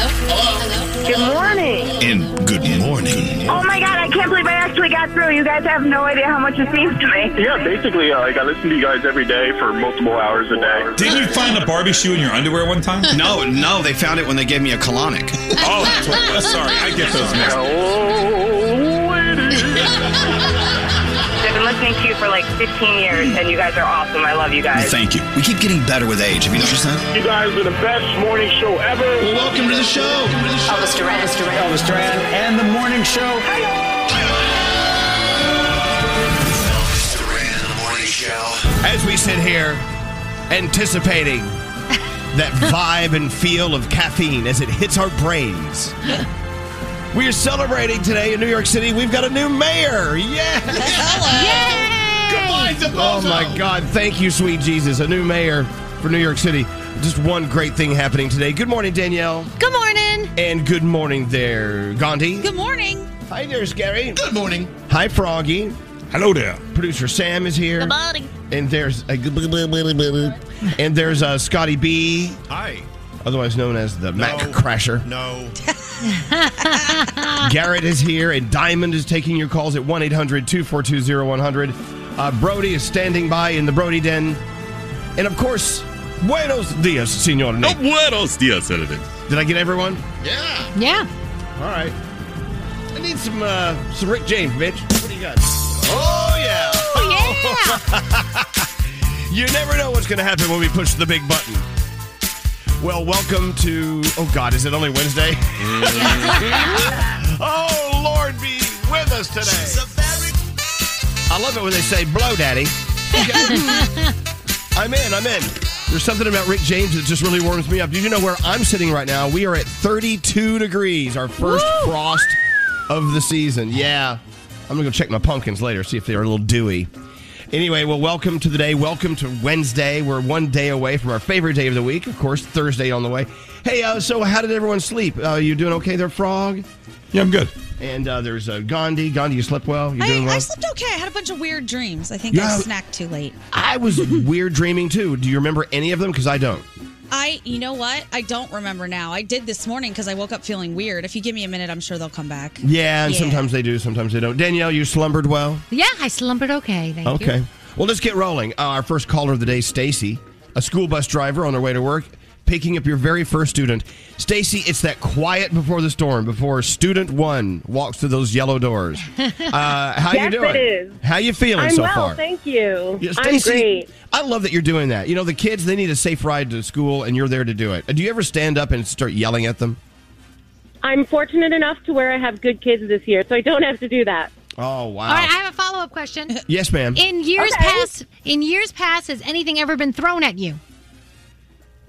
Good morning. And good morning. Oh my god, I can't believe I actually got through. You guys have no idea how much it means to me. Yeah, basically, uh, like I listen to you guys every day for multiple hours a day. Didn't you find a Barbie shoe in your underwear one time? No, no, they found it when they gave me a colonic. Oh, that's what. Sorry, I get those mixed. Oh, I've been listening to you for like 15 years, and you guys are awesome. I love you guys. Thank you. We keep getting better with age. Have you noticed that? You guys are the best morning show ever. Well, welcome to the show. Elvis Duran. Elvis Duran and the morning show. Elvis Duran in the morning show. As we sit here anticipating that vibe and feel of caffeine as it hits our brains. We are celebrating today in New York City. We've got a new mayor. Yes! Hello! Yeah. Oh my God. Thank you, sweet Jesus. A new mayor for New York City. Just one great thing happening today. Good morning, Danielle. Good morning. And good morning there, Gandhi. Good morning. Hi there, Scary. Good morning. Hi, Froggy. Hello there. Producer Sam is here. Good morning. And there's a, and there's uh, Scotty B, Hi. Otherwise known as the Mac Crasher. No. Garrett is here, and Diamond is taking your calls at 1 800 242 0100. Uh, Brody is standing by in the Brody Den. And of course, buenos dias, senor Nick. buenos dias, Senator. Did I get everyone? Yeah. Yeah. All right. I need some uh, some Rick James, bitch. What do you got? Oh, yeah. Oh, yeah. You never know what's going to happen when we push the big button. Well, welcome to. Oh, God, is it only Wednesday? oh, Lord, be with us today. I love it when they say, blow, daddy. I'm in, I'm in. There's something about Rick James that just really warms me up. Did you know where I'm sitting right now? We are at 32 degrees, our first frost of the season. Yeah. I'm going to go check my pumpkins later, see if they're a little dewy. Anyway, well, welcome to the day. Welcome to Wednesday. We're one day away from our favorite day of the week, of course, Thursday on the way. Hey, uh, so how did everyone sleep? Uh, you doing okay there, Frog? Yeah, I'm good. And uh, there's uh, Gandhi. Gandhi, you slept well? You doing I, well? I slept okay. I had a bunch of weird dreams. I think Yeah. I snacked too late. I was weird dreaming too. Do you remember any of them? Because I don't. I, you know what? I don't remember now. I did this morning because I woke up feeling weird. If you give me a minute, I'm sure they'll come back. Yeah, and Yeah. sometimes they do, sometimes they don't. Danielle, you slumbered well? Yeah, I slumbered okay. Thank you. Okay. Well, let's get rolling. Uh, our first caller of the day, Stacy, a school bus driver on her way to work, picking up your very first student. Stacy, it's that quiet before the storm, before student one walks through those yellow doors. Uh, how you doing? it is. How you feeling I'm so well, far? thank you. Yeah, I'm Stacy, great. I love that you're doing that. You know, the kids, they need a safe ride to school, and you're there to do it. Do you ever stand up and start yelling at them? I'm fortunate enough to where I have good kids this year, so I don't have to do that. Oh, wow. All right, I have a follow up question. yes, ma'am. In years Okay. past, in years past, has anything ever been thrown at you?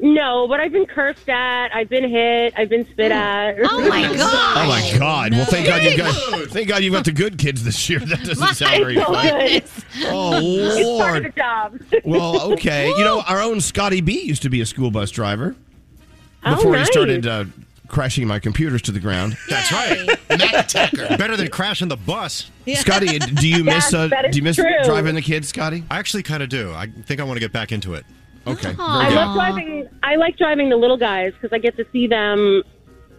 No, but I've been cursed at, I've been hit, I've been spit at. Oh my god! Oh my God! Well, thank God you got thank God you got the good kids this year. That doesn't sound very It's fun. good. Oh It's part of the Lord! job. Well, okay. You know, our own Scotty B used to be a school bus driver Oh, before he started uh, crashing my computers to the ground. That's right. Mac Attacker. Better than crashing the bus. Scotty, do you miss Yes, uh, that is do you miss true. driving the kids, Scotty? I actually kind of do. I think I want to get back into it. Okay. I good. love driving. I like driving the little guys because I get to see them,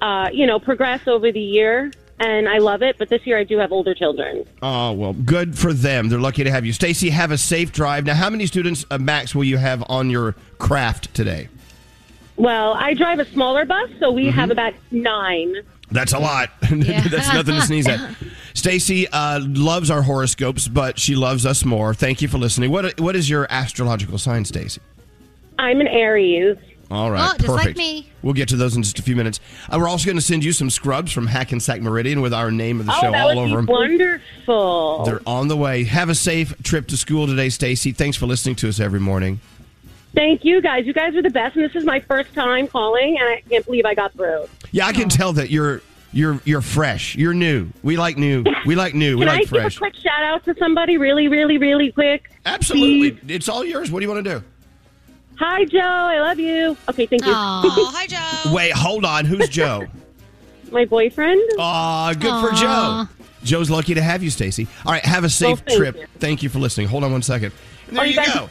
uh, you know, progress over the year, and I love it. But this year, I do have older children. Oh well, good for them. They're lucky to have you, Stacy. Have a safe drive. Now, how many students uh, max will you have on your craft today? Well, I drive a smaller bus, so we Mm-hmm. have about nine. That's a lot. That's nothing to sneeze at. Stacy uh, loves our horoscopes, but she loves us more. Thank you for listening. What What is your astrological sign, Stacy? I'm an Aries. All right, Oh, just like perfect. me. We'll get to those in just a few minutes. Uh, we're also going to send you some scrubs from Hackensack Meridian with our name of the oh, show all over them. wonderful. They're on the way. Have a safe trip to school today, Stacy. Thanks for listening to us every morning. Thank you, guys. You guys are the best, and this is my first time calling, and I can't believe I got through. Yeah, I can tell that you're you're you're fresh. You're new. We like new. We like new. We Can I like give fresh. a quick shout out to somebody, really, really, really quick? Absolutely. It's all yours. What do you want to do? Hi, Joe. I love you. Okay, thank you. Oh, hi, Joe. Wait, hold on. Who's Joe? my boyfriend. Aw, good for Joe. Joe's lucky to have you, Stacy. All right, have a safe Well, thank trip. you. Thank you for listening. Hold on one second. And there Oh, you you guys- go.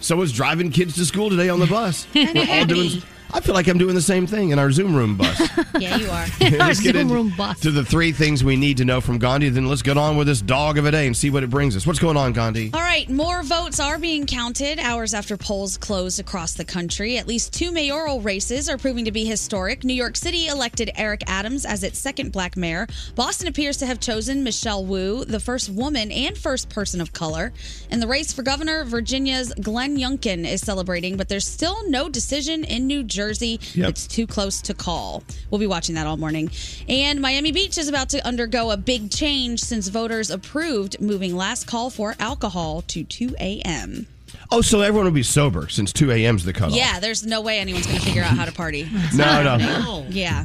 Someone's driving kids to school today on the bus. We're all doing. I feel like I'm doing the same thing in our Zoom room bus. Yeah, you are. Our Let's Zoom into- room bus. To the three things we need to know from Gandhi, then let's get on with this dog of a day and see what it brings us. What's going on, Gandhi? All right, more votes are being counted hours after polls closed across the country. At least two mayoral races are proving to be historic. New York City elected Eric Adams as its second black mayor. Boston appears to have chosen Michelle Wu, the first woman and first person of color. In the race for governor, Virginia's Glenn Youngkin is celebrating, but there's still no decision in New Jersey. Yep. It's too close to call. We'll be watching that all morning. And Miami Beach is about to undergo a big change since voters approved moving last call for alcohol to 2 a.m. Oh, so everyone will be sober since 2 a.m. is the cutoff. Yeah, there's no way anyone's going to figure out how to party. It's No, no. Yeah.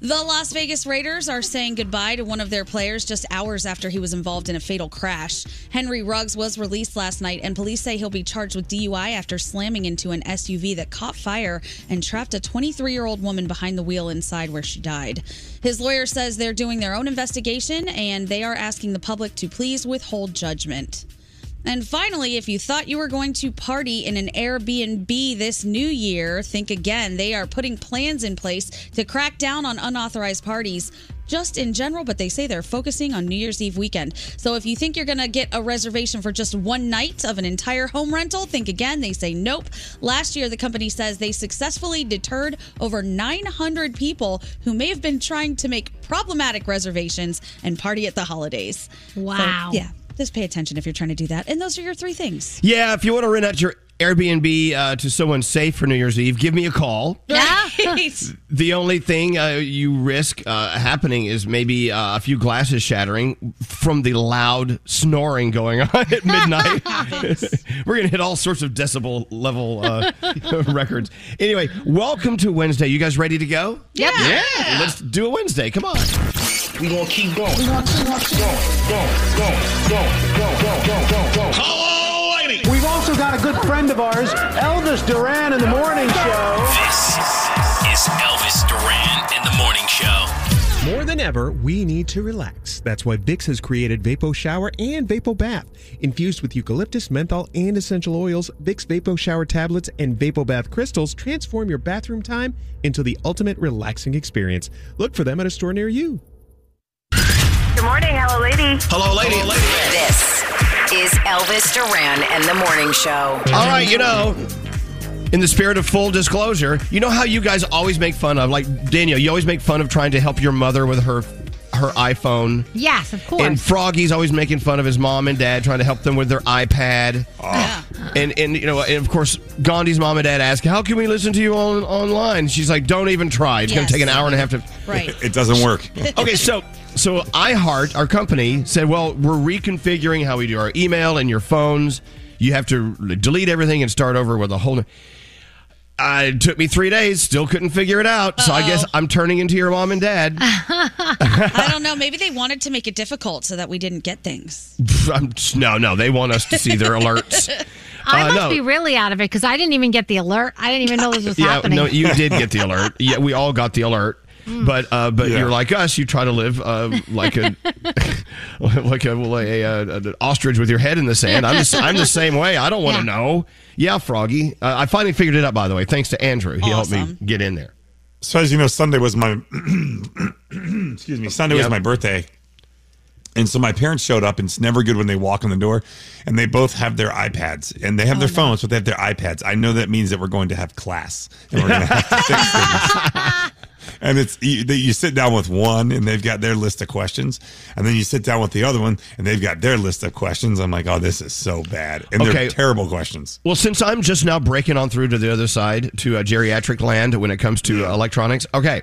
The Las Vegas Raiders are saying goodbye to one of their players just hours after he was involved in a fatal crash. Henry Ruggs was released last night, and police say he'll be charged with DUI after slamming into an SUV that caught fire and trapped a 23 year old woman behind the wheel inside where she died. His lawyer says they're doing their own investigation and they are asking the public to please withhold judgment. And finally, if you thought you were going to party in an Airbnb this new year, think again. They are putting plans in place to crack down on unauthorized parties just in general, but they say they're focusing on New Year's Eve weekend. So if you think you're going to get a reservation for just one night of an entire home rental, think again. They say nope. Last year, the company says they successfully deterred over 900 people who may have been trying to make problematic reservations and party at the holidays. So, Wow. yeah. Just pay attention if you're trying to do that. And those are your three things. Yeah, if you want to rent out your Airbnb uh, to someone safe for New Year's Eve, give me a call. The only thing uh, you risk uh, happening is maybe uh, a few glasses shattering from the loud snoring going on at midnight. We're going to hit all sorts of decibel level uh, records. Anyway, welcome to Wednesday. You guys ready to go? Yep. Yeah. Let's do a Wednesday. Come on. We gonna keep going. We gonna keep going. Going, going, going, going, going, going, going, going. Hello, lady. We've also got a good friend of ours, Elvis Duran, in the morning show. This is Elvis Duran in the morning show. More than ever, we need to relax. That's why Vicks has created Vapo Shower and Vapo Bath. Infused with eucalyptus, menthol, and essential oils, Vicks Vapo Shower tablets and Vapo Bath crystals transform your bathroom time into the ultimate relaxing experience. Look for them at a store near you. Good morning. Hello, lady. Hello, lady. This is Elvis Duran and the Morning Show. All right, you know, in the spirit of full disclosure, you know how you guys always make fun of, like Daniel, you always make fun of trying to help your mother with her her iPhone. Yes, of course. And Froggy's always making fun of his mom and dad trying to help them with their iPad. Oh. And and you know, and of course, Gandhi's mom and dad ask, "How can we listen to you on online?" She's like, "Don't even try. It's going Yes. to take an hour and a half to." Right. It doesn't work. okay, so so iHeart, our company, said, well, we're reconfiguring how we do our email and your phones. You have to delete everything and start over with a whole new. Uh, it took me three days, still couldn't figure it out. So I guess I'm turning into your mom and dad. I don't know. Maybe they wanted to make it difficult so that we didn't get things. I'm, no, no, they want us to see their alerts. I Uh, must no. be really out of it because I didn't even get the alert. I didn't even know this was yeah, happening. no, you did get the alert. Yeah, we all got the alert. Mm. But uh, but Yeah. you're like us. You try to live uh, like a like a, well, a, a, an ostrich with your head in the sand. I'm the, I'm the same way. I don't want to Yeah. know. Yeah, Froggy. Uh, I finally figured it out. By the way, thanks to Andrew. He helped me get in there. So as you know, Sunday was my excuse me. Sunday Yeah. was my birthday, and so my parents showed up. And it's never good when they walk in the door, and they both have their iPads and they have their phones, but they have their iPads. I know that means that we're going to have class and we're going to have to fix things. And it's you, that you sit down with one, and they've got their list of questions, and then you sit down with the other one, and they've got their list of questions. I'm like, oh, this is so bad, and Okay. they're terrible questions. Well, since I'm just now breaking on through to the other side to uh, geriatric land when it comes to uh, electronics, okay,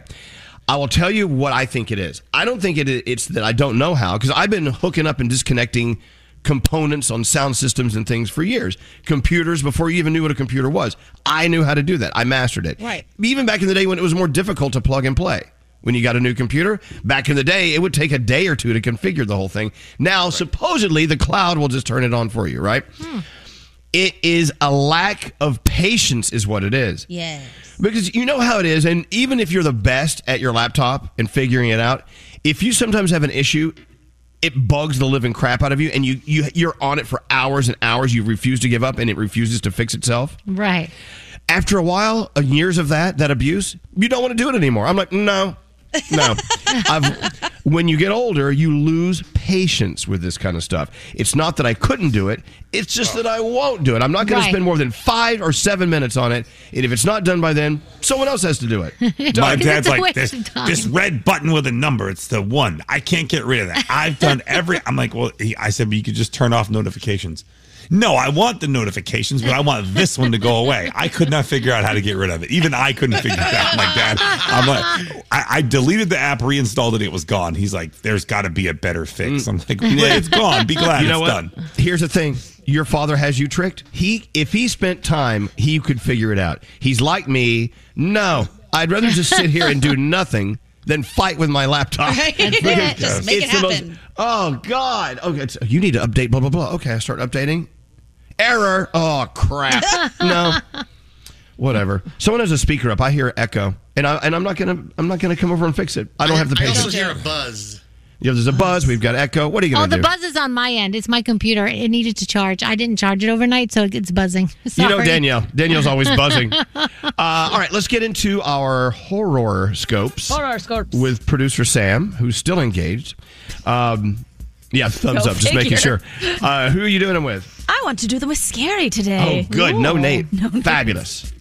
I will tell you what I think it is. I don't think it, it's that I don't know how because I've been hooking up and disconnecting components on sound systems and things for years. Computers before you even knew what a computer was. I knew how to do that. I mastered it. Right. Even back in the day when it was more difficult to plug and play. When you got a new computer, back in the day, it would take a day or two to configure the whole thing. Now, supposedly, the cloud will just turn it on for you, right? Hmm. It is a lack of patience, is what it is. Yes. Because you know how it is, and even if you're the best at your laptop and figuring it out, if you sometimes have an issue, it bugs the living crap out of you, and you, you you're on it for hours and hours. You refuse to give up, and it refuses to fix itself. right. After a while, uh, years of that, that abuse, you don't want to do it anymore. I'm like, no, no. I've, when you get older, you lose patience with this kind of stuff. It's not that I couldn't do it; it's just that I won't do it. I'm not going Right. to spend more than five or seven minutes on it, and if it's not done by then, someone else has to do it. My dad's like this. This red button with a number. It's the one. I can't get rid of that. I've done every. I'm like, well, he, I said, but you could just turn off notifications. No, I want the notifications, but I want this one to go away. I could not figure out how to get rid of it. Even I couldn't figure it out. I'm like, Dad, I'm like, I, I deleted the app, reinstalled it, it was gone. He's like, there's got to be a better fix. Mm. I'm like, well, it's gone. Be glad you know it's what? done. Here's the thing. Your father has you tricked. He if he spent time, he could figure it out. He's like me. No. I'd rather just sit here and do nothing than fight with my laptop. Right? Just make it It's the most- happen. oh God. Okay, it's- you need to update blah blah blah. Okay, I start updating. Error. Oh crap. no. Whatever. Someone has a speaker up. I hear echo, and I and I'm not gonna I'm not gonna come over and fix it. I don't have the patience. I also hear a buzz. Yeah, there's a buzz. We've got echo. What are you gonna the do? Oh, the buzz is on my end. It's my computer. It needed to charge. I didn't charge it overnight, so it's buzzing. You know Sorry. Danielle. Danielle's always buzzing. Uh, all right, let's get into our horror scopes Horoscopes. with producer Sam, who's still engaged. Um, yeah, thumbs Go up. Just making sure. Uh, who are you doing them with? I want to do them with Scary today. Oh, today. good. No Nate. No Nate. Fabulous.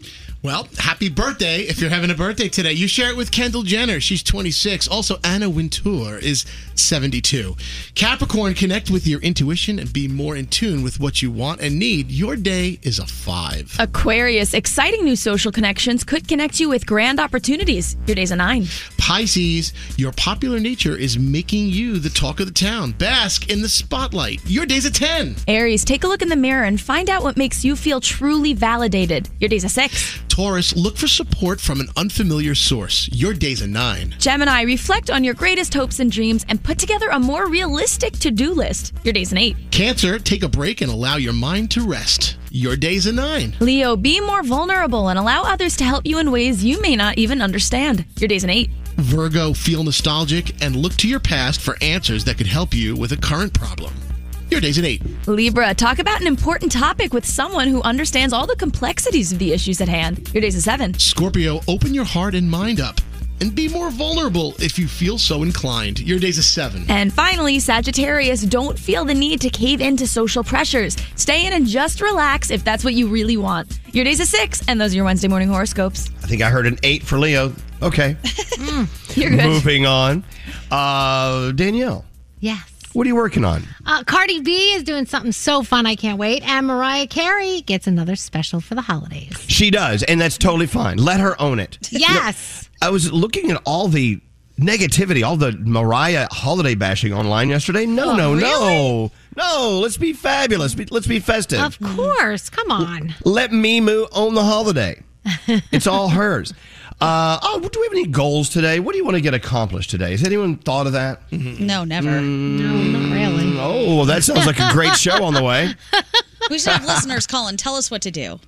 Well, happy birthday if you're having a birthday today. You share it with Kendall Jenner. She's 26. Also, Anna Wintour is 72. Capricorn, connect with your intuition and be more in tune with what you want and need. Your day is a five. Aquarius, exciting new social connections could connect you with grand opportunities. Your day's a nine. Pisces, your popular nature is making you the talk of the town. Bask in the spotlight. Your day's a 10. Aries, take a look in the mirror and find out what makes you feel truly validated. Your day's a six. Taurus, look for support from an unfamiliar source. Your day's a 9. Gemini, reflect on your greatest hopes and dreams and put together a more realistic to do list. Your day's an eight. Cancer, take a break and allow your mind to rest. Your day's a 9. Leo, be more vulnerable and allow others to help you in ways you may not even understand. Your day's an eight. Virgo, feel nostalgic and look to your past for answers that could help you with a current problem. Your day's an 8. Libra, talk about an important topic with someone who understands all the complexities of the issues at hand. Your day's a seven. Scorpio, open your heart and mind up and be more vulnerable if you feel so inclined. Your day's a 7. And finally, Sagittarius, don't feel the need to cave into social pressures. Stay in and just relax if that's what you really want. Your day's a six, and those are your Wednesday morning horoscopes. I think I heard an eight for Leo. Okay. You're good. Moving on. Uh, Danielle, Yes. What are you working on? Uh, Cardi B is doing something so fun, I can't wait. And Mariah Carey gets another special for the holidays. She does, and that's totally fine. Let her own it. Yes. I was looking at all the negativity, all the Mariah holiday bashing online yesterday. No, Oh, no, no. No, let's be fabulous. Let's be festive. Of course. Come on. Let Mimi own the holiday. It's all hers. Uh, oh, do we have any goals today? What do you want to get accomplished today? Has anyone thought of that? No, never. No, not really. Oh, that sounds like a great show on the way. We should have listeners call and tell us what to do.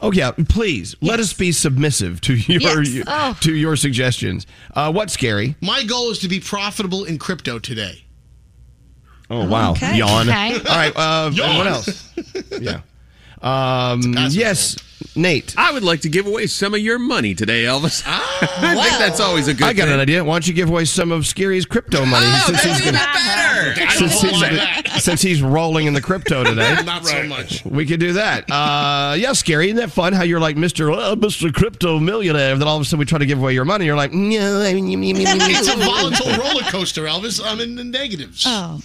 Oh yeah, please let us be submissive to your Yes. Oh. to your suggestions. Uh, what's scary? My goal is to be profitable in crypto today. Oh wow, Okay. yawn. Okay. All right, uh, Yawn. what else? yeah. Um, yes, Nate. I would like to give away some of your money today, Elvis. I think that's always a good I got thing. an idea. Why don't you give away some of Scary's crypto money Oh, since, that's he's even gonna, better. since, he's, since he's rolling in the crypto today? Not so much. We could do that. Uh, yeah, Scary. Isn't that fun? How you're like Mr. Uh, Mr. Crypto Millionaire. Then all of a sudden we try to give away your money. You're like, no. It's a volatile roller coaster, Elvis. I'm in the negatives. Oh,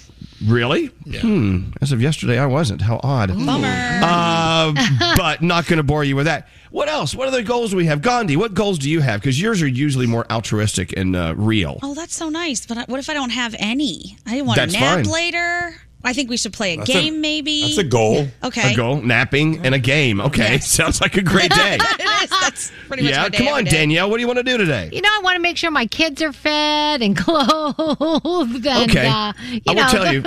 Really? Yeah. Hmm. As of yesterday, I wasn't. How odd. bummer. Uh, but not going to bore you with that. What else? What other goals do we have? Gandhi, what goals do you have? Because yours are usually more altruistic and uh, real. oh, that's so nice. But what if I don't have any? I want That's a nap fine. later. I think we should play a That's a- game, maybe. That's a goal. Okay. A goal, napping, and a game. Okay, Yes. sounds like a great day. it is. That's pretty much yeah, my day come on, day. Danielle. What do you want to do today? You know, I want to make sure my kids are fed and clothed. And, Okay. uh, you I will know, tell you,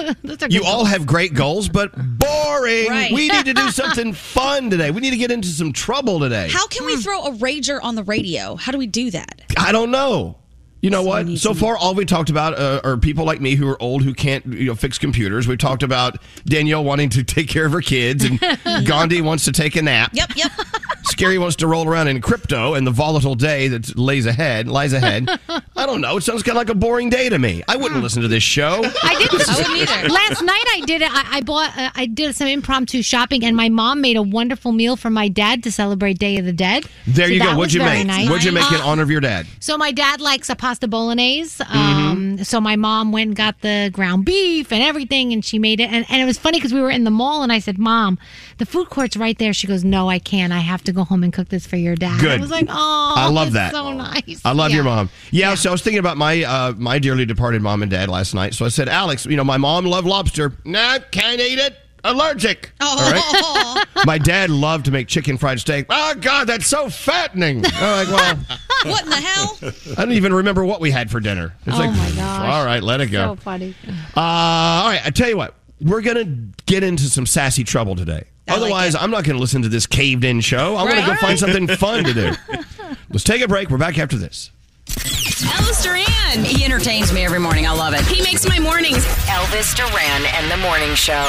you good all have great goals, but boring. Right. We need to do something fun today. We need to get into some trouble today. How can we throw a rager on the radio? How do we do that? I don't know. You know what? So far, all we talked about uh, are people like me who are old who can't you know fix computers. We've talked about Danielle wanting to take care of her kids, and Gandhi wants to take a nap. Yep, yep. Scary wants to roll around in crypto and the volatile day that lays ahead, lies ahead. I don't know. It sounds kind of like a boring day to me. I wouldn't listen to this show. I didn't. I wouldn't either. Last night I did it. I, I bought. Uh, I did some impromptu shopping, and my mom made a wonderful meal for my dad to celebrate Day of the Dead. There So you go. What'd you make? nice. What'd you make in Uh, honor of your dad? So my dad likes a pasta bolognese. Um, So my mom went and got the ground beef and everything, and she made it. And, and it was funny because we were in the mall, and I said, "Mom, the food court's right there." She goes, "No, I can't. I have to go home and cook this for your dad." Good. I was like, "Oh, I love that. So nice. I love Yeah. your mom. Yeah, so I was thinking about my uh, my dearly departed mom and dad last night. So I said, Alex, you know, my mom loved lobster. Nah, can't eat it. Allergic. All right. My dad loved to make chicken fried steak. Oh God, that's so fattening. I'm like, well, what in the hell? I don't even remember what we had for dinner. It's oh like, my gosh. all right, let it go. So funny. Uh, all right, I tell you what, we're gonna get into some sassy trouble today. Otherwise, I'm not gonna listen to this caved in show. I want to Right. go find something fun to do. Let's take a break. We're back after this. Elvis Duran. He entertains me every morning. I love it. He makes my mornings. Elvis Duran and the Morning Show.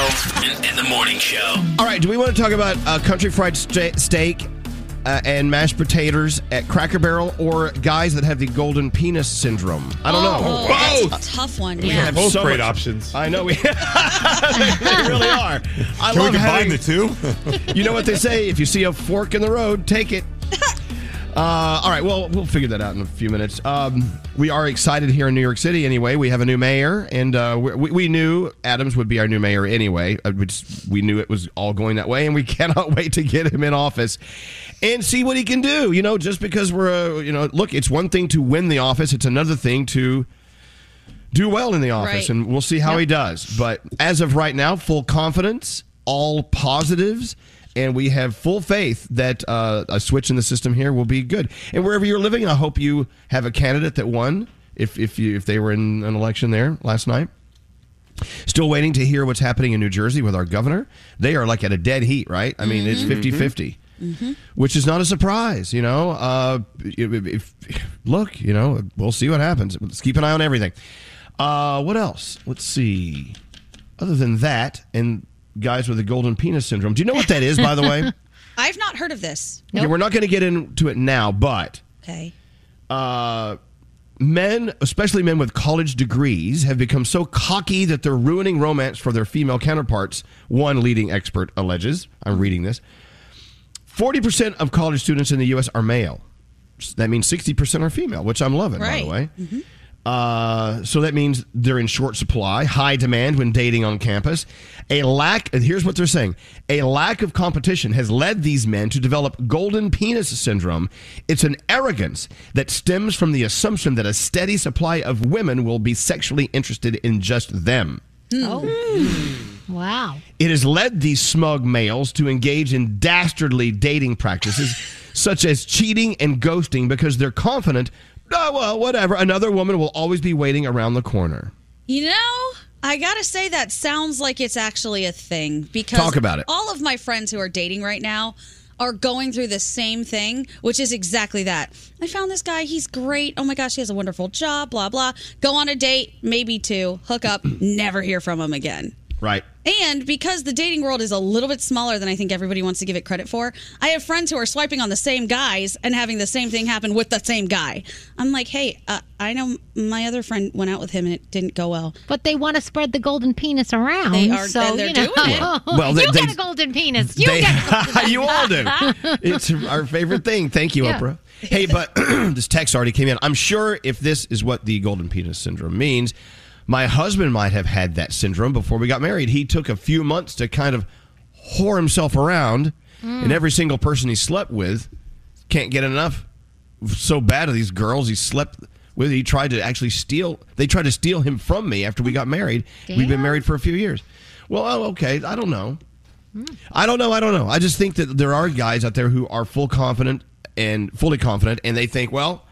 In the morning show. All right, do we want to talk about uh, country fried sta- steak uh, and mashed potatoes at Cracker Barrel or guys that have the golden penis syndrome? I don't Oh, know. That's a tough one. We have Both so great much- options. I know we they really are. I Can we combine having- the two? you know what they say? If you see a fork in the road, take it. Uh, all right, well, we'll figure that out in a few minutes. Um, we are excited here in New York City anyway. We have a new mayor, and uh, we, we- knew Adams would be our new mayor anyway. Uh, We, just, we knew it was all going that way, and we cannot wait to get him in office and see what he can do. You know, just because we're, uh, you know, look, it's one thing to win the office, it's another thing to do well in the office, Right. and we'll see how he does. But as of right now, full confidence, all positives, and we have full faith that uh, a switch in the system here will be good. And wherever you're living, I hope you have a candidate that won. If if you if they were in an election there last night. Still waiting to hear what's happening in New Jersey with our governor. They are like at a dead heat, right? I mean, it's 50 50 which is not a surprise. You know, uh, if, if- look, you know, we'll see what happens. Let's keep an eye on everything. Uh, what else? Let's see. Other than that, and guys with the golden penis syndrome. Do you know what that is, by the way? I've not heard of this. Okay, we're not going to get into it now, but Okay. uh, men, especially men with college degrees, have become so cocky that they're ruining romance for their female counterparts. One leading expert alleges. I'm reading this. 40% of college students in the U.S. are male. That means 60% are female, which I'm loving, by the way. Uh, so that means they're in short supply, high demand when dating on campus. A lack, and here's what they're saying a lack of competition has led these men to develop golden penis syndrome. It's an arrogance that stems from the assumption that a steady supply of women will be sexually interested in just them. Oh. Wow. It has led these smug males to engage in dastardly dating practices such as cheating and ghosting because they're confident, oh, well, whatever, another woman will always be waiting around the corner. You know, I gotta say that sounds like it's actually a thing because Talk about it. all of my friends who are dating right now are going through the same thing, which is exactly that. I found this guy, he's great. Oh my gosh, he has a wonderful job, blah, blah. Go on a date, maybe two, hook up, never hear from him again. Right. And because the dating world is a little bit smaller than I think everybody wants to give it credit for, I have friends who are swiping on the same guys and having the same thing happen with the same guy. I'm like, hey, uh, I know my other friend went out with him and it didn't go well. But they want to spread the golden penis around. They are- so, they're you know, doing it. Well, they- you they- get a golden penis. You They- get a golden you all do. It's our favorite thing. Thank you, Yeah. Oprah. Hey, but this text already came in. I'm sure if this is what the golden penis syndrome means, my husband might have had that syndrome before we got married. He took a few months to kind of whore himself around, Mm. and every single person he slept with can't get enough. So bad of these girls he slept with. He tried to actually steal. They tried to steal him from me after we got married. We've been married for a few years. Well, oh, okay. I don't know. I don't know. I don't know. I just think that there are guys out there who are full confident and fully confident, and they think, well,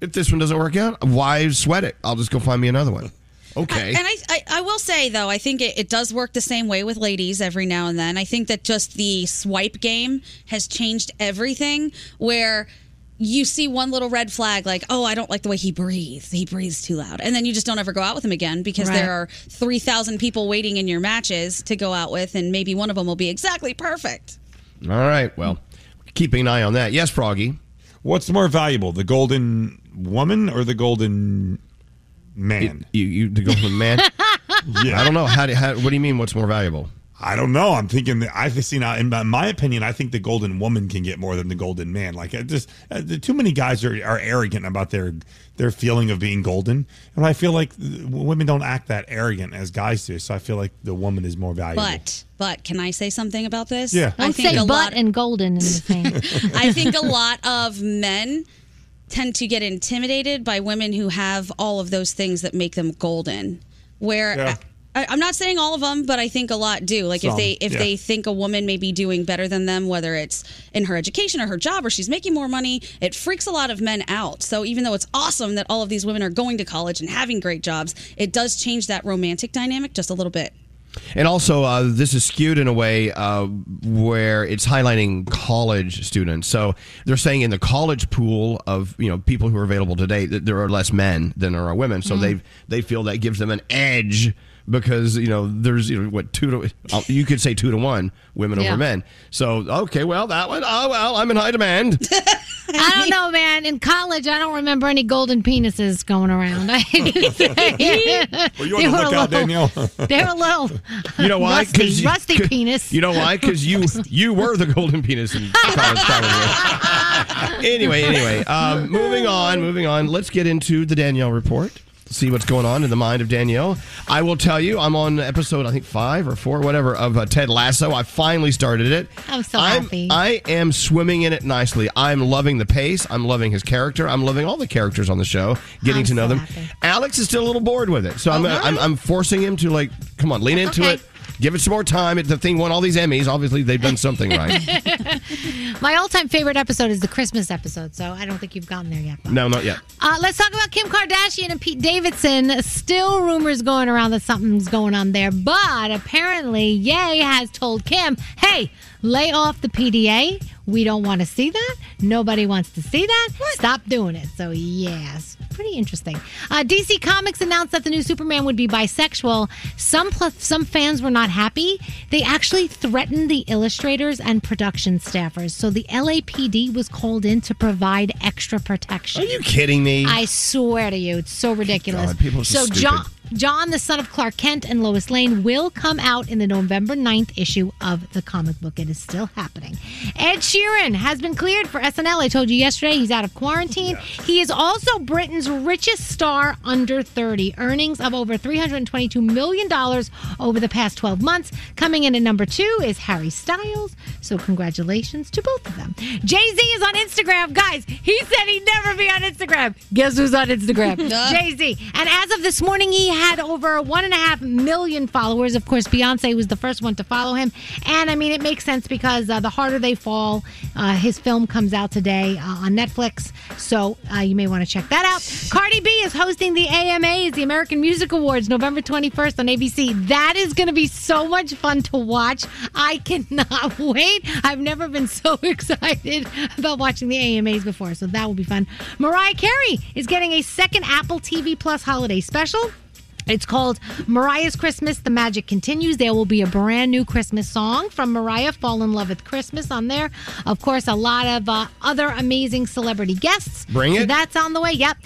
if this one doesn't work out, why sweat it? I'll just go find me another one. Okay. And I, I, I will say though, I think it, it does work the same way with ladies every now and then. I think that just the swipe game has changed everything. Where you see one little red flag, like, oh, I don't like the way he breathes. He breathes too loud, and then you just don't ever go out with him again because Right. there are three thousand people waiting in your matches to go out with, and maybe one of them will be exactly perfect. All right. Well, keeping an eye on that. Yes, Froggy. What's more valuable, the golden woman or the golden man? You, you the golden man? yeah. I don't know. How, do, how What do you mean? What's more valuable? I don't know. I'm thinking that I've seen, in my- my opinion, I think the golden woman can get more than the golden man. Like, it just uh, the- too many guys are, are arrogant about their their feeling of being golden, and I feel like women don't act that arrogant as guys do. So I feel like the woman is more valuable. But but can I say something about this? Yeah. I Don't think say a butt lot. and golden in the same. I think a lot of men tend to get intimidated by women who have all of those things that make them golden. Where Yeah. I, I'm not saying all of them, but I think a lot do. Like if Some, they if yeah. they think a woman may be doing better than them, whether it's in her education or her job or she's making more money, it freaks a lot of men out. So even though it's awesome that all of these women are going to college and having great jobs, it does change that romantic dynamic just a little bit. And also, uh, this is skewed in a way uh, where it's highlighting college students. So they're saying in the college pool of you know people who are available today, that there are less men than there are women. So Mm. they they feel that gives them an edge because you know there's you know what two to uh, you could say two to one women Yeah. over men. So okay, well that one oh well I'm in high demand. I don't know, man. In college, I don't remember any golden penises going around. I hate to say. You on They the were a little- Danielle? They were a little. You know why? Rusty, you- rusty penis. You know why? Because you you were the golden penis in college, probably. anyway, anyway, um, moving on, moving on. Let's get into the Danielle report. See what's going on in the mind of Danielle. I will tell you, I'm on episode I think five or four, whatever, of uh, Ted Lasso. I finally started it. I'm so I'm- happy. I am swimming in it nicely. I'm loving the pace. I'm loving his character. I'm loving all the characters on the show, getting I'm to know so them. happy. Alex is still a little bored with it, so I'm, Oh, I'm? I'm forcing him to like, come on, lean into Okay. it. Give it some more time. It- The thing won all these Emmys. Obviously, they've done something right. My all-time favorite episode is the Christmas episode, so I don't think you've gotten there yet. no, not yet. Uh, let's talk about Kim Kardashian and Pete Davidson. Still rumors going around that something's going on there, but apparently Ye has told Kim, "Hey, lay off the PDA. We don't want to see that. Nobody wants to see that. Stop doing it." So yes, pretty interesting. Uh, DC Comics announced that the new Superman would be bisexual. Some plus some fans were not happy. They actually threatened the illustrators and production staffers. So the LAPD was called in to provide extra protection. Are you kidding me? I swear to you, it's so ridiculous. God, people are so so stupid. John, John, the son of Clark Kent and Lois Lane, will come out in the November 9th issue of the comic book. It is still happening. Ed Sheeran has been cleared for SNL. I told you yesterday he's out of quarantine. He is also Britain's richest star under 30, earnings of over $322 million over the past 12 months. Coming in at number two is Harry Styles. So congratulations to both of them. Jay Z is on Instagram. Guys, he said he'd never be on Instagram. Guess who's on Instagram? Jay Z. And as of this morning, he had over one and a half million followers. Of course, Beyonce was the first one to follow him. And I mean, it makes sense because uh, The Harder They Fall, uh, his film comes out today uh, on Netflix. So uh, you may want to check that out. Cardi B is hosting the AMAs, the American Music Awards, November 21st on ABC. That is going to be so much fun to watch. I cannot wait. I've never been so excited about watching the AMAs before, so that will be fun. Mariah Carey is getting a second Apple TV Plus holiday special. It's called Mariah's Christmas. The magic continues. There will be a brand new Christmas song from Mariah, Fall in Love with Christmas, on there. Of course, a lot of uh, other amazing celebrity guests. Bring So it. that's on the way. Yep.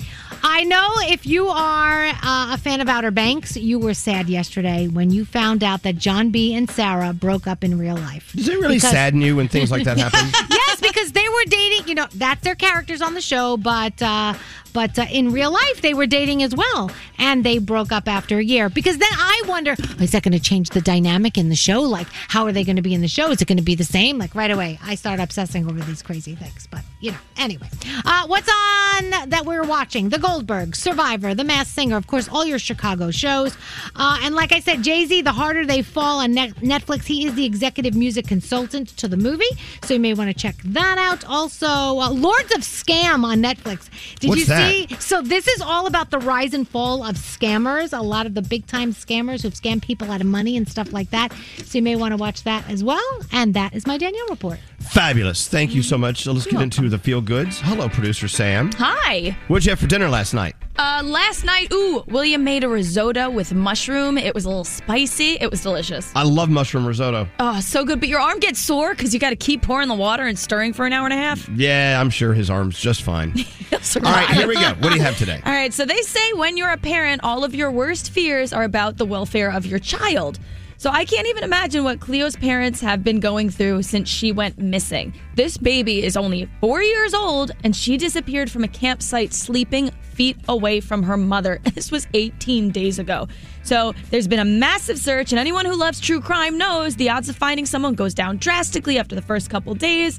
I know if you are uh, a fan of Outer Banks, you were sad yesterday when you found out that John B. and Sarah broke up in real life. Does it really Because- sadden you when things like that happen? yes, because they were dating. You know, that's their characters on the show, but uh, but uh, in real life they were dating as well, and they broke up after a year. Because then I wonder, is that going to change the dynamic in the show? Like, how are they going to be in the show? Is it going to be the same? Like right away, I start obsessing over these crazy things. But you know, anyway, uh, what's on that we're watching? The Goldberg, Survivor, The Masked Singer, of course, all your Chicago shows, uh, and like I said, Jay Z, The Harder They Fall on Netflix. He is the executive music consultant to the movie, so you may want to check that out. Also, uh, Lords of Scam on Netflix. Did What's you that? see? So this is all about the rise and fall of scammers. A lot of the big time scammers who've scammed people out of money and stuff like that. So you may want to watch that as well. And that is my Danielle report. Fabulous. Thank you so much. So let's get into the feel goods. Hello, producer Sam. Hi. What'd you have for dinner last night? Uh, last night, ooh, William made a risotto with mushroom. It was a little spicy. It was delicious. I love mushroom risotto. Oh, so good. But your arm gets sore because you got to keep pouring the water and stirring for an hour and a half. Yeah, I'm sure his arm's just fine. All right, here we go. What do you have today? All right, so they say when you're a parent, all of your worst fears are about the welfare of your child. So I can't even imagine what Cleo's parents have been going through since she went missing. This baby is only four years old, and she disappeared from a campsite sleeping feet away from her mother. This was 18 days ago. So there's been a massive search, and anyone who loves true crime knows the odds of finding someone goes down drastically after the first couple days.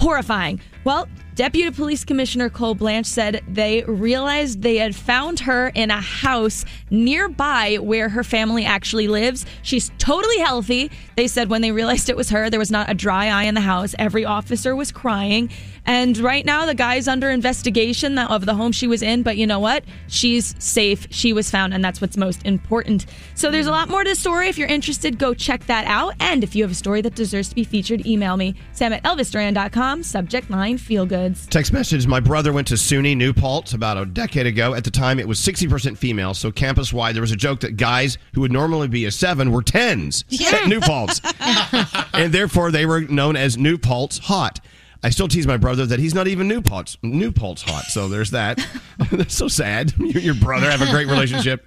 Horrifying. Well, Deputy Police Commissioner Col Blanch said they realized they had found her in a house nearby where her family actually lives. She's totally healthy. They said when they realized it was her, there was not a dry eye in the house. Every officer was crying. And right now, the guy's under investigation of the home she was in. But you know what? She's safe. She was found, and that's what's most important. So there's a lot more to the story. If you're interested, go check that out. And if you have a story that deserves to be featured, email me, sam at elvisduran.com, subject line feel goods. Text message My brother went to SUNY New Paltz about a decade ago. At the time, it was 60% female. So, campus wide, there was a joke that guys who would normally be a seven were tens at New Paltz. and therefore, they were known as New Paltz Hot. I still tease my brother that he's not even New Paltz, New Paltz Hot. So, there's that. That's so sad. You and your brother have a great relationship.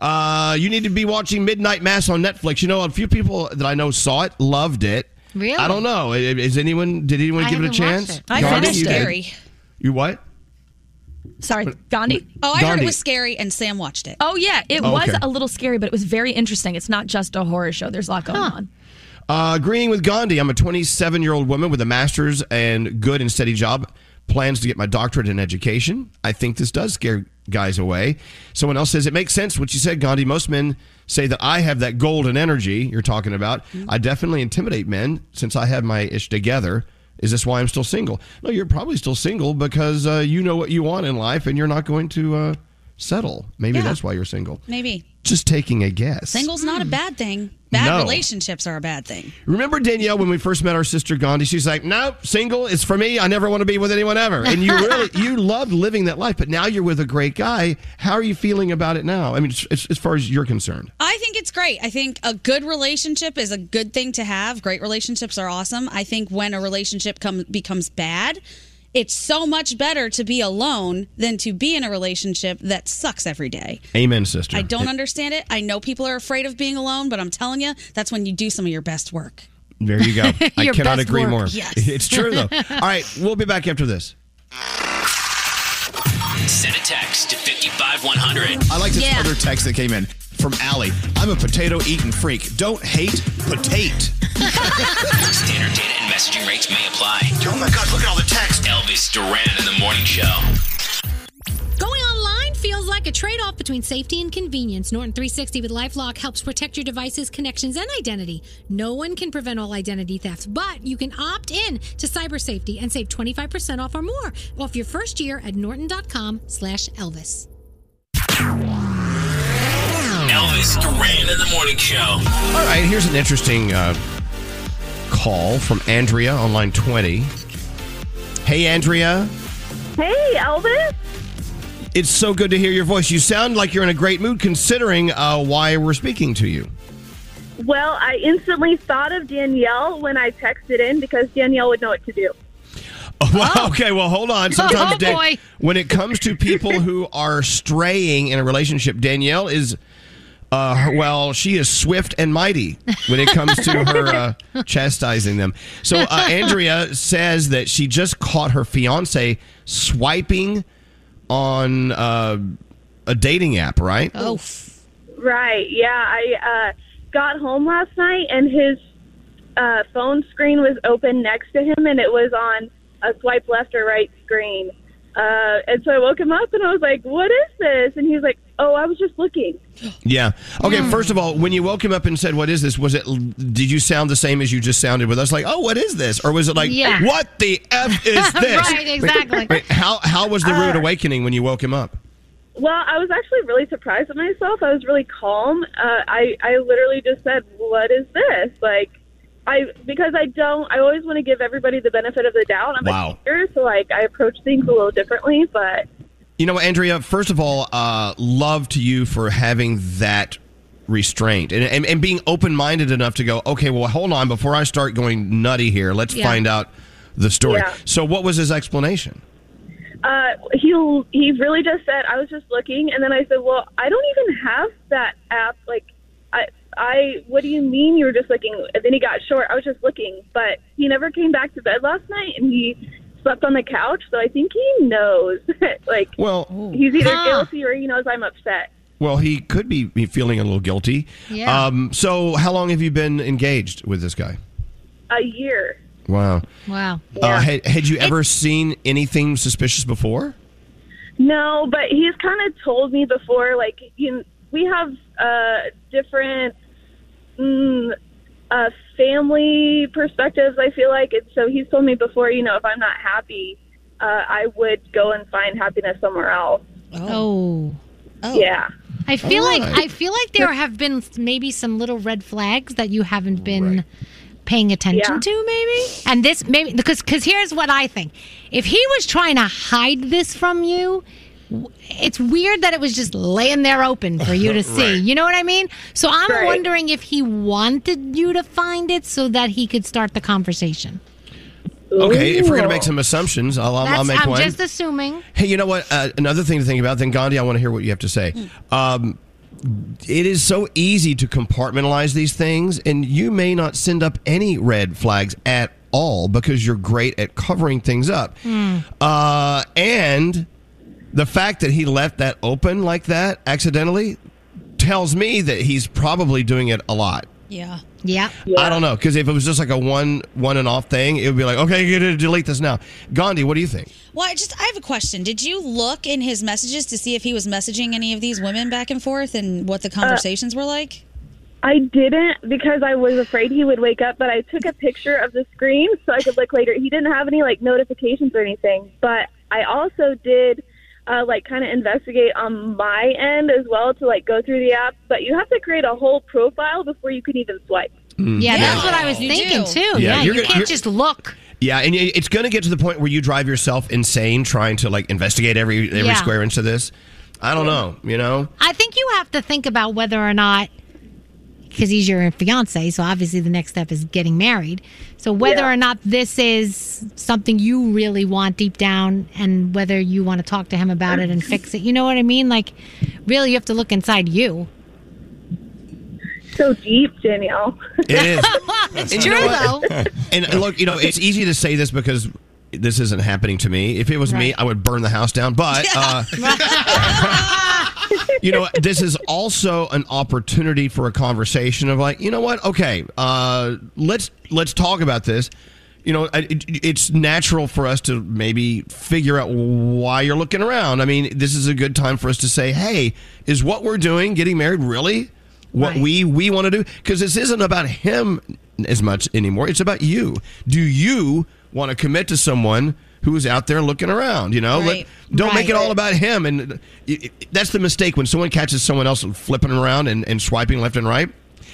Uh, you need to be watching Midnight Mass on Netflix. You know, a few people that I know saw it, loved it. Really? I don't know. Is anyone? Did anyone I give it a chance? it. I Gandhi, finished you did? Scary. You what? Sorry, Gandhi? Oh, I heard it was scary, and Sam watched it. Oh, yeah, it Oh, was okay. a little scary, but it was very interesting. It's not just a horror show, there's a lot going on. Uh, agreeing with Gandhi, I'm a 27 year old woman with a master's and good and steady job. Plans to get my doctorate in education. I think this does scare guys away. Someone else says it makes sense what you said, Gandhi. Most men say that I have that golden energy you're talking about. I definitely intimidate men since I have my ish together. Is this why I'm still single? No, you're probably still single because uh, you know what you want in life and you're not going to uh, settle. Maybe Yeah. that's why you're single. Maybe. Just taking a guess. Single's not a bad thing. Bad No. relationships are a bad thing. Remember Danielle when we first met our sister Gandhi? She's like, "No, single is for me. I never want to be with anyone ever." And you really you loved living that life, but now you're with a great guy. How are you feeling about it now? I mean, as, as far as you're concerned. I think it's great. I think a good relationship is a good thing to have. Great relationships are awesome. I think when a relationship come, becomes bad, it's so much better to be alone than to be in a relationship that sucks every day. Amen, sister. I don't understand it. I know people are afraid of being alone, but I'm telling you, that's when you do some of your best work. There you go. I cannot agree work, more. yes. It's true though. All right, we'll be back after this. Send a text to 55100. I like this other text that came in from Allie. I'm a potato eating freak. Don't hate, potate. Standard data and messaging rates may apply. Oh my god, look at all the text. Elvis Duran in the morning show. Going online feels like a trade off between safety and convenience. Norton 360 with Lifelock helps protect your devices, connections, and identity. No one can prevent all identity thefts, but you can opt in to cyber safety and save 25% off or more off your first year at norton.com slash Elvis. Elvis Duran in the morning show. All right, here's an interesting uh, call from Andrea on line 20. Hey, Andrea. Hey, Elvis. It's so good to hear your voice. You sound like you're in a great mood considering uh, why we're speaking to you. Well, I instantly thought of Danielle when I texted in because Danielle would know what to do. Well, okay, well, hold on. Sometimes, Oh, Dan- boy. when it comes to people who are straying in a relationship, Danielle is, uh, well, she is swift and mighty when it comes to her uh, chastising them. So, uh, Andrea says that she just caught her fiance swiping on uh, a dating app, right? Oh. Right. Yeah. I uh, got home last night and his uh, phone screen was open next to him and it was on a swipe left or right screen. Uh, and so I woke him up and I was like, what is this? And he was like, oh, I was just looking. Yeah. Okay. First of all, when you woke him up and said, "What is this?" Was it? Did you sound the same as you just sounded with us? Like, "Oh, what is this?" Or was it like, Yeah. "What the f is this?" Right, exactly. Wait, wait, how how was the rude Uh, awakening when you woke him up? Well, I was actually really surprised at myself. I was really calm. Uh, I I literally just said, "What is this?" Like, I because I don't. I always want to give everybody the benefit of the doubt. I'm Wow. a teacher, so like I approach things a little differently. But You know, Andrea, first of all, uh, love to you for having that restraint and, and, and being open minded enough to go, okay, well, hold on, before I start going nutty here, let's Yeah. find out the story. Yeah. So, what was his explanation? Uh, he he really just said I was just looking, and then I said, "Well, I don't even have that app. Like, I I what do you mean you were just looking?" And then he got short. I was just looking, but he never came back to bed last night, and he slept on the couch. So I think he knows. like, Well, he's either Huh. guilty or he knows I'm upset. Well, he could be be feeling a little guilty. Yeah. Um, so, how long have you been engaged with this guy? A year. Wow. Wow. Uh, had, had you ever seen anything suspicious before? No, but he's kind of told me before, like, you, we have uh, different mm, uh, family perspectives, I feel like. And so he's told me before, you know, if I'm not happy, uh, I would go and find happiness somewhere else. Oh. Yeah. I feel like Alright. I feel like there have been maybe some little red flags that you haven't been paying attention Yeah. to maybe. And this maybe because cuz here's what I think. If he was trying to hide this from you, w- it's weird that it was just laying there open for you to see. Right. You know what I mean? So I'm Right. wondering if he wanted you to find it so that he could start the conversation. Okay, if we're going to make some assumptions, I'll, I'll, I'll That's, make I'm just assuming. Hey, you know what? Uh, another thing to think about. Then Gandhi, I want to hear what you have to say. Um, it is so easy to compartmentalize these things, and you may not send up any red flags at all because you're great at covering things up. Uh, and the fact that he left that open like that accidentally tells me that he's probably doing it a lot. Yeah. Yeah. I don't know because if it was just like a one one and off thing, it would be like, okay, you gotta delete this now. Gandhi, what do you think? Well, I just I have a question. Did you look in his messages to see if he was messaging any of these women back and forth and what the uh, conversations were like? I didn't because I was afraid he would wake up, but I took a picture of the screen so I could look later. He didn't have any like notifications or anything, but I also did uh, like kind of investigate on my end as well to like go through the app. But you have to create a whole profile before you can even swipe. Mm. Yeah, that's what I was thinking too. Yeah, Yeah, you're gonna- can't just look. Yeah, and it's going to get to the point where you drive yourself insane trying to like investigate every every Yeah. square inch of this. I don't know, you know. I think you have to think about whether or not, because he's your fiance, so obviously the next step is getting married. So whether Yeah. or not this is something you really want deep down, and whether you want to talk to him about it and fix it. You know what I mean? Like, really, you have to look inside you. So deep, Danielle. It is. it's And true you know what? though. And look, you know, it's easy to say this because this isn't happening to me. If it was me, I would burn the house down. But uh, you know, this is also an opportunity for a conversation of like, you know what? Okay, uh, let's let's talk about this. You know, it, it's natural for us to maybe figure out why you're looking around. I mean, this is a good time for us to say, "Hey, is what we're doing, getting married, really what Right. we we want to do?" Because this isn't about him as much anymore. It's about you. Do you want to commit to someone who's out there looking around? You know, Let- don't make it all about him. And it, it- that's the mistake when someone catches someone else flipping around and, and swiping left and right.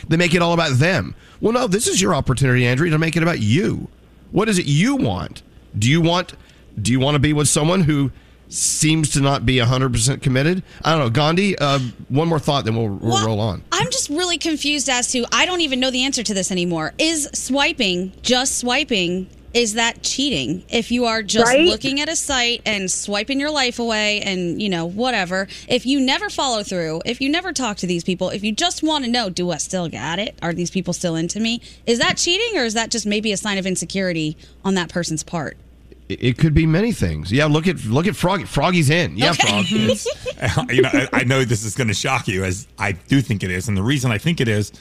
They make it all about them. Well, no, this is your opportunity, Andrea, to make it about you. What is it you want? Do you want do you want to be with someone who seems to not be 100% committed? I don't know. Gandhi, uh, one more thought, then we'll, we'll roll on. I'm just really confused as to I don't even know the answer to this anymore. Is swiping just swiping? Is that cheating? If you are just Right? looking at a site and swiping your life away and, you know, whatever, if you never follow through, if you never talk to these people, if you just want to know, do I still got it? Are these people still into me? Is that cheating or is that just maybe a sign of insecurity on that person's part? It, it could be many things. Yeah, look at look at Froggy. Froggy's in. Yeah, Frog. It's- uh, you know, I, I know this is going to shock you, as I do think it is, and the reason I think it is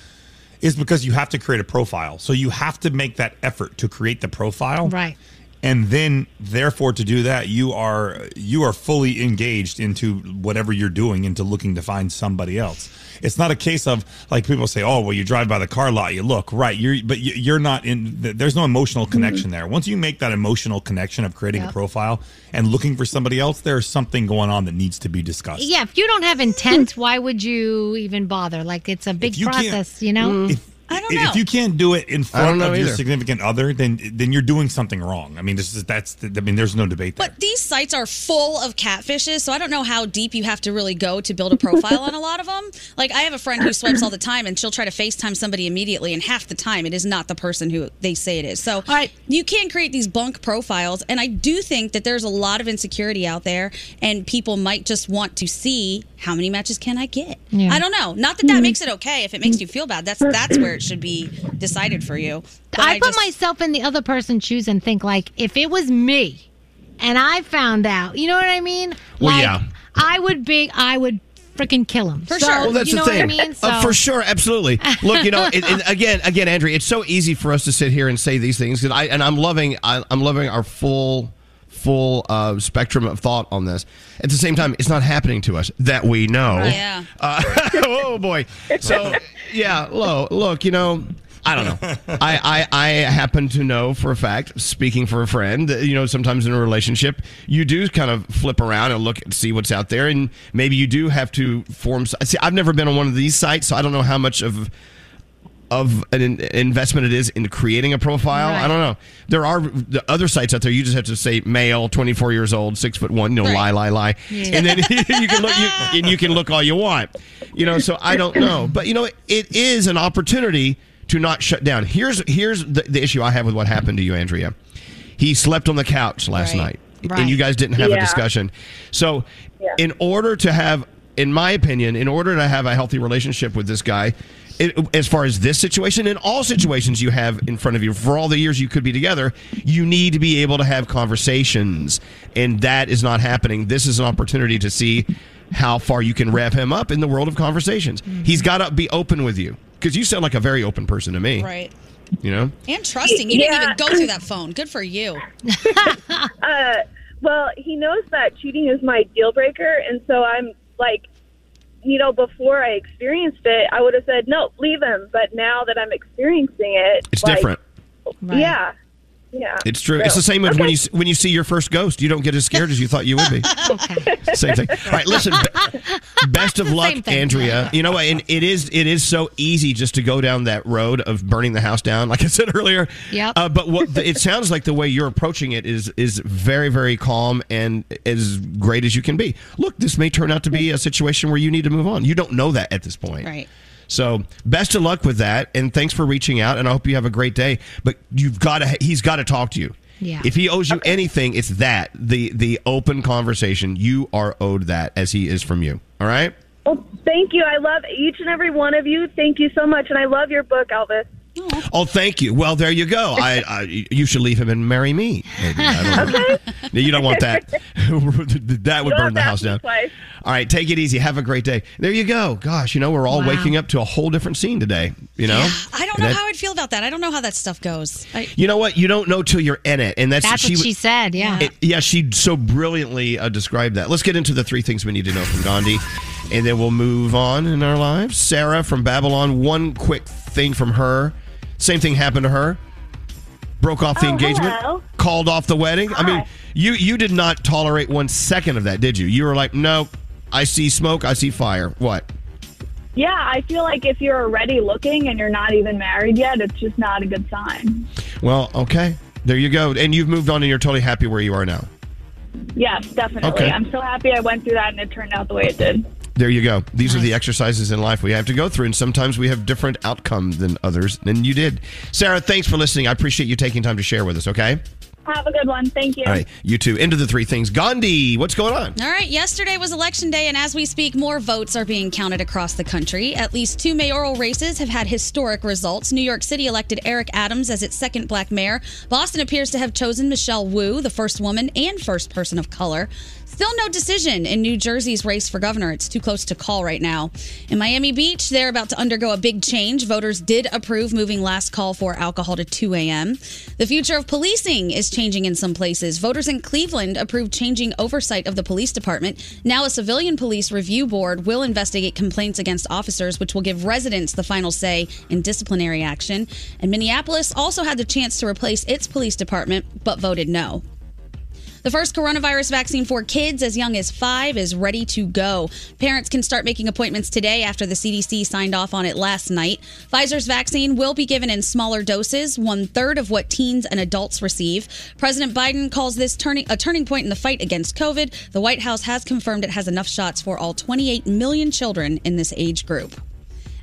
is because you have to create a profile. So you have to make that effort to create the profile, Right. And then therefore to do that, you are you are fully engaged into whatever you're doing, into looking to find somebody else. It's not a case of like people say, "Oh, well, you drive by the car lot, you look right." You're, but you- you're not in. There's no emotional mm-hmm. connection there. Once you make that emotional connection of creating a profile and looking for somebody else, there's something going on that needs to be discussed. Yeah, if you don't have intent, why would you even bother? Like, it's a big you process, you know? Mm-hmm. If I don't if you can't do it in front know of your significant other, then then you're doing something wrong. I mean, this is that's. I mean, there's no debate there. But these sites are full of catfishes, so I don't know how deep you have to really go to build a profile on a lot of them. Like I have a friend who swipes all the time, and she'll try to FaceTime somebody immediately, and half the time it is not the person who they say it is. So you can create these bunk profiles, and I do think that there's a lot of insecurity out there, and people might just want to see how many matches can I get. Yeah. I don't know. Not that that makes it okay if it makes you feel bad. That's that's where it should be decided for you. But I, put just- myself in the other person's shoes and think like, if it was me, and I found out, you know what I mean? Well, like, yeah. I would be, I would freaking kill him. For sure. Well, that's you know the thing. what I mean? Uh, for sure, absolutely. Look, you know, it, it- again, again, Andrea, it's so easy for us to sit here and say these things, 'cause I and I'm loving, I, I'm loving our full, full uh, spectrum of thought on this. At the same time, it's not happening to us that we know. Yeah. Uh, oh boy. So yeah, lo, look, you know. I don't know. I, I, I happen to know for a fact, speaking for a friend, that, you know, sometimes in a relationship, you do kind of flip around and look and see what's out there, and maybe you do have to form. See, I've never been on one of these sites, so I don't know how much of of an investment it is in creating a profile. I don't know. There are the other sites out there. You just have to say male, twenty four years old, six foot one. You know, lie, lie, lie, Yeah. and then you can look. You, and you can look all you want. You know, so I don't know, but you know, it is an opportunity to not shut down. Here's here's the, the issue I have with what happened to you, Andrea. He slept on the couch last Right. night, Right. and you guys didn't have a discussion. So, in order to have, in my opinion, in order to have a healthy relationship with this guy, it, as far as this situation, in all situations you have in front of you, for all the years you could be together, you need to be able to have conversations, and that is not happening. This is an opportunity to see how far you can rev him up in the world of conversations. He's got to be open with you because you sound like a very open person to me. Right. You know. And trusting. You didn't even go through that phone. Good for you. uh, well, he knows that cheating is my deal breaker, and so I'm like, you know, before I experienced it, I would have said no, leave him. But now that I'm experiencing it, It's like, different. Yeah, yeah. It's true. It's the same as when you when you see your first ghost. You don't get as scared as you thought you would be. Same thing. All right, listen. be- best of luck, thing. Andrea. You know, what? and it is it is so easy just to go down that road of burning the house down, like I said earlier. Yep. Uh, but what the, it sounds like the way you're approaching it is is very very calm and as great as you can be. Look, this may turn out to be a situation where you need to move on. You don't know that at this point. Right. So best of luck with that, and thanks for reaching out. And I hope you have a great day. But you've got to, he's got to talk to you. Yeah. If he owes you anything, it's that the the open conversation. You are owed that as he is from you. All right. Well, thank you. I love each and every one of you. Thank you so much, and I love your book, Elvis. Oh, thank you. Well, there you go. I, I you should leave him and marry me. Maybe. I don't know. No, You don't want that. that would You don't burn the house down. twice. All right, take it easy. Have a great day. There you go. Gosh, you know we're all Wow. waking up to a whole different scene today. You know. I don't And know that- how I'd feel about that. I don't know how that stuff goes. I, You know what? You don't know till you're in it, and that's That's what she said, yeah. It- yeah, she so brilliantly uh, described that. Let's get into the three things we need to know from Gandhi, and then we'll move on in our lives. Sarah from Babylon. One quick thing from her. Same thing happened to her. Broke off the Oh, engagement. hello. Called off the wedding. I mean, you you did not tolerate one second of that, did you? You were like, no. I see smoke. I see fire. What? Yeah, I feel like if you're already looking and you're not even married yet, it's just not a good sign. Well, okay. There you go. And you've moved on, and you're totally happy where you are now. Yes, definitely. Okay. I'm so happy I went through that and it turned out the way it did. There you go. These are the exercises in life we have to go through, and sometimes we have different outcome than others. And you did, Sarah. Thanks for listening. I appreciate you taking time to share with us. Okay. Have a good one. Thank you. All right. You too. Into the three things. Gandhi, what's going on? All right, yesterday was election day, and as we speak, more votes are being counted across the country. At least two mayoral races have had historic results. New York City elected Eric Adams as its second black mayor. Boston appears to have chosen Michelle Wu, the first woman and first person of color. Still no decision in New Jersey's race for governor. It's too close to call right now. In Miami Beach, they're about to undergo a big change. Voters did approve moving last call for alcohol to 2 a.m. The future of policing is changing in some places. Voters in Cleveland approved changing oversight of the police department. Now, a civilian police review board will investigate complaints against officers, which will give residents the final say in disciplinary action. And Minneapolis also had the chance to replace its police department, but voted no. The first coronavirus vaccine for kids as young as five is ready to go. Parents can start making appointments today after the CDC signed off on it last night. Pfizer's vaccine will be given in smaller doses, one third of what teens and adults receive. President Biden calls this turning a turning point in the fight against COVID. The White House has confirmed it has enough shots for all 28 million children in this age group.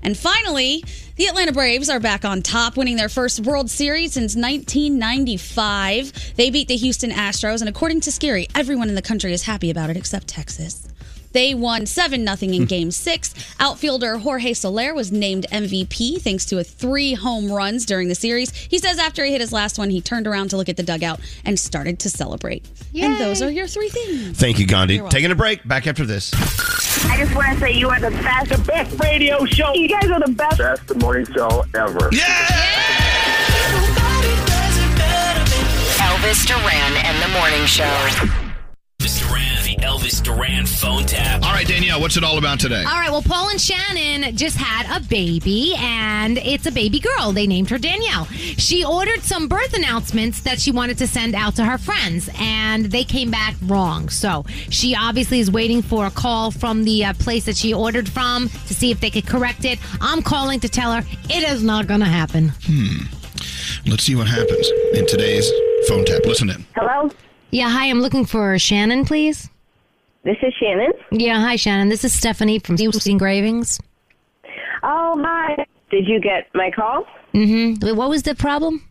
And finally, the Atlanta Braves are back on top, winning their first World Series since 1995. They beat the Houston Astros, and according to Scary, everyone in the country is happy about it except Texas. They won 7 0 in hmm. game six. Outfielder Jorge Soler was named MVP thanks to a three home runs during the series. He says after he hit his last one, he turned around to look at the dugout and started to celebrate. And those are your three things. Thank you, Gandhi. Taking a break. Back after this. I just want to say you are the best, the best radio show. You guys are the best. Best morning show ever. Yeah. Elvis Duran and the Morning Show. Elvis Duran, the Elvis Duran phone tap. All right, Danielle, what's it all about today? All right, well, Paul and Shannon just had a baby, and it's a baby girl. They named her Danielle. She ordered some birth announcements that she wanted to send out to her friends, and they came back wrong. So she obviously is waiting for a call from the uh, place that she ordered from to see if they could correct it. I'm calling to tell her it is not going to happen. Hmm. Let's see what happens in today's phone tap. Listen in. Hello? Yeah, hi, I'm looking for Shannon, please. This is Shannon. Yeah, hi, Shannon. This is Stephanie from Steve's Engravings. Oh, hi. Did you get my call? Mm-hmm. What was the problem?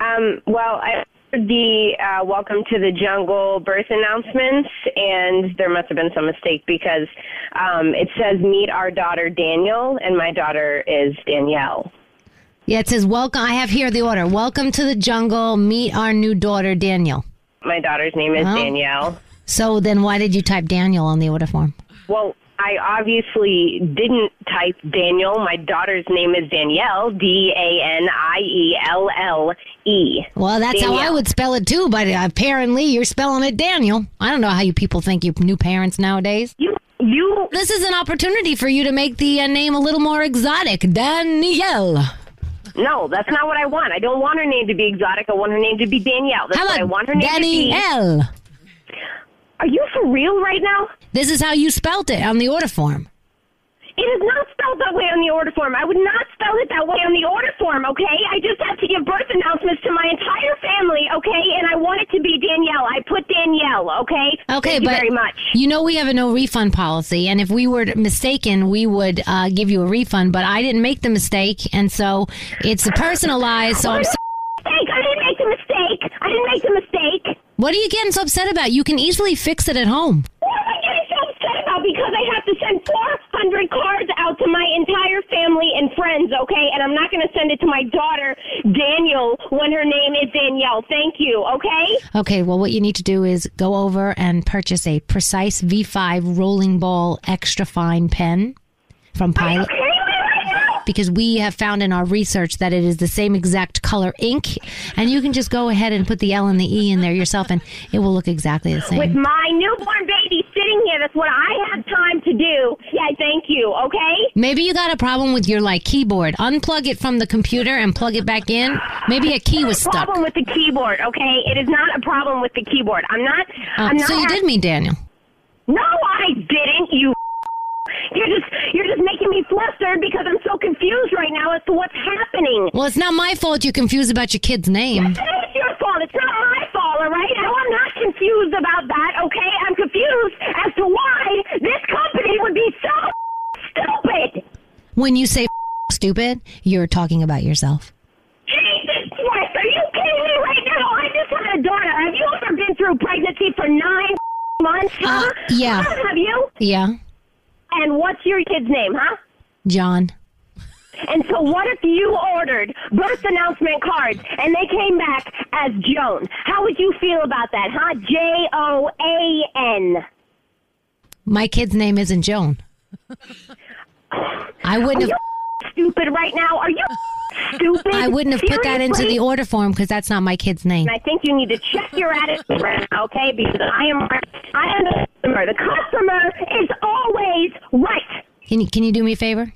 Um, well, I heard the uh, welcome to the jungle birth announcements, and there must have been some mistake because um, it says meet our daughter Daniel, and my daughter is Danielle. Yeah, it says welcome. I have here the order. Welcome to the jungle. Meet our new daughter, Daniel. My daughter's name is Oh. Danielle. So then, why did you type Daniel on the order form? Well, I obviously didn't type Daniel. My daughter's name is Danielle, D A N I E L L E. Well, that's how I would spell it too, but apparently you're spelling it Daniel. I don't know how you people think you new parents nowadays. You, you. This is an opportunity for you to make the uh, name a little more exotic, Danielle. No, that's not what I want. I don't want her name to be exotic. I want her name to be Danielle. That's How what I want her name to be. Danielle? Are you for real right now? This is how you spelt it on the order form. It is not spelled that way on the order form. I would not spell it that way on the order form, okay? I just have to give birth announcements to my entire family, okay? And I want it to be Danielle. I put Danielle, okay? Okay, Thank you but very much. you know we have a no refund policy, and if we were mistaken, we would uh, give you a refund. But I didn't make the mistake, and so it's personalized. So I'm so- Mistake. I didn't make the mistake. I didn't make the mistake. what are you getting so upset about? You can easily fix it at home. What am I getting so upset about? Because I have to send 400 cards out to my entire family and friends, okay? And I'm not going to send it to my daughter, Daniel, when her name is Danielle. Thank you, okay? Okay, well, what you need to do is go over and purchase a Precise V5 rolling ball extra fine pen from Pilot. Because we have found in our research that it is the same exact color ink, and you can just go ahead and put the L and the E in there yourself, and it will look exactly the same. With my newborn baby sitting here, that's what I have time to do. Yeah, thank you, okay? Maybe you got a problem with your like keyboard. Unplug it from the computer and plug it back in. Maybe a key was stuck. Problem with the keyboard, okay? It is not a problem with the keyboard. I'm not. Uh, I'm not. so you did meet Daniel. No, I didn't. You. You're just you're just making me flustered because I'm so confused right now as to what's happening. Well, it's not my fault you're confused about your kid's name. It is your fault. It's not my fault, all right? No, I'm not confused about that, okay? I'm confused as to why this company would be so stupid. When you say stupid, you're talking about yourself. Jesus Christ, are you kidding me right now? I just had a daughter. Have you ever been through pregnancy for nine months? Huh? Uh, yeah. Have you? Yeah, And what's your kid's name, huh? John. And so what if you ordered birth announcement cards and they came back as Joan? How would you feel about that, huh? J O A N. My kid's name isn't Joan. I wouldn't oh, have. Stupid right now? Are you stupid? I wouldn't have put that into the order form because that's not my kid's name. And I think you need to check your attitude right now, okay? Because I am I am the customer. The customer is always right. Can you can you do me a favor?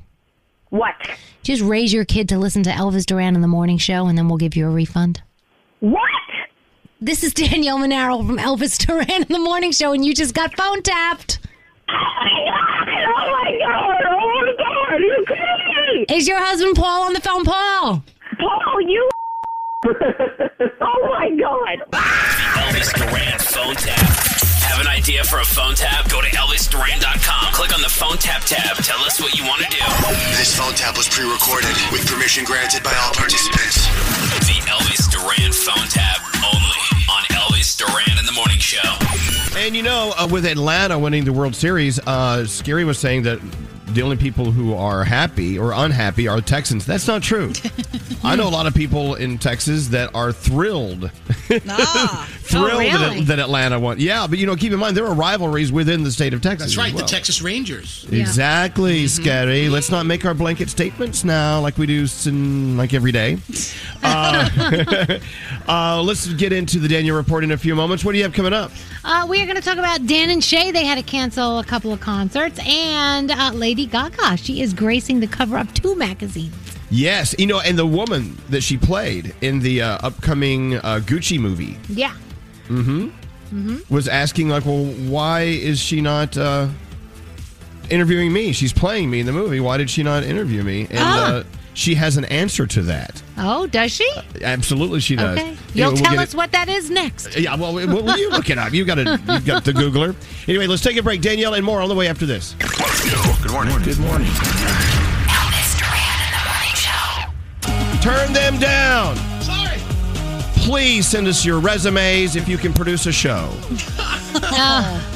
What? Just raise your kid to listen to Elvis Duran in the morning show, and then we'll give you a refund. What? This is Danielle Monaro from Elvis Duran in the Morning Show, and you just got phone tapped. Oh my god! Oh my god! Oh Are you kidding me? Is your husband Paul on the phone, Paul? Paul, you. oh my god! Elvis Duran phone tap. Have an idea for a phone tap? Go to ElvisDuran.com. Click on the phone tap tab. Tell us what you want to do. This phone tap was pre-recorded with permission granted by all participants. The Elvis Duran phone tap only on Elvis Duran in the Morning Show. And you know, uh, with Atlanta winning the World Series, uh, Scary was saying that the only people who are happy or unhappy are Texans. That's not true. I know a lot of people in Texas that are thrilled. thrilled Oh, really? that, that Atlanta won. Yeah, but you know, keep in mind there are rivalries within the state of Texas. That's as right, well. the Texas Rangers. Exactly, Mm-hmm. Scary. Let's not make our blanket statements now like we do sin, like every day. Uh, uh, let's get into the Daniel report in a few moments. What do you have coming up? Uh, we are going to talk about Dan and Shay. They had to cancel a couple of concerts, and uh, Lady Gaga. She is gracing the cover of two magazines. Yes, you know, and the woman that she played in the uh, upcoming uh, Gucci movie Yeah. mm-hmm, Mm-hmm. was asking, like, well, why is she not uh, interviewing me? She's playing me in the movie. Why did she not interview me? And Ah. Uh, she has an answer to that. Oh, does she? Absolutely, she does. Okay. You'll we'll tell get us what that is next. Yeah, well, well, well, you look it up. You've got to, you've got the Googler. Anyway, let's take a break. Danielle and more on the way after this. Good morning. Good morning. Elvis Duran in the morning show. Turn them down. Sorry. Please send us your resumes if you can produce a show.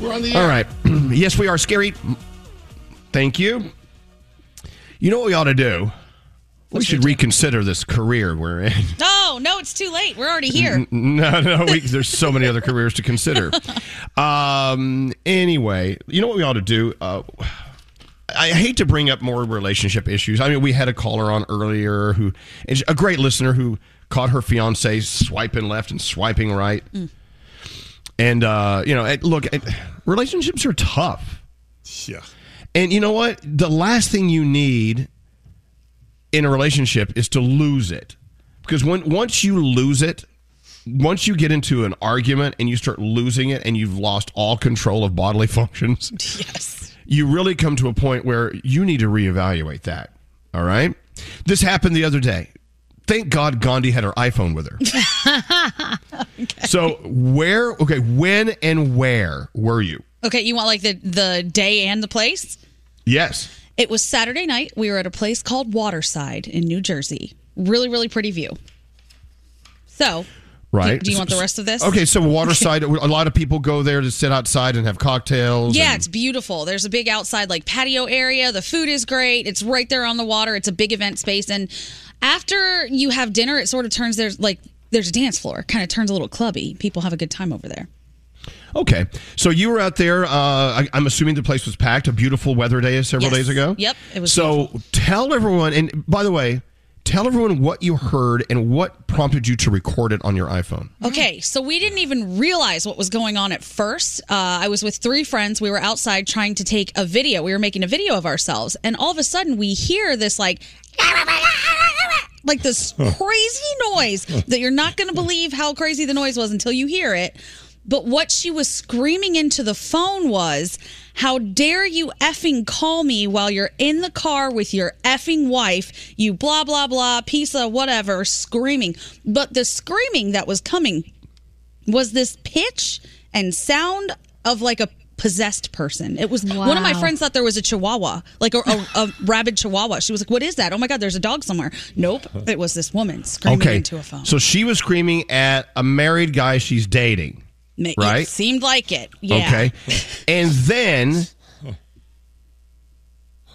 We're on the All air. right. yes, we are scary. Thank you. You know what we ought to do? we should reconsider this career we're in. No, no, it's too late. We're already here. No, no, we, there's so many other careers to consider. Um, anyway, you know what we ought to do? Uh, I hate to bring up more relationship issues. I mean, we had a caller on earlier who is a great listener who caught her fiance swiping left and swiping right. And uh, you know, look, relationships are tough. Yeah. And you know what? The last thing you need in a relationship is to lose it. Because when once you lose it, once you get into an argument and you start losing it and you've lost all control of bodily functions, yes. you really come to a point where you need to reevaluate that. All right? This happened the other day. Thank God Gandhi had her iPhone with her. So, where, okay, when and where were you? Okay, you want like the the day and the place? Yes. It was Saturday night. We were at a place called Waterside in New Jersey. Really, really pretty view. So, Right. Do, do you want the rest of this? Okay, so Waterside, a lot of people go there to sit outside and have cocktails. Yeah, and- it's beautiful. There's a big outside like patio area. The food is great. It's right there on the water. It's a big event space. And after you have dinner, it sort of turns there's like there's a dance floor. Kind of turns a little clubby. People have a good time over there. Okay, so you were out there. Uh, I, I'm assuming the place was packed. A beautiful weather day several Yes. days ago. Yep, it was So tell everyone, and by the way, tell everyone what you heard and what prompted you to record it on your iPhone. Okay, so we didn't even realize what was going on at first. Uh, I was with three friends. We were outside trying to take a video. We were making a video of ourselves, and all of a sudden we hear this like. Like this crazy noise that you're not going to believe how crazy the noise was until you hear it. But what she was screaming into the phone was, How dare you effing call me while you're in the car with your effing wife, you blah, blah, blah, piece of whatever, screaming. But the screaming that was coming was this pitch and sound of like a possessed person. It was one of my friends thought there was a chihuahua, like a, a, a rabid chihuahua. She was like, What is that? Oh my God, there's a dog somewhere. Nope. It was this woman screaming okay, into a phone. so she was screaming at a married guy she's dating. It right? seemed like it. Yeah. Okay. And then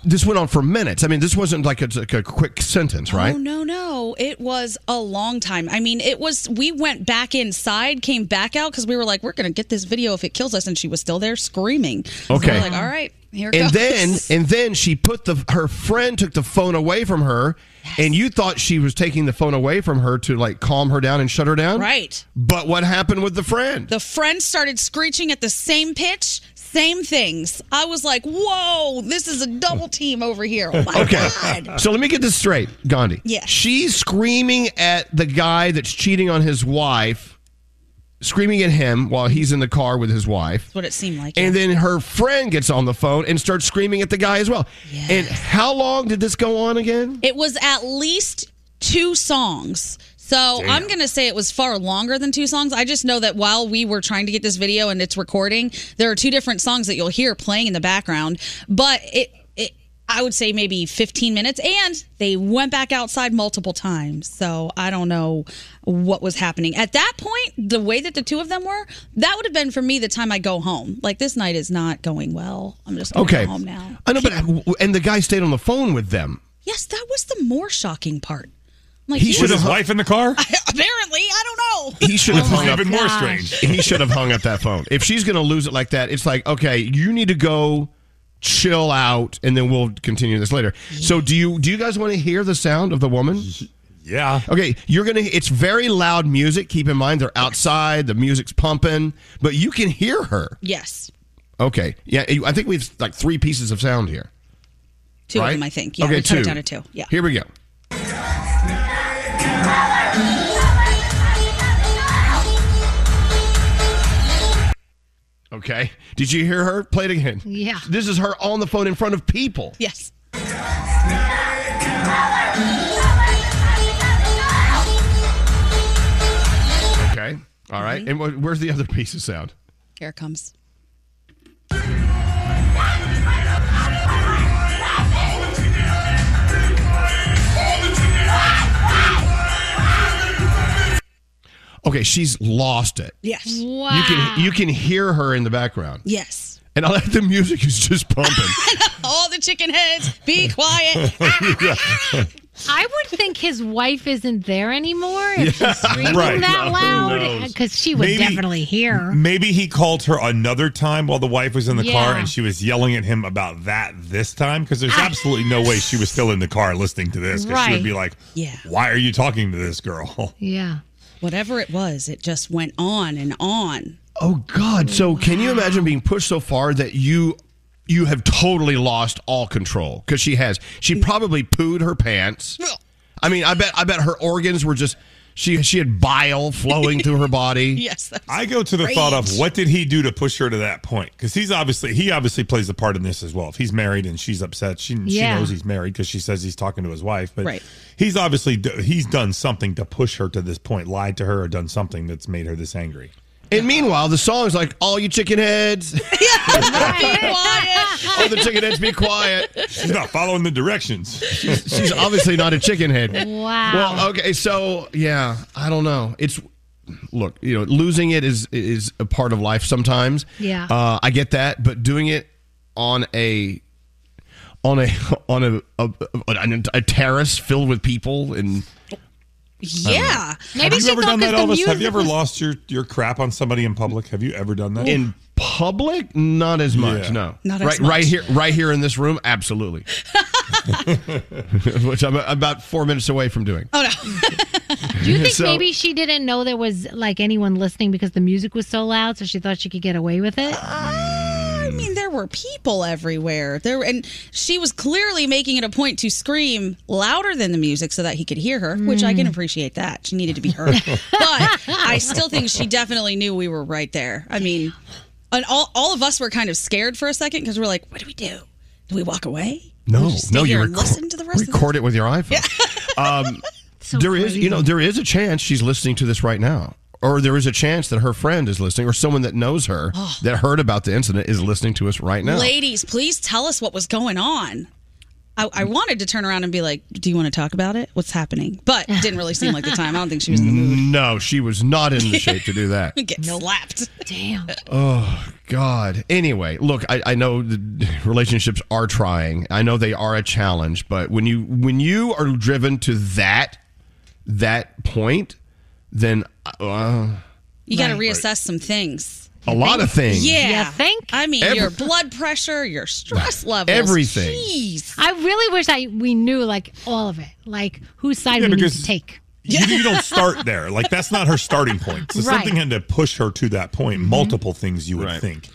this went on for minutes. I mean, this wasn't like a, like a quick sentence, right? Oh no, no. It was a long time. I mean, it was we went back inside, came back out because we were like, we're gonna get this video if it kills us, and she was still there screaming. So Okay. we're like, all right, here and goes. then and then she put the her friend took the phone away from her and you thought she was taking the phone away from her to like calm her down and shut her down Right. but what happened with the friend the friend started screeching at the same pitch, same things. I was like, whoa, this is a double team over here. Oh my Okay. God. So let me get this straight, Gandhi. Yes. She's screaming at the guy that's cheating on his wife, screaming at him while he's in the car with his wife. That's what it seemed like. And then her friend gets on the phone and starts screaming at the guy as well. And how long did this go on again? It was at least two songs. So Damn. I'm going to say it was far longer than two songs. I just know that while we were trying to get this video and it's recording, there are two different songs that you'll hear playing in the background. But it, it I would say maybe 15 minutes. And they went back outside multiple times. So I don't know what was happening. At that point, the way that the two of them were, that would have been for me the time I go home. Like this night is not going well. I'm just Okay. home now. I know, but and the guy stayed on the phone with them. Yes, that was the more shocking part. I'm like, He should have- wife in the car? Apparently, I don't know. He should have hung up. even more strange. He should have hung up that phone. If she's going to lose it like that, it's like, okay, you need to go chill out, and then we'll continue this later. So, do you do you guys want to hear the sound of the woman? Yeah. Okay, you're gonna. It's very loud music. Keep in mind they're outside. The music's pumping, but you can hear her. Yes. Okay. Yeah, I think we have like three pieces of sound here. Two right? of them, I think. Yeah, okay, we cut two. it down to two. Yeah. Here we go. Okay. Did you hear her? Play it again. Yeah. This is her on the phone in front of people. Yes. Okay. All right. Mm-hmm. And wh- where's the other piece of sound? Here it comes. Okay, she's lost it. Yes. Wow. You can you can hear her in the background. Yes. And I like the music is just pumping. All the chicken heads, be quiet. I would think his wife isn't there anymore if Yeah. she's screaming Right. that Who loud because she would Maybe- definitely hear. Maybe he called her another time while the wife was in the car and she was yelling at him about that this time because there's ah. absolutely no way she was still in the car listening to this because she would be like, Yeah. Why are you talking to this girl? Yeah. Whatever it was, it just went on and on. Oh God! So can you imagine being pushed so far that you you have totally lost all control? Because she has. She probably pooed her pants. I mean, I bet I bet her organs were just she she had bile flowing through her body. Yes. I go to the thought of what did he do to push her to that point? Because he's obviously he obviously plays a part in this as well. If he's married and she's upset, she she knows he's married because she says he's talking to his wife. But Right. he's obviously he's done something to push her to this point, lied to her, or done something that's made her this angry. And meanwhile, the song's like, "All you chicken heads, Yeah, Be quiet. all the chicken heads, be quiet." She's not following the directions. She's obviously not a chicken head. Wow. Well, okay, so yeah, I don't know. It's look, you know, losing it is is a part of life sometimes. Yeah. uh, I get that, but doing it on a on a on a a, a, a terrace filled with people and Yeah. Um, maybe Have you ever done that, 'cause the Elvis? Have you ever lost your, your crap on somebody in public? Have you ever done that? in public, not as much. Yeah. No, Not as right, much. right here, right here in this room, absolutely. Which I'm about four minutes away from doing. Oh no. Do you think So- maybe she didn't know there was like anyone listening because the music was so loud, so she thought she could get away with it? Uh, I mean, there were people everywhere. There and she was clearly making it a point to scream louder than the music so that he could hear her, which I can appreciate that. She needed to be heard. but I still think she definitely knew we were right there. I mean, and all all of us were kind of scared for a second because we're like, what do we do? Do we walk away? No, no, you here and reco- listen to the rest of record it with your iPhone. Um, there is, you know, there is a chance she's listening to this right now, or there is a chance that her friend is listening, or someone that knows her that heard about the incident is listening to us right now. Ladies, please tell us what was going on. I, I wanted to turn around and be like, "Do you want to talk about it? What's happening?" But it didn't really seem like the time. I don't think she was in the mood. No, she was not in the shape to do that. Get slapped. Damn. Oh God. Anyway, look, I, I know the relationships are trying. I know they are a challenge, but when you when you are driven to that that point, then uh, You got to reassess some things. a lot of things. Yeah. You think? I mean, Every- your blood pressure, your stress levels. Everything. Jeez. I really wish I we knew like all of it, like whose side Yeah, we need because- to take. You, you don't start there. Like that's not her starting point. So Right. something had to push her to that point. Multiple things you would Right. think.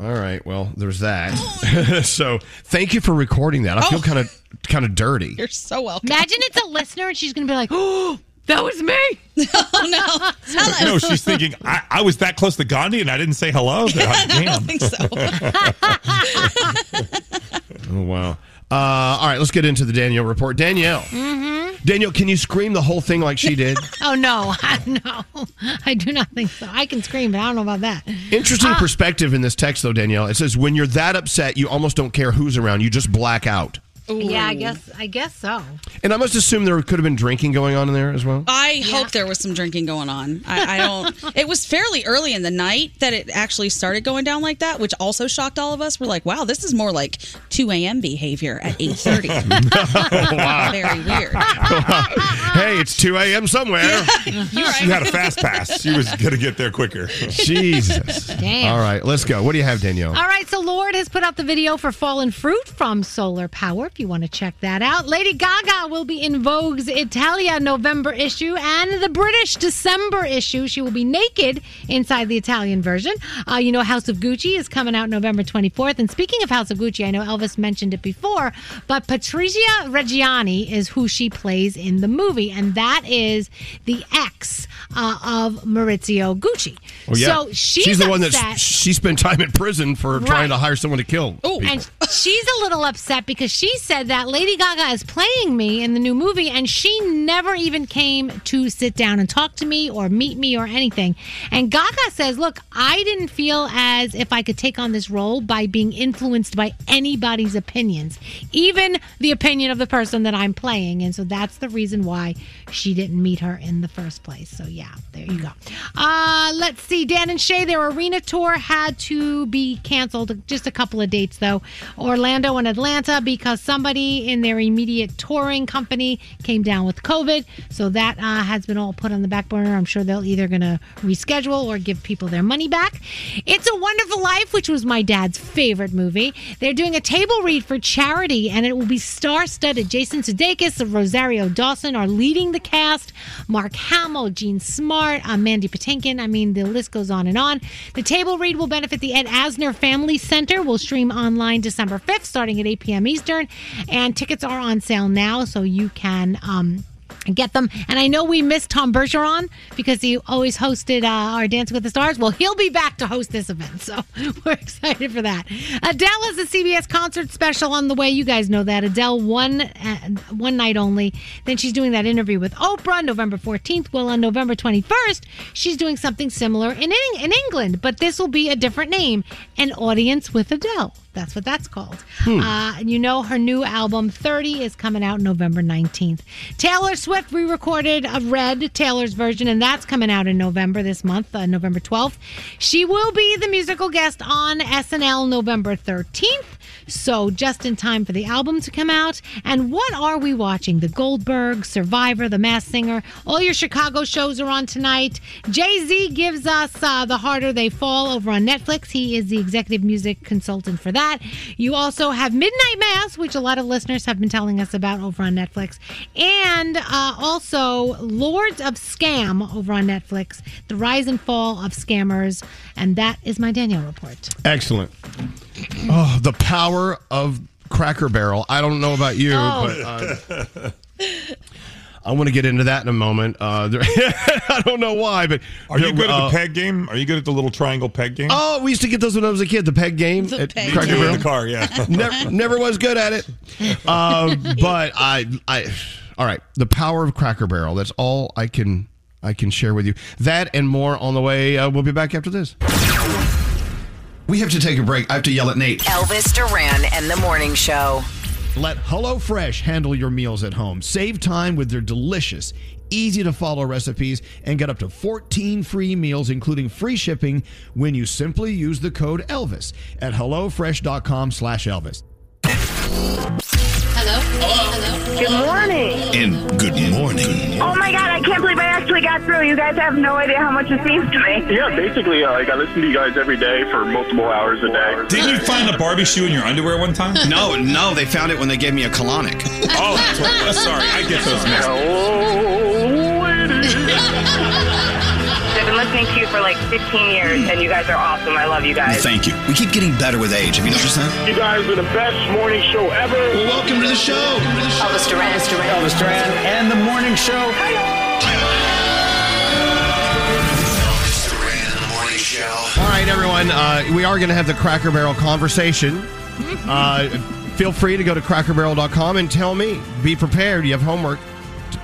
All right. Well, there's that. so thank you for recording that. I feel kind of kind of dirty. You're so welcome. Imagine it's a listener and she's going to be like, oh, that was me. oh, no. Tell No, she's thinking I, I was that close to Gandhi and I didn't say hello. I don't think so. Oh wow. Uh, all right, let's get into the Danielle report. Danielle, Mm-hmm. Danielle, can you scream the whole thing like she did? Oh, no. no. I do not think so. I can scream, but I don't know about that. Interesting perspective in this text, though, Danielle. It says when you're that upset, you almost don't care who's around. You just black out. Yeah, I guess I guess so. And I must assume there could have been drinking going on in there as well. I hope there was some drinking going on. I, I don't. it was fairly early in the night that it actually started going down like that, which also shocked all of us. We're like, "Wow, this is more like 2 a.m. behavior at 8:30." wow. Very weird. hey, it's 2 a.m. somewhere. She had a fast pass. She was going to get there quicker. Jesus. Damn. All right, let's go. What do you have, Danielle? All right, so Lorde has put out the video for Fallen Fruit from Solar Power. If you want to check that out, Lady Gaga will be in Vogue's Italia November issue and the British December issue. She will be naked inside the Italian version. Uh, you know, House of Gucci is coming out November 24th. And speaking of House of Gucci, I know Elvis mentioned it before, but Patricia Reggiani is who she plays in the movie, and that is the ex uh, of Maurizio Gucci. Oh, yeah. So she's, the one upset. that she spent time in prison for Right. trying to hire someone to kill. Oh, and she's a little upset because she said that Lady Gaga is playing me in the new movie, and she never even came to sit down and talk to me or meet me or anything. And Gaga says, "Look, I didn't feel as if I could take on this role by being influenced by anybody's opinions, even the opinion of the person that I'm playing, and so that's the reason why she didn't meet her in the first place." So yeah, there you go. Uh, let's see, Dan and Shay, their arena tour had to be canceled. Just a couple of dates though. Orlando and Atlanta because somebody in their immediate touring company came down with COVID. So that uh, has been all put on the back burner. I'm sure they'll either going to reschedule or give people their money back. It's a Wonderful Life, which was my dad's favorite movie. They're doing a table read for charity, and it will be star-studded. Jason Sudeikis and Rosario Dawson are leading the cast. Mark Hamill, Jean Smart, uh, Mandy Patinkin. I mean, the list goes on and on. The table read will benefit the Ed Asner Family Center. Will stream online December 5th, starting at 8 p.m. Eastern, and tickets are on sale now, so you can. Um, Get them. And I know we missed Tom Bergeron because he always hosted uh, our Dance with the Stars. Well, he'll be back to host this event. So we're excited for that. Adele is a CBS concert special on the way. You guys know that. Adele one, uh, one night only. Then she's doing that interview with Oprah November 14th. Well, on November 21st, she's doing something similar in, in England, but this will be a different name An Audience with Adele. That's what that's called. Hmm. Uh, and you know her new album 30 is coming out November 19th. Taylor Swift re-recorded a Red Taylor's version, and that's coming out in November this month, uh, November 12th. She will be the musical guest on SNL November 13th. So just in time for the album to come out. And what are we watching? The Goldberg, Survivor, The Masked Singer. All your Chicago shows are on tonight. Jay Z gives us uh, The Harder They Fall over on Netflix. He is the executive music consultant for that. You also have Midnight Mass, which a lot of listeners have been telling us about over on Netflix. And uh, also Lords of Scam over on Netflix. The Rise and Fall of Scammers. And that is my Danielle report. Excellent. Oh, the power of Cracker Barrel. I don't know about you, Oh. but uh, I want to get into that in a moment. Uh, there- I don't know why, but Are you good at uh, the peg game? Are you good at the little triangle peg game? Oh, we used to get those when I was a kid. The peg game The at peg Cracker game. Barrel In the car, yeah. never, never was good at it. Uh, but I, I, all right. The power of Cracker Barrel. That's all I can, I can share with you. That and more on the way. Uh, we'll be back after this. We have to take a break. I have to yell at Nate. Elvis Duran and the Morning Show. Let HelloFresh handle your meals at home. Save time with their delicious, easy to follow recipes and get up to 14 free meals, including free shipping, when you simply use the code ELVIS at HelloFresh.com slash Elvis. Hello? Hello? Good morning. And good morning. Oh my god, I can't believe I actually got through. You guys have no idea how much it means to me. Yeah, basically, uh, like I listen to you guys every day for multiple hours a day. Didn't you find a Barbie shoe in your underwear one time? No, no, they found it when they gave me a colonic. Oh, that's what- sorry. I get those mixed. They've been listening listening to you for like 15 years, and you guys are awesome. I love you guys. Thank you. We keep getting better with age. Have you noticed that? You guys are the best morning show ever. Well, welcome to the show. Elvis Duran. Elvis Duran and the morning show. Elvis Duran in the morning show. All right, everyone. Uh, we are going to have the Cracker Barrel conversation. Uh, feel free to go to crackerbarrel.com and tell me. Be prepared. You have homework.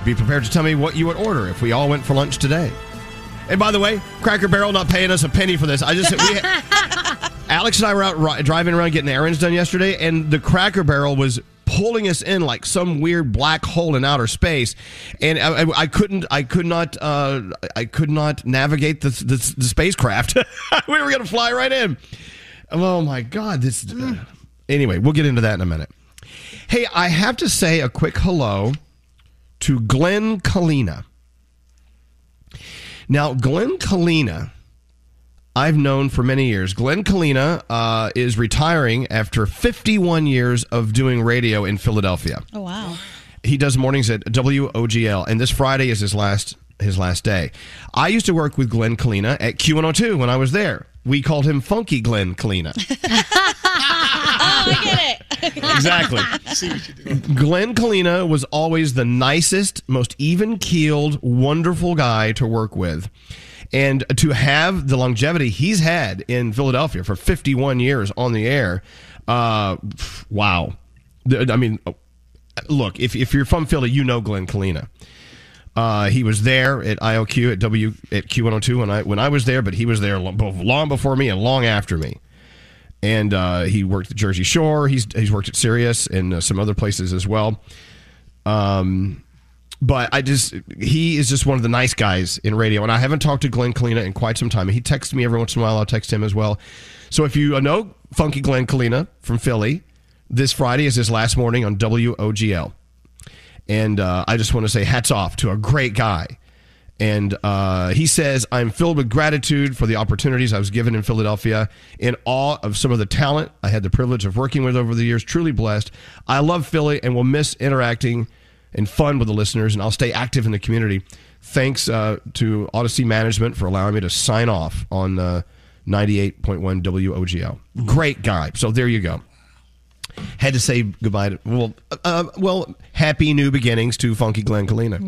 Be prepared to tell me what you would order if we all went for lunch today. And by the way, Cracker Barrel not paying us a penny for this. I just we, Alex and I were out ri- driving around getting errands done yesterday, and the Cracker Barrel was pulling us in like some weird black hole in outer space, and I, I- I couldn't, I could not, uh, I could not navigate the the, the spacecraft. we were gonna fly right in. Oh my god! This. uh, anyway, we'll get into that in a minute. Hey, I have to say a quick hello to Glenn Kalina. Now, Glenn Kalina, I've known for many years. Glenn Kalina uh, is retiring after 51 years of doing radio in Philadelphia. Oh wow. He does mornings at WOGL, and this Friday is his last his last day. I used to work with Glenn Kalina at Q102 when I was there. We called him Funky Glenn Kalina. Oh, I get it. Exactly. Glenn Kalina was always the nicest, most even keeled, wonderful guy to work with. And to have the longevity he's had in Philadelphia for 51 years on the air, uh, wow. I mean, look, if, if you're from Philly, you know Glenn Kalina. Uh, he was there at IOQ at W at Q102 when I when I was there, but he was there long, before me and long after me and uh, he worked at Jersey Shore. He's he's worked at Sirius and uh, some other places as well. Um, but I just he is just one of the nice guys in radio, and I haven't talked to Glenn Kalina in quite some time. He texts me every once in a while. I'll text him as well. So if you know Funky Glenn Kalina from Philly, this Friday is his last morning on WOGL, and uh, I just want to say hats off to a great guy. And uh, he says, I'm filled with gratitude for the opportunities I was given in Philadelphia, in awe of some of the talent I had the privilege of working with over the years. Truly blessed. I love Philly and will miss interacting and fun with the listeners, and I'll stay active in the community. Thanks uh, to Audacy Management for allowing me to sign off on uh, 98.1 WOGL. Great guy. So there you go. Had to say goodbye to well, uh, well, happy new beginnings to Funky Glenn Kalina.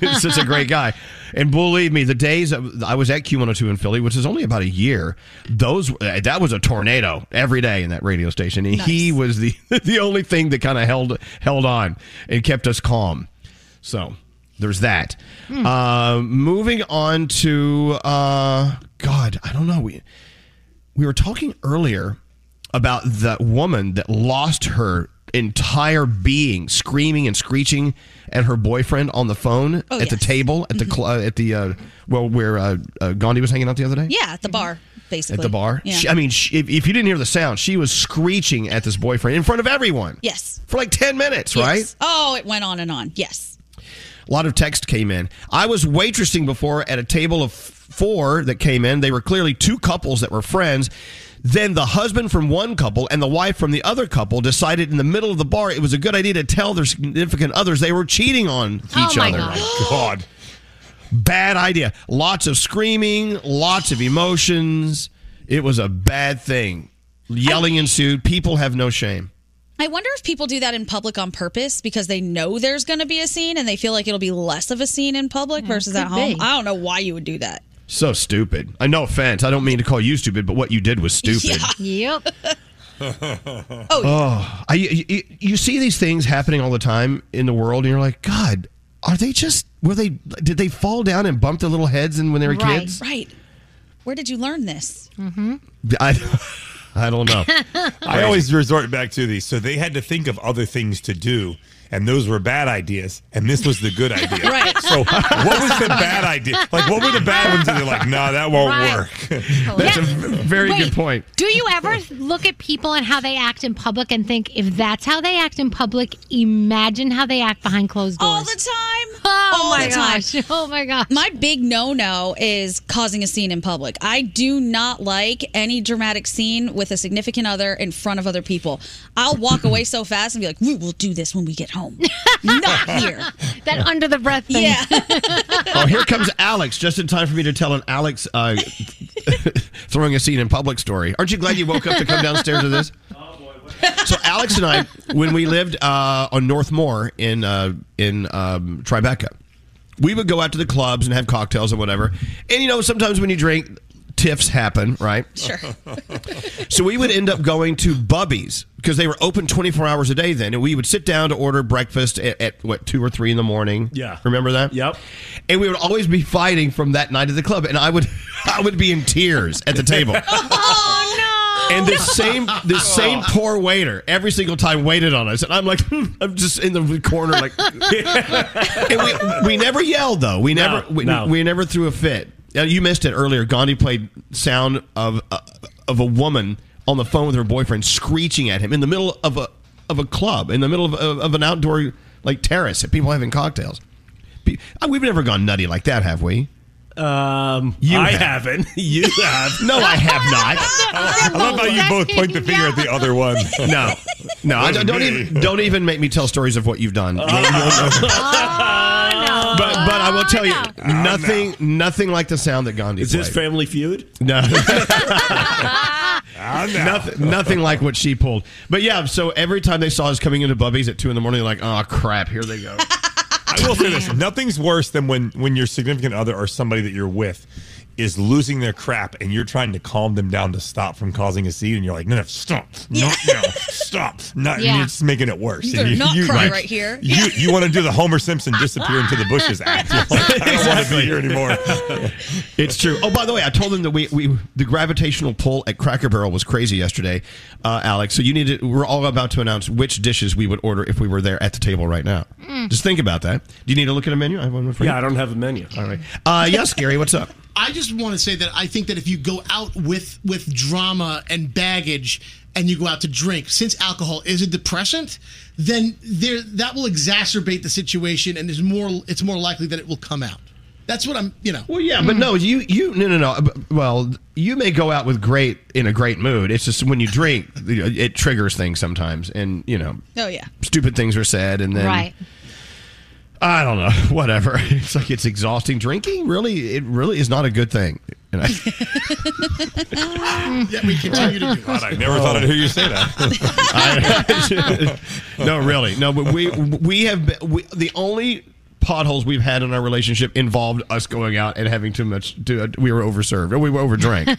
He's such a great guy, and believe me, the days of, I was at Q102 in Philly, which is only about a year, those uh, that was a tornado every day in that radio station, and he was the the only thing that kind of held held on and kept us calm. So there's that. Uh, moving on to uh, God, I don't know. We we were talking earlier about that woman that lost her entire being screaming and screeching at her boyfriend on the phone Oh, at the table at the cl- uh, at the uh, well where uh, uh, Gandhi was hanging out the other day Yeah, at the bar, basically. at the bar. Yeah. She, I mean, she, if, if you didn't hear the sound, she was screeching at this boyfriend in front of everyone yes. for like ten minutes, Yes. right? Oh, it went on and on. Yes. A lot of text came in. I was waitressing before at a table of four that came in. They were clearly two couples that were friends. Then the husband from one couple and the wife from the other couple decided in the middle of the bar it was a good idea to tell their significant others they were cheating on Oh, each my other. God. God. Bad idea. Lots of screaming, lots of emotions. It was a bad thing. Yelling ensued. People have no shame. I wonder if people do that in public on purpose because they know there's going to be a scene and they feel like it'll be less of a scene in public versus at home. be. I don't know why you would do that. So stupid. I no offense. I don't mean to call you stupid, but what you did was stupid. Yeah. Yep. Oh, I, you, you see these things happening all the time in the world, and you're like, God, are they just were they did they fall down and bump their little heads in when they were right. kids? Right. Where did you learn this? Mm-hmm. I I don't know. I always resort back to these. So they had to think of other things to do, and those were bad ideas, and this was the good idea. Right. So what was the bad idea? Like, what were the bad ones? And they're like, nah, that won't Right. work. That's a very Wait, good point. Do you ever look at people and how they act in public and think, if that's how they act in public, imagine how they act behind closed doors? Oh All the time. Oh All my the time. gosh. Oh my gosh. My big no no is causing a scene in public. I do not like any dramatic scene with a significant other in front of other people. I'll walk away so fast and be like, we will do this when we get home. Not here. That under the breath thing. Yeah. Oh, here comes Alex, just in time for me to tell an Alex uh, throwing a scene in public story. Aren't you glad you woke up to come downstairs to this? So Alex and I, when we lived uh, on North Moore in uh, in um, Tribeca, we would go out to the clubs and have cocktails and whatever. And you know, sometimes when you drink, tiffs happen, right? Sure. So we would end up going to Bubby's because they were open 24 hours a day then. And we would sit down to order breakfast at, at what, two or three in the morning. Yeah. Remember that? Yep. And we would always be fighting from that night at the club. And I would, I would be in tears at the table. Oh no. And the same, the same poor waiter every single time waited on us, and I'm like, hmm, I'm just in the corner, like. and we, we never yelled though. We never, we, no. we never threw a fit. Now, you missed it earlier. Gandhi played sound of uh, of a woman on the phone with her boyfriend screeching at him in the middle of a of a club, in the middle of, of, of an outdoor like terrace, and people having cocktails. Uh, We've never gone nutty like that, have we? Um, You I have. haven't. You have. No, I have not. I love how you both point the finger at the other one. No, no, I don't, don't even don't even make me tell stories of what you've done. Oh, but but I will tell you nothing nothing like the sound that Gandhi. Is this played. Family Feud? No. nothing, nothing like what she pulled. But yeah, so every time they saw us coming into Bubby's at two in the morning, they're like, oh crap, here they go. I will say this: nothing's worse than when when your significant other or somebody that you're with is losing their crap, and you're trying to calm them down to stop from causing a scene, and you're like, "No, no, stop, no, no, stop!" Not, Yeah. and it's making it worse. You And better not cry right here. You you want to do the Homer Simpson disappear into the bushes act? Like, I don't want to be here anymore. It's true. Oh, by the way, I told them that we, we the gravitational pull at Cracker Barrel was crazy yesterday, uh, Alex. So you need to. We're all about to announce which dishes we would order if we were there at the table right now. Mm. Just think about that. Do you need to look at a menu? I have one for you. Yeah, I don't have a menu. All right. Uh, yes, Gary. What's up? I just want to say that I think that if you go out with with drama and baggage and you go out to drink, since alcohol is a depressant, then there that will exacerbate the situation and is more it's more likely that it will come out. That's what I'm, you know. Well, yeah, but no, you you no no no. Well, you may go out with great in a great mood. It's just when you drink, it triggers things sometimes, and you know, Oh yeah. stupid things are said, and then Right. I don't know, whatever. It's like it's exhausting. Drinking really, it really is not a good thing. And I, yeah, we continue to do God, I never thought I'd hear you say that. I- no, really, no. But we we have been, we, the only potholes we've had in our relationship involved us going out and having too much. To, we were overserved. or We were overdrank.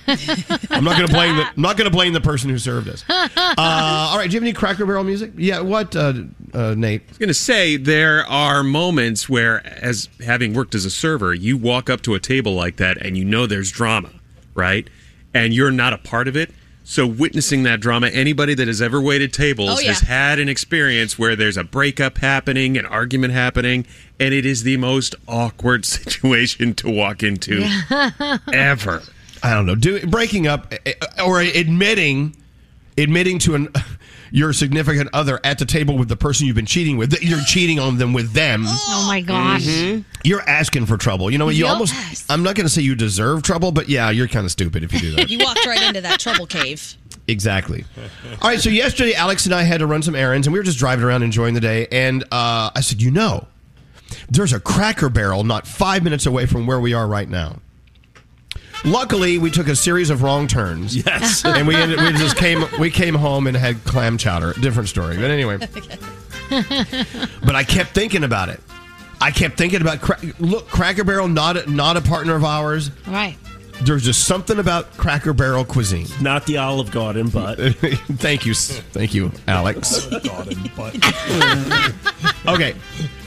I'm not going to blame the I'm not going to blame the person who served us. Uh, all right, do you have any Cracker Barrel music? Yeah, what, uh, uh, Nate? I was going to say there are moments where, as having worked as a server, you walk up to a table like that and you know there's drama, right? And you're not a part of it. So witnessing that drama, anybody that has ever waited tables Oh, yeah. has had an experience where there's a breakup happening, an argument happening, and it is the most awkward situation to walk into ever. I don't know. Do breaking up eh, eh, or admitting admitting to an your significant other at the table with the person you've been cheating with that you're cheating on them with them. Oh my gosh. You're asking for trouble. You know what? You Yep. almost I'm not going to say you deserve trouble, but yeah, you're kind of stupid if you do that. You walked right into that trouble cave. Exactly. All right. So yesterday, Alex and I had to run some errands, and we were just driving around enjoying the day. And uh, I said, you know, there's a Cracker Barrel not five minutes away from where we are right now. Luckily, we took a series of wrong turns. Yes. and we ended, we just came we came home and had clam chowder. Different story, but anyway. but I kept thinking about it. I kept thinking about cra- look, Cracker Barrel not a, not a partner of ours. Right. There's just something about Cracker Barrel cuisine. Not the Olive Garden, but thank you, thank you, Alex. okay,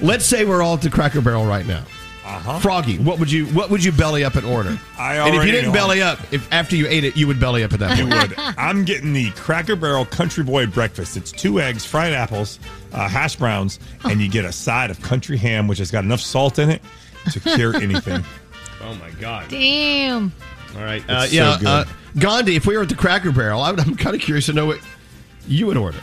let's say we're all at the Cracker Barrel right now. Uh-huh. Froggy, what would you what would you belly up and order? I already and if you didn't know. belly up, if after you ate it, you would belly up at that You point. would. I'm getting the Cracker Barrel Country Boy breakfast. It's two eggs, fried apples, uh, hash browns, and you get a side of country ham, which has got enough salt in it to cure anything. Oh my god! Damn. All right, It's uh, so yeah, good. uh, Gandhi. If we were at the Cracker Barrel, I would, I'm kind of curious to know what you would order.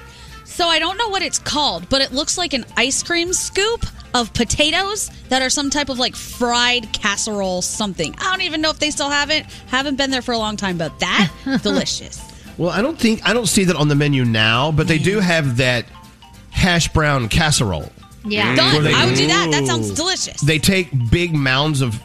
So I don't know what it's called, but it looks like an ice cream scoop of potatoes that are some type of like fried casserole something. I don't even know if they still have it. Haven't been there for a long time, but that delicious. Well, I don't think I don't see that on the menu now, but they do have that hash brown casserole. Yeah. Where they- I would do that. That sounds delicious. They take big mounds of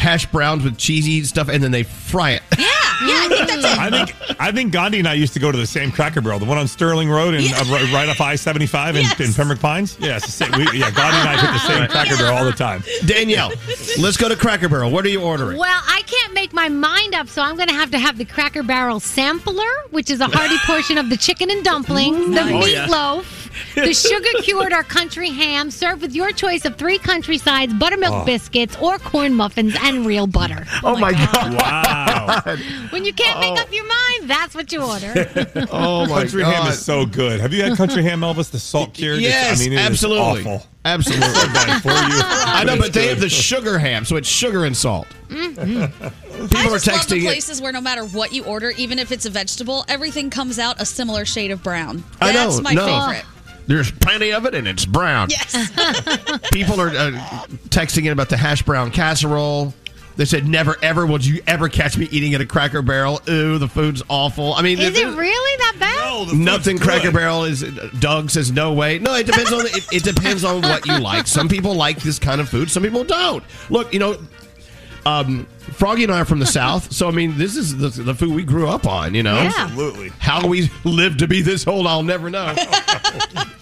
hash browns with cheesy stuff and then they fry it. Yeah, yeah, I think that's it. I think I think Gandhi and I used to go to the same Cracker Barrel, the one on Sterling Road and uh, right, right off I seventy five in, in Pembroke Pines. Yeah, it's the same. We, yeah, Gandhi and I hit the same Cracker Barrel all the time. Danielle, let's go to Cracker Barrel. What are you ordering? Well, I can't make my mind up, so I'm going to have to have the Cracker Barrel sampler, which is a hearty portion of the chicken and dumplings, the Nice. Oh, yeah. Meatloaf, the sugar cured or country ham, served with your choice of three countrysides, buttermilk Oh. biscuits, or corn muffins, and real butter. Oh, oh my God. Wow. When you can't make oh. up your mind, that's what you order. Oh my God. country ham is so good. Have you had country ham, Elvis? The salt cured? Yes, I mean, it is absolutely. awful. Absolutely. For you. I know, but they have the sugar ham, so it's sugar and salt. Mm-hmm. I People are just love the texting it. places where no matter what you order, even if it's a vegetable, everything comes out a similar shade of brown. I know. That's my no. favorite. There's plenty of it, and it's brown. Yes. People are uh, texting in about the hash brown casserole. They said, "Never ever would you ever catch me eating at a Cracker Barrel." Ooh, the food's awful. I mean, Is it- it really that bad? No, nothing Cracker Barrel is. Doug says no way. No, it depends on it, it depends on what you like. Some people like this kind of food. Some people don't. Look, you know, um, Froggy and I are from the South, so I mean, this is the, the food we grew up on. You know, Yeah. Absolutely. How we lived to be this old, I'll never know.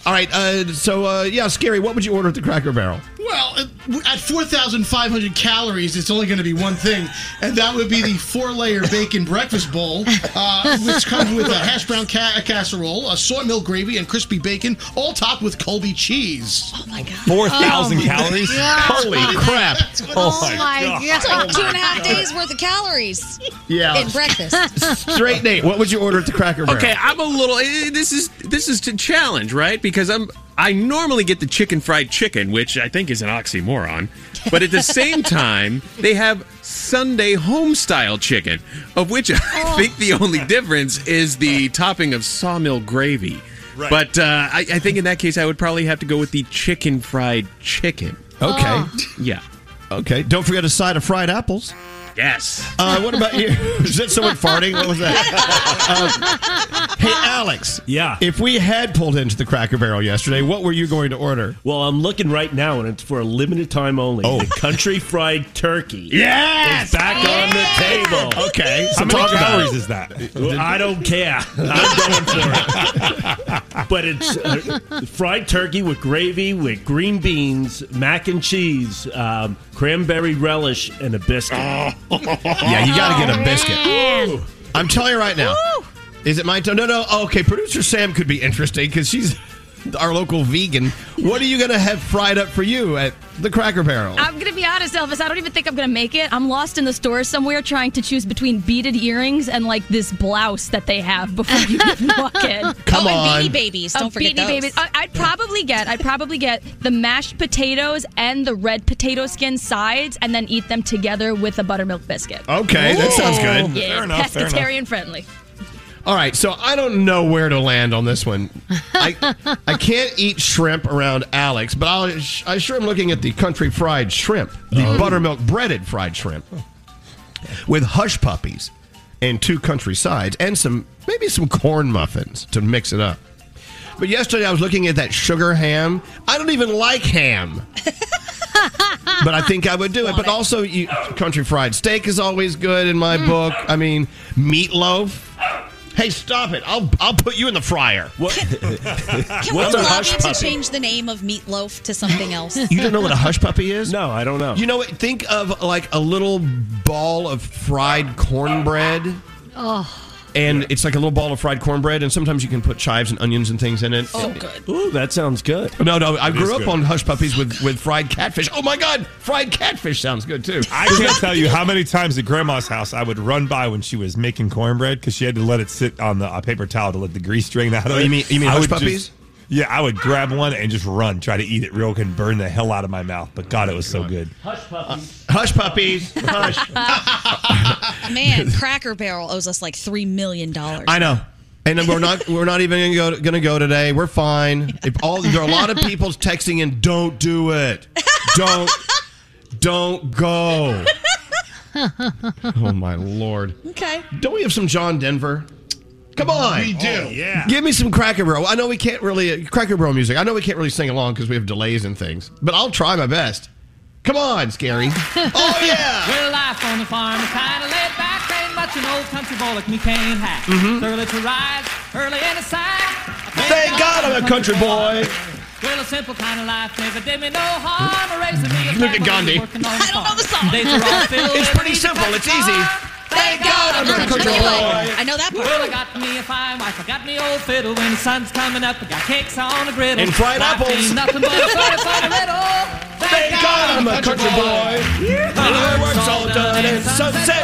All right, uh, so uh, yeah, scary. What would you order at the Cracker Barrel? Well, at- at 4,500 calories, it's only going to be one thing, and that would be the four-layer bacon breakfast bowl, uh, which comes with a hash brown ca- casserole, a sawmill gravy, and crispy bacon, all topped with Colby cheese. Oh my god! 4,000 calories? Holy crap! Oh my God. It's like two and a half days worth of calories Yeah. in breakfast. Straight Nate, what would you order at the Cracker Barrel? Okay, I'm a little. eh, This is this is a challenge, right? Because I'm I normally get the chicken fried chicken, which I think is an oxymoron, but at the same time they have Sunday home style chicken, of which I think the only difference is the topping of sawmill gravy. Right. But uh, I, I think in that case I would probably have to go with the chicken fried chicken. Okay. Yeah. Okay. Don't forget a side of fried apples. Yes. Uh, what about you? Is that someone farting? What was that? Uh, hey, Alex. Yeah. If we had pulled into the Cracker Barrel yesterday, what were you going to order? Well, I'm looking right now, and it's for a limited time only. Oh. The country fried turkey. Yes! It's back on the table. Okay. How So many talk about calories it. is that? Well, I don't care. I'm going for it. But it's uh, fried turkey with gravy, with green beans, mac and cheese, um, cranberry relish, and a biscuit. Yeah, you got to get a oh, biscuit. I'm telling you right now. Is it my turn? No, no. Oh, okay, producer Sam could be interesting because she's our local vegan. What are you going to have fried up for you at the Cracker Barrel? I'm gonna be honest, Elvis. I don't even think I'm gonna make it. I'm lost in the store somewhere trying to choose between beaded earrings and like this blouse that they have before you even walk in. Come oh, on. and Beanie Babies. Oh, Don't forget Beanie those. Babies. I, I'd probably get. I'd probably get the mashed potatoes and the red potato skin sides, and then eat them together with a buttermilk biscuit. Okay, that sounds good. Yeah, Fair enough, fair enough. pescatarian friendly. All right, so I don't know where to land on this one. I I can't eat shrimp around Alex, but I'll, I sure am looking at the country fried shrimp, the oh. buttermilk breaded fried shrimp, with hush puppies and two country sides, and some maybe some corn muffins to mix it up. But yesterday I was looking at that sugar ham. I don't even like ham. but I think I would do it. But also, you, country fried steak is always good in my mm. book. I mean, meatloaf. Hey, stop it! I'll I'll put you in the fryer. What? Can What's we a lobby hush to puppy? change the name of meatloaf to something else? You don't know what a hush puppy is? No, I don't know. You know what? Think of like a little ball of fried cornbread. Oh. And it's like a little ball of fried cornbread, and sometimes you can put chives and onions and things in it. Oh, good. Ooh, that sounds good. No, no, I It grew up good. on hush puppies with, with fried catfish. Oh my God, fried catfish sounds good too. I can't tell you how many times at grandma's house I would run by when she was making cornbread because she had to let it sit on the uh, paper towel to let the grease drain out of Oh, it. you mean- you mean I hush puppies? just- yeah, I would grab one and just run, try to eat it real quick and burn the hell out of my mouth. But God, it was so good. Hush puppies. Hush puppies, hush. Man, Cracker Barrel owes us like $3 million. I know. And we're not we're not even gonna go, gonna go today. We're fine. If all there are a lot of people texting in, don't do it. Don't don't go. Oh my lord. Okay. Don't we have some John Denver? Come on. We do. Oh, yeah. Give me some Cracker Barrel. I know we can't really Cracker Barrel music. I know we can't really sing along because we have delays and things, but I'll try my best. Come on, Scary. oh yeah. Well, life on the farm is kind of laid back. Ain't much an old country boy like me can't hack. Mhm. Early to rise, early in the side. Thank God I'm a country boy. Well, a simple kind of life never did me no harm. Raising me a Look at Gandhi. boy working on the farm. I don't know the song. Days are all filled It's pretty simple. It's easy. Car. Thank God I'm a country boy. I know that part. Well, I got me a fine wife. I got me old fiddle. When the sun's coming up, I got cakes on the griddle. And fried Life apples. ain't nothing but a funny, funny riddle. Thank God I'm a country boy. When the work's all done and sunset,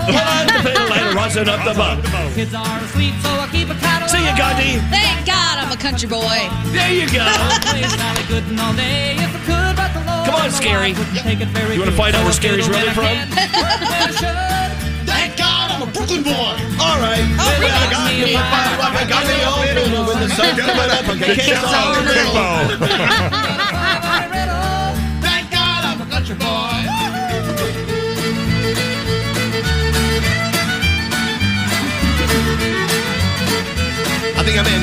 pull oh, out the fiddle and oh. rustle up the bum. Kids are asleep, so I keep a catalog. See you, Gandhi. Thank God I'm a country boy. There you go. Come on, Scary. You want to find out where Scary's really from? Thank God I'm a Brooklyn boy. All right. Oh, I got me a fire rock, I got me a old fiddle. When the sun's coming up, got kicks on the griddle. Thank God I'm a country boy. I think I'm in.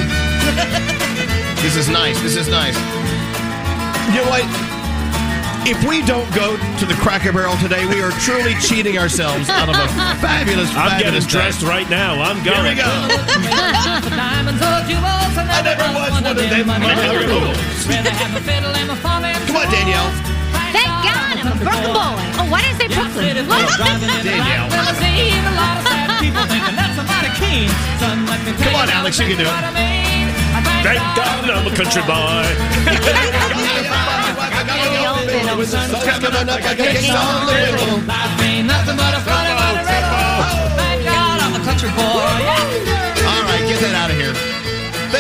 this is nice. This is nice. You know what? If we don't go to the Cracker Barrel today, we are truly cheating ourselves out of a fabulous, I'm getting dressed day. right now. I'm going. Here we go. I never once wanted them money Come on, Danielle. Thank God I'm a Brooklyn boy. Oh, why did I say Brooklyn? Danielle. Come on, Alex, you can do it. Thank God I'm a country boy. All right, get that out of here.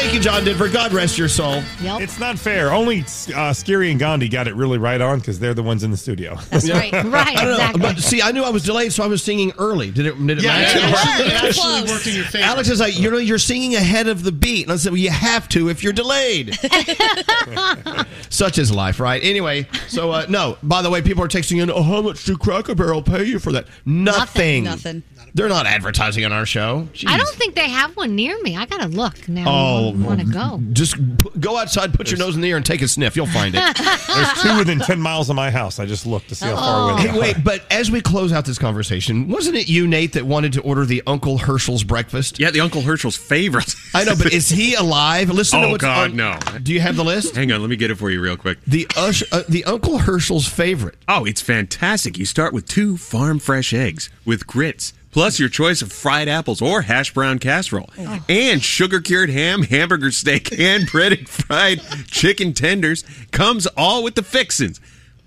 Thank you, John Denver. God rest your soul. It's not fair. Only uh, Scary and Gandhi got it really right on because they're the ones in the studio. That's right. Right, I don't exactly. know, but see, I knew I was delayed, so I was singing early. Did it? Did it Yeah, match? it worked. It Alex actually worked in your favor. Alex is like, you know, you're singing ahead of the beat. And I said, well, you have to if you're delayed. Such is life, right? Anyway, so uh, no. By the way, people are texting in. Oh, how much do Cracker Barrel pay you for that? Nothing. Nothing. They're not advertising on our show. I don't think they have one near me. I gotta look now. Oh, I want to go. Just p- go outside, put your nose in the air, and take a sniff. You'll find it. There's two within 10 miles of my house. I just looked to see how far away they Hey, are. wait, but as we close out this conversation, wasn't it you, Nate, that wanted to order the Uncle Herschel's breakfast? Yeah, the Uncle Herschel's favorite. I know, but is he alive? Listen to oh what's God, on- no. Do you have the list? Hang on, let me get it for you real quick. The Ush, uh, the Uncle Herschel's favorite. Oh, it's fantastic. You start with two farm fresh eggs with grits, plus your choice of fried apples or hash brown casserole, and sugar cured ham, hamburger steak, and breaded fried chicken tenders. Comes all with the fixins.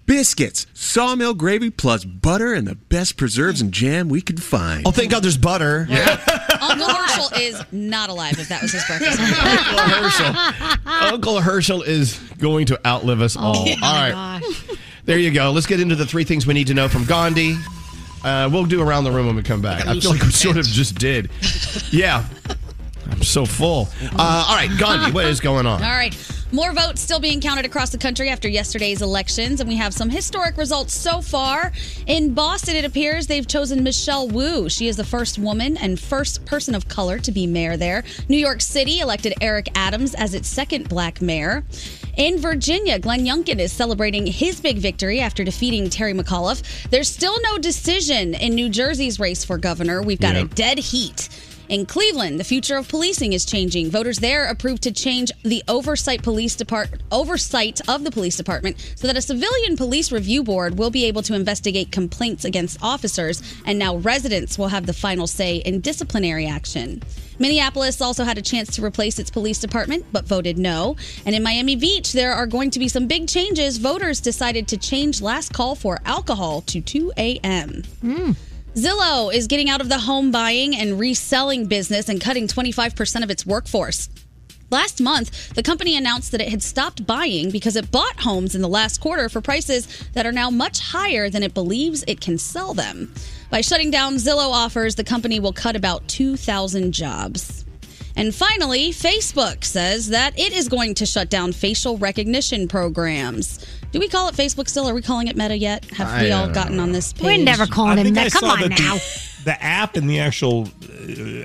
Biscuits, sawmill gravy, plus butter and the best preserves and jam we could find. Oh, thank God there's butter. Uncle Herschel is not alive if that was his breakfast. Uncle Herschel. Uncle Herschel is going to outlive us all. Oh, all right. There you go. Let's get into the three things we need to know from Gandhi. Uh, we'll do around the room when we come back. I feel like we sort of just did. Yeah. I'm so full. Uh, all right, Gandhi, what is going on? All right. More votes still being counted across the country after yesterday's elections, and we have some historic results so far. In Boston, it appears they've chosen Michelle Wu. She is the first woman and first person of color to be mayor there. New York City elected Eric Adams as its second black mayor. In Virginia, Glenn Youngkin is celebrating his big victory after defeating Terry McAuliffe. There's still no decision in New Jersey's race for governor. We've got a dead heat. In Cleveland, the future of policing is changing. Voters there approved to change the oversight police depart oversight of the police department so that a civilian police review board will be able to investigate complaints against officers and now residents will have the final say in disciplinary action. Minneapolis also had a chance to replace its police department but voted no. And in Miami Beach, there are going to be some big changes. Voters decided to change last call for alcohol to 2 a.m. Hmm. Zillow is getting out of the home buying and reselling business and cutting 25% of its workforce. Last month, the company announced that it had stopped buying because it bought homes in the last quarter for prices that are now much higher than it believes it can sell them. By shutting down Zillow offers, the company will cut about 2,000 jobs. And finally, Facebook says that it is going to shut down facial recognition programs. Do we call it Facebook still? Are we calling it Meta yet? Have I we all don't gotten know. on this page? We're never calling I him think Come on that now. The, the app and the actual uh,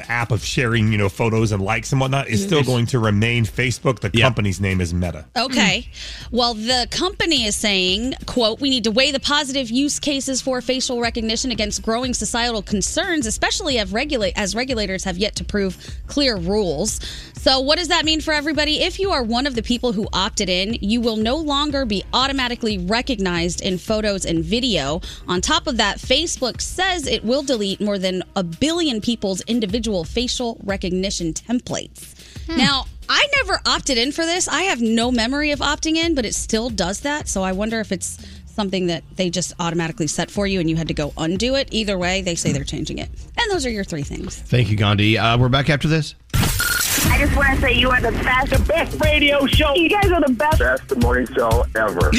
app of sharing, you know, photos and likes and whatnot is still Mhm. going to remain Facebook. The company's name is Meta. Okay. Well, the company is saying, quote, we need to weigh the positive use cases for facial recognition against growing societal concerns, especially as, regula- as regulators have yet to prove clear rules. So, what does that mean for everybody? If you are one of the people who opted in, you will no longer be automatically recognized in photos and video. On top of that, Facebook says it will delete more than a billion people's individual facial recognition templates. Now, I never opted in for this. I have no memory of opting in, but it still does that. So I wonder if it's something that they just automatically set for you and you had to go undo it. Either way, they say they're changing it. And those are your three things. Thank you, Gandhi. Uh, we're back after this. I just want to say you are the best. The best radio show. You guys are the best. Best morning show ever.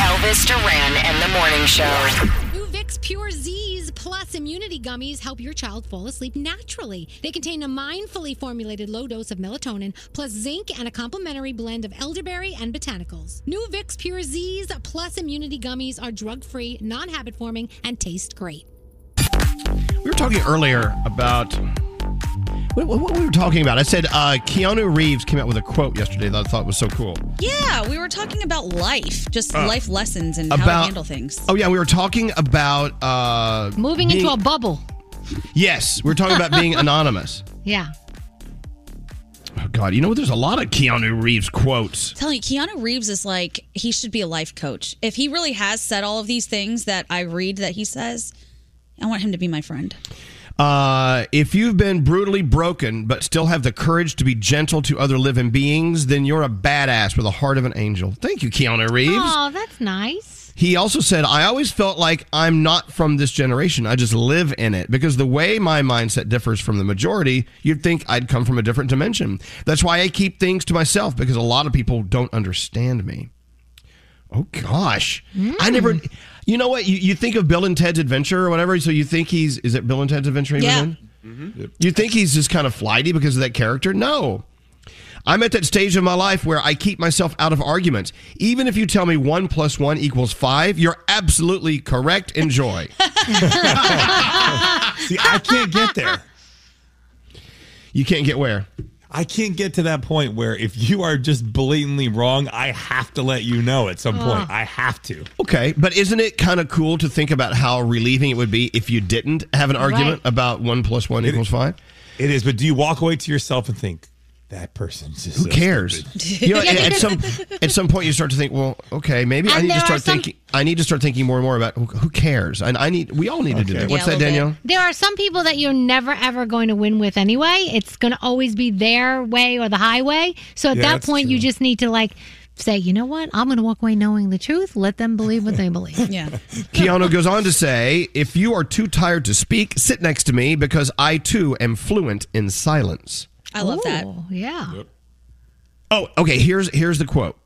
Elvis Duran and the Morning Show. Immunity Gummies help your child fall asleep naturally. They contain a mindfully formulated low dose of melatonin, plus zinc and a complementary blend of elderberry and botanicals. New Vicks Pure Z's Plus Immunity Gummies are drug free, non habit forming, and taste great. We were talking earlier about what, what, what we were talking about. I said uh, Keanu Reeves came out with a quote yesterday that I thought was so cool. Yeah, we were talking about life, just Uh, life lessons and how to about- handle things. Oh yeah, we were talking about uh, Moving being- into a bubble. Yes, we are talking about being anonymous. Yeah. Oh God, you know what? There's a lot of Keanu Reeves quotes. telling you, Keanu Reeves is like he should be a life coach. If he really has said all of these things that I read that he says, I want him to be my friend. Uh, if you've been brutally broken but still have the courage to be gentle to other living beings, then you're a badass with a heart of an angel. Thank you, Keanu Reeves. Oh, that's nice. He also said, I always felt like I'm not from this generation. I just live in it. Because the way my mindset differs from the majority, you'd think I'd come from a different dimension. That's why I keep things to myself, because a lot of people don't understand me. Oh, gosh. I never. You know what? You, you think of Bill and Ted's Adventure or whatever, so you think he's. Is it Bill and Ted's Adventure Yeah. in? Mm-hmm. You think he's just kind of flighty because of that character? No. I'm at that stage of my life where I keep myself out of arguments. Even if you tell me one plus one equals five, you're absolutely correct. Enjoy. See, I can't get there. You can't get where? I can't get to that point where if you are just blatantly wrong, I have to let you know at some point. I have to. Okay, but isn't it kind of cool to think about how relieving it would be if you didn't have an argument about one plus one It- equals five? It is, but do you walk away to yourself and think that person's just Who so cares? You know, at, at some at some point you start to think, well, okay, maybe I need to start some- thinking. I need to start thinking more and more about who, who cares, and I need. We all need to do that. What's Yeah, a that, little Danielle? There are some people that you're never ever going to win with anyway. It's going to always be their way or the highway. So at Yeah, that that's point, you just need to like say, you know what? I'm going to walk away knowing the truth. Let them believe what they believe. yeah. Keanu goes on to say, "If you are too tired to speak, sit next to me because I too am fluent in silence." I love that. Yeah. Oh, okay. Here's here's the quote.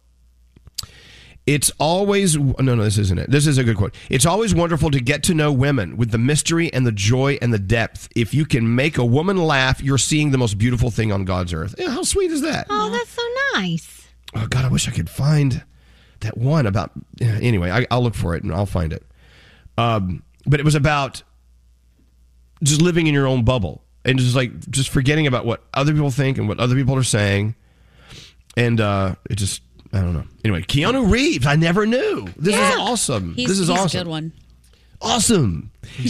It's always no, no. This isn't it. This is a good quote. It's always wonderful to get to know women with the mystery and the joy and the depth. If you can make a woman laugh, you're seeing the most beautiful thing on God's earth. Yeah, how sweet is that? Oh, that's so nice. Oh God, I wish I could find that one about. Anyway, I, I'll look for it and I'll find it. Um, but it was about just living in your own bubble and just like just forgetting about what other people think and what other people are saying, and uh, it just I don't know. Anyway, Keanu Reeves, I never knew. This Yeah. is awesome. He's, this is awesome. a good one. Awesome.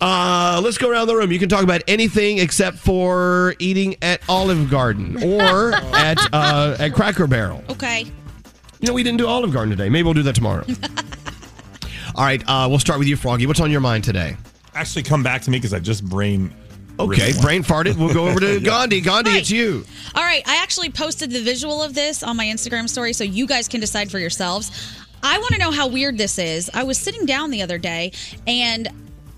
Uh, let's go around the room. You can talk about anything except for eating at Olive Garden or at uh, at Cracker Barrel. Okay. You know, we didn't do Olive Garden today. Maybe we'll do that tomorrow. All right, uh, we'll start with you, Froggy. What's on your mind today? Actually, come back to me because I just brain. Okay, ripped one. brain farted. We'll go over to Yeah. Gandhi. Gandhi, it's you. All right, I actually posted the visual of this on my Instagram story so you guys can decide for yourselves. I want to know how weird this is. I was sitting down the other day and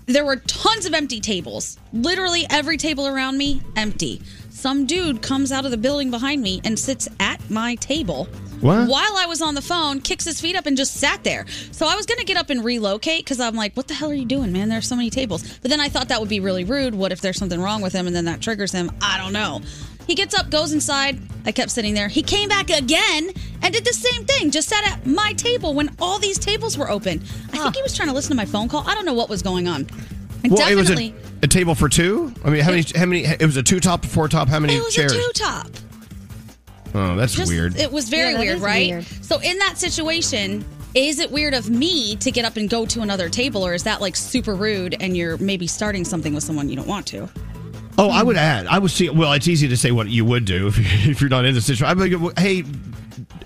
there were tons of empty tables. Literally every table around me empty. Some dude comes out of the building behind me and sits at my table What? while I was on the phone, kicks his feet up and just sat there. So I was going to get up and relocate because I'm like, what the hell are you doing, man? There's so many tables. But then I thought that would be really rude. What if there's something wrong with him and then that triggers him? I don't know. He gets up, goes inside. I kept sitting there. He came back again and did the same thing. Just sat at my table when all these tables were open. I think he was trying to listen to my phone call. I don't know what was going on. And Well, it was a, a table for two. I mean, how many? How many? It was a two top, four top. How many it was chairs? a two top. Oh, that's Just- weird. It was very Yeah, weird, right? weird. So in that situation, is it weird of me to get up and go to another table, or is that like super rude and you're maybe starting something with someone you don't want to? Oh, I would add. I would see. Well, it's easy to say what you would do if, you, if you're not in the situation. I'd be like, hey,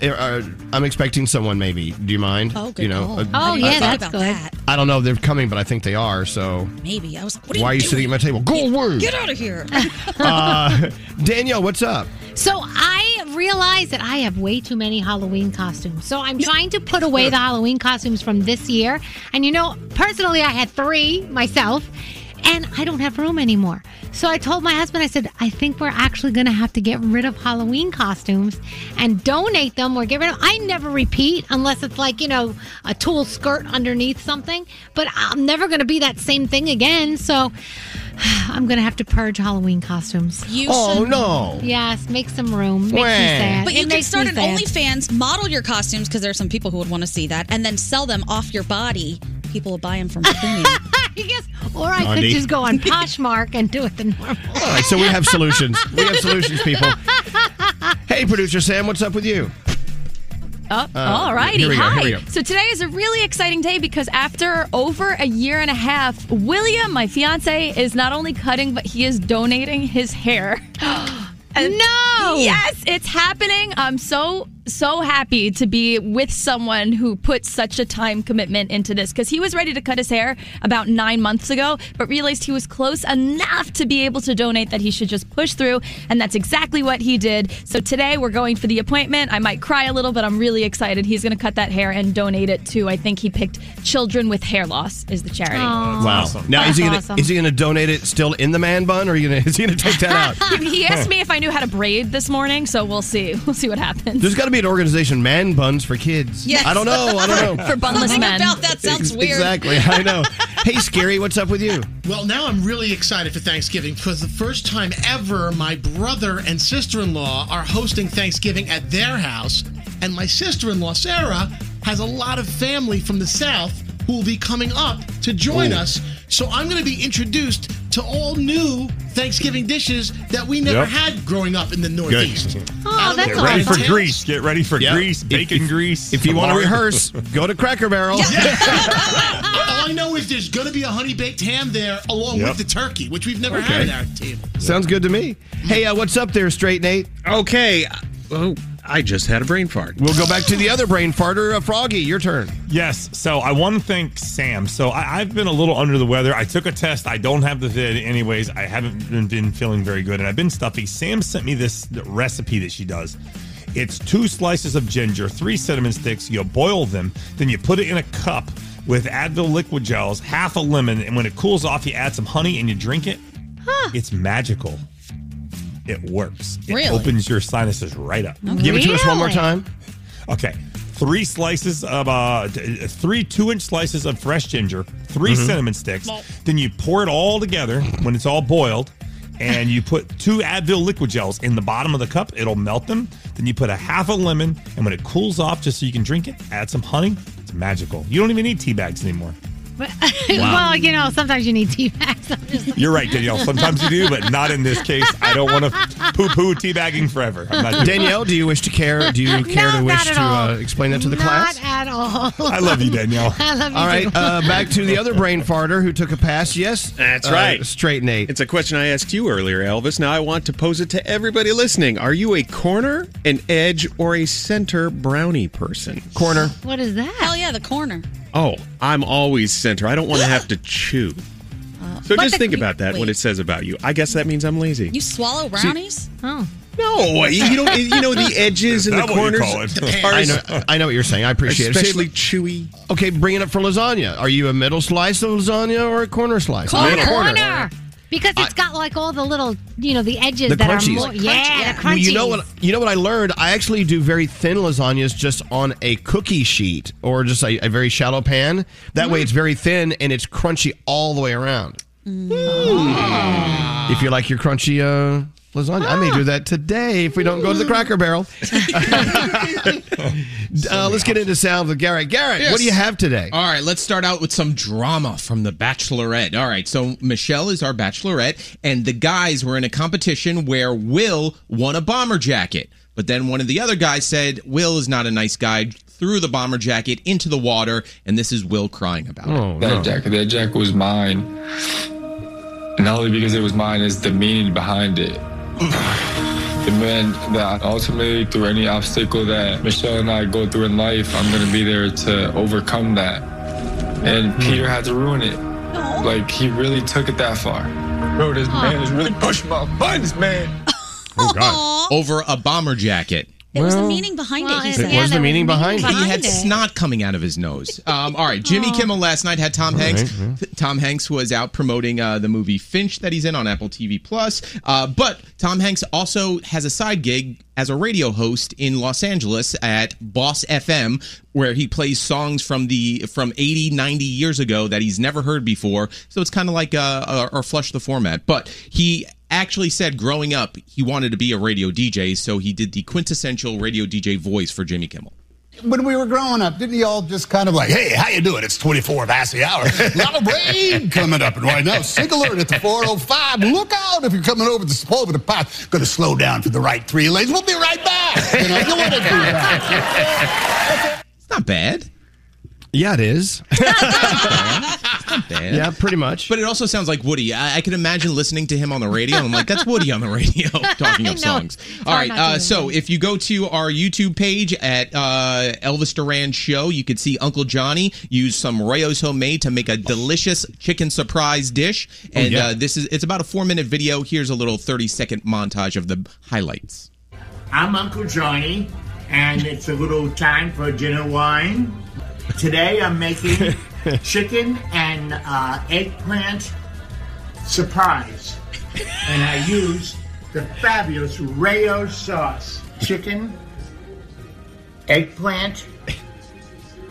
I'm expecting someone. Maybe. Do you mind? Oh, good You know. call. uh, I Oh, yeah, think that's about good. I don't know. if They're coming, but I think they are. So Maybe I was. What are why are you doing? sitting at my table? Go away. Get out of here! Uh, Danielle, what's up? So I realize that I have way too many Halloween costumes. So I'm trying to put away the Halloween costumes from this year. And you know, personally, I had three myself, and I don't have room anymore. So I told my husband, I said, I think we're actually going to have to get rid of Halloween costumes and donate them or get rid of. I never repeat unless it's like you know a tulle skirt underneath something. But I'm never going to be that same thing again. So. I'm gonna have to purge Halloween costumes. You Oh should- no. Yes, make some room. Makes me Wah. sad. But It you can start me an sad. OnlyFans, model your costumes because there's some people who would want to see that, and then sell them off your body. People will buy them from premium. yes. Or I Gandhi. could just go on Poshmark and do it the normal. All right, so we have solutions. We have solutions, people. Hey, producer Sam, what's up with you? Oh, Uh, all righty. here we go, Hi. here we go. So today is a really exciting day because after over a year and a half, William, my fiance, is not only cutting, but he is donating his hair. And- No! Yes, it's happening. I'm so so happy to be with someone who put such a time commitment into this because he was ready to cut his hair about nine months ago, but realized he was close enough to be able to donate that he should just push through, and that's exactly what he did. So today we're going for the appointment. I might cry a little, but I'm really excited. He's going to cut that hair and donate it to. I think he picked Children with Hair Loss is the charity. Wow. Now is he gonna awesome. is he gonna donate it still in the man bun, or are you gonna is he gonna take that out? He, he asked me if I knew how to braid this morning, so we'll see. We'll see what happens. There's got to be an organization, Man Buns for Kids. Yes. I don't know. I don't know. For bunless Something men. about that sounds weird. Exactly. I know. Hey, Scary, what's up with you? Well, now I'm really excited for Thanksgiving because the first time ever, my brother and sister in law are hosting Thanksgiving at their house. And my sister in law, Sarah, has a lot of family from the South who will be coming up to join Ooh. us. So I'm going to be introduced to all new Thanksgiving dishes that we never Yep. had growing up in the Northeast. Oh, that's Get ready for grease. Get ready for Yeah. grease, bacon if- grease. If you want to rehearse, go to Cracker Barrel. all I know is there's going to be a honey baked ham there along Yep. with the turkey, which we've never Okay. had at our table. Sounds good to me. Hey, uh, what's up there, Straight Nate? Okay. Oh, I just had a brain fart. We'll go back to the other brain farter, uh, Froggy. Your turn. Yes. So I want to thank Sam. So I, I've been a little under the weather. I took a test. I don't have the vid, anyways. I haven't been, been feeling very good, and I've been stuffy. Sam sent me this recipe that she does. It's two slices of ginger, three cinnamon sticks. You boil them, then you put it in a cup with Advil liquid gels, half a lemon, and when it cools off, you add some honey and you drink it. Huh. It's magical. It works. It Really? opens your sinuses right up. Give it to us one more time. Okay. Three slices of uh, three two-inch slices of fresh ginger, 3 Mm-hmm. cinnamon sticks. Then you pour it all together when it's all boiled, and you put two Advil liquid gels in the bottom of the cup. It'll melt them. Then you put a half a lemon, and when it cools off, just so you can drink it, add some honey. It's magical. You don't even need tea bags anymore. But- well, you know, sometimes you need tea bags. I'm You're right, Danielle. Sometimes you do, but not in this case. I don't want to poo-poo teabagging forever. I'm not Danielle, do you wish to care? Do you care No, to wish to uh, explain that to the Not class? Not at all. I love you, Danielle. I love you All right, too. uh, back to the other brain farter who took a pass. Yes, That's Uh, right. Straight Nate. It's a question I asked you earlier, Elvis. Now I want to pose it to everybody listening. Are you a corner, an edge, or a center brownie person? Corner. what is that? Hell yeah, the corner. Oh, I'm always center. I don't want to have to chew. So just the- think about that when wait. it says about you. I guess that means I'm lazy. You swallow brownies? Oh. No, you don't. You know the edges and the that what you corners. call it? are I know, I know what you're saying. I appreciate especially it. chewy. Okay, bring it up for lasagna. Are you a middle slice of lasagna or a corner slice? Corner. Middle. corner. Because it's got like all the little, you know, the edges The that crunchies. are more. Like yeah, the crunchies. Well, you know what? You know what I learned? I actually do very thin lasagnas just on a cookie sheet or just a, a very shallow pan. That way, it's very thin and it's crunchy all the way around. If you like your crunchy uh, lasagna, I may do that today if we don't go to the Cracker Barrel. uh, let's get into sound with Garrett. Garrett, what do you have today? All right, let's start out with some drama from the Bachelorette. All right, so Michelle is our Bachelorette, and the guys were in a competition where Will won a bomber jacket. But then one of the other guys said Will is not a nice guy, threw the bomber jacket into the water, and this is Will crying about it. that jacket, that jacket was mine. Not only because it was mine, is the meaning behind it. It meant that ultimately, through any obstacle that Michelle and I go through in life, I'm gonna be there to overcome that. And hmm. Peter had to ruin it. Like he really took it that far. Bro, this man is really pushing my buttons, man. Oh God! Over a bomber jacket. There was the meaning behind it. He said. was the meaning behind it? He had it. snot coming out of his nose. Um, all right, Jimmy Kimmel last night had Tom All Hanks. right, Th- Tom Hanks was out promoting uh, the movie Finch that he's in on Apple TV Plus. Uh, but Tom Hanks also has a side gig as a radio host in Los Angeles at Boss FM, where he plays songs from the from 80, 90 years ago that he's never heard before. So it's kind of like uh, uh, or flush the format. But he actually said growing up he wanted to be a radio DJ, so he did the quintessential radio DJ voice for Jimmy Kimmel. When we were growing up, didn't you all just kind of like, hey, how you doing? It's 24 past the hour. A lot of rain coming up. And right now, SigAlert at the 405. Look out if you're coming over the, over the path. Going to slow down for the right three lanes. We'll be right back. You know, you want to do that. It's not bad. Yeah, it is. It's not bad. Yeah, pretty much. But it also sounds like Woody. I, I can imagine listening to him on the radio. I'm like, that's Woody on the radio talking I of songs. It's All hard right. not to Uh, so if you go to our YouTube page at uh, Elvis Duran Show, you can see Uncle Johnny use some Rao's homemade to make a delicious chicken surprise dish. Oh, And yeah. uh, this is it's about a four minute video. Here's a little 30 second montage of the highlights. I'm Uncle Johnny, and it's a little time for dinner wine. Today I'm making chicken and uh, eggplant surprise, and I use the fabulous Rao sauce. Chicken, eggplant,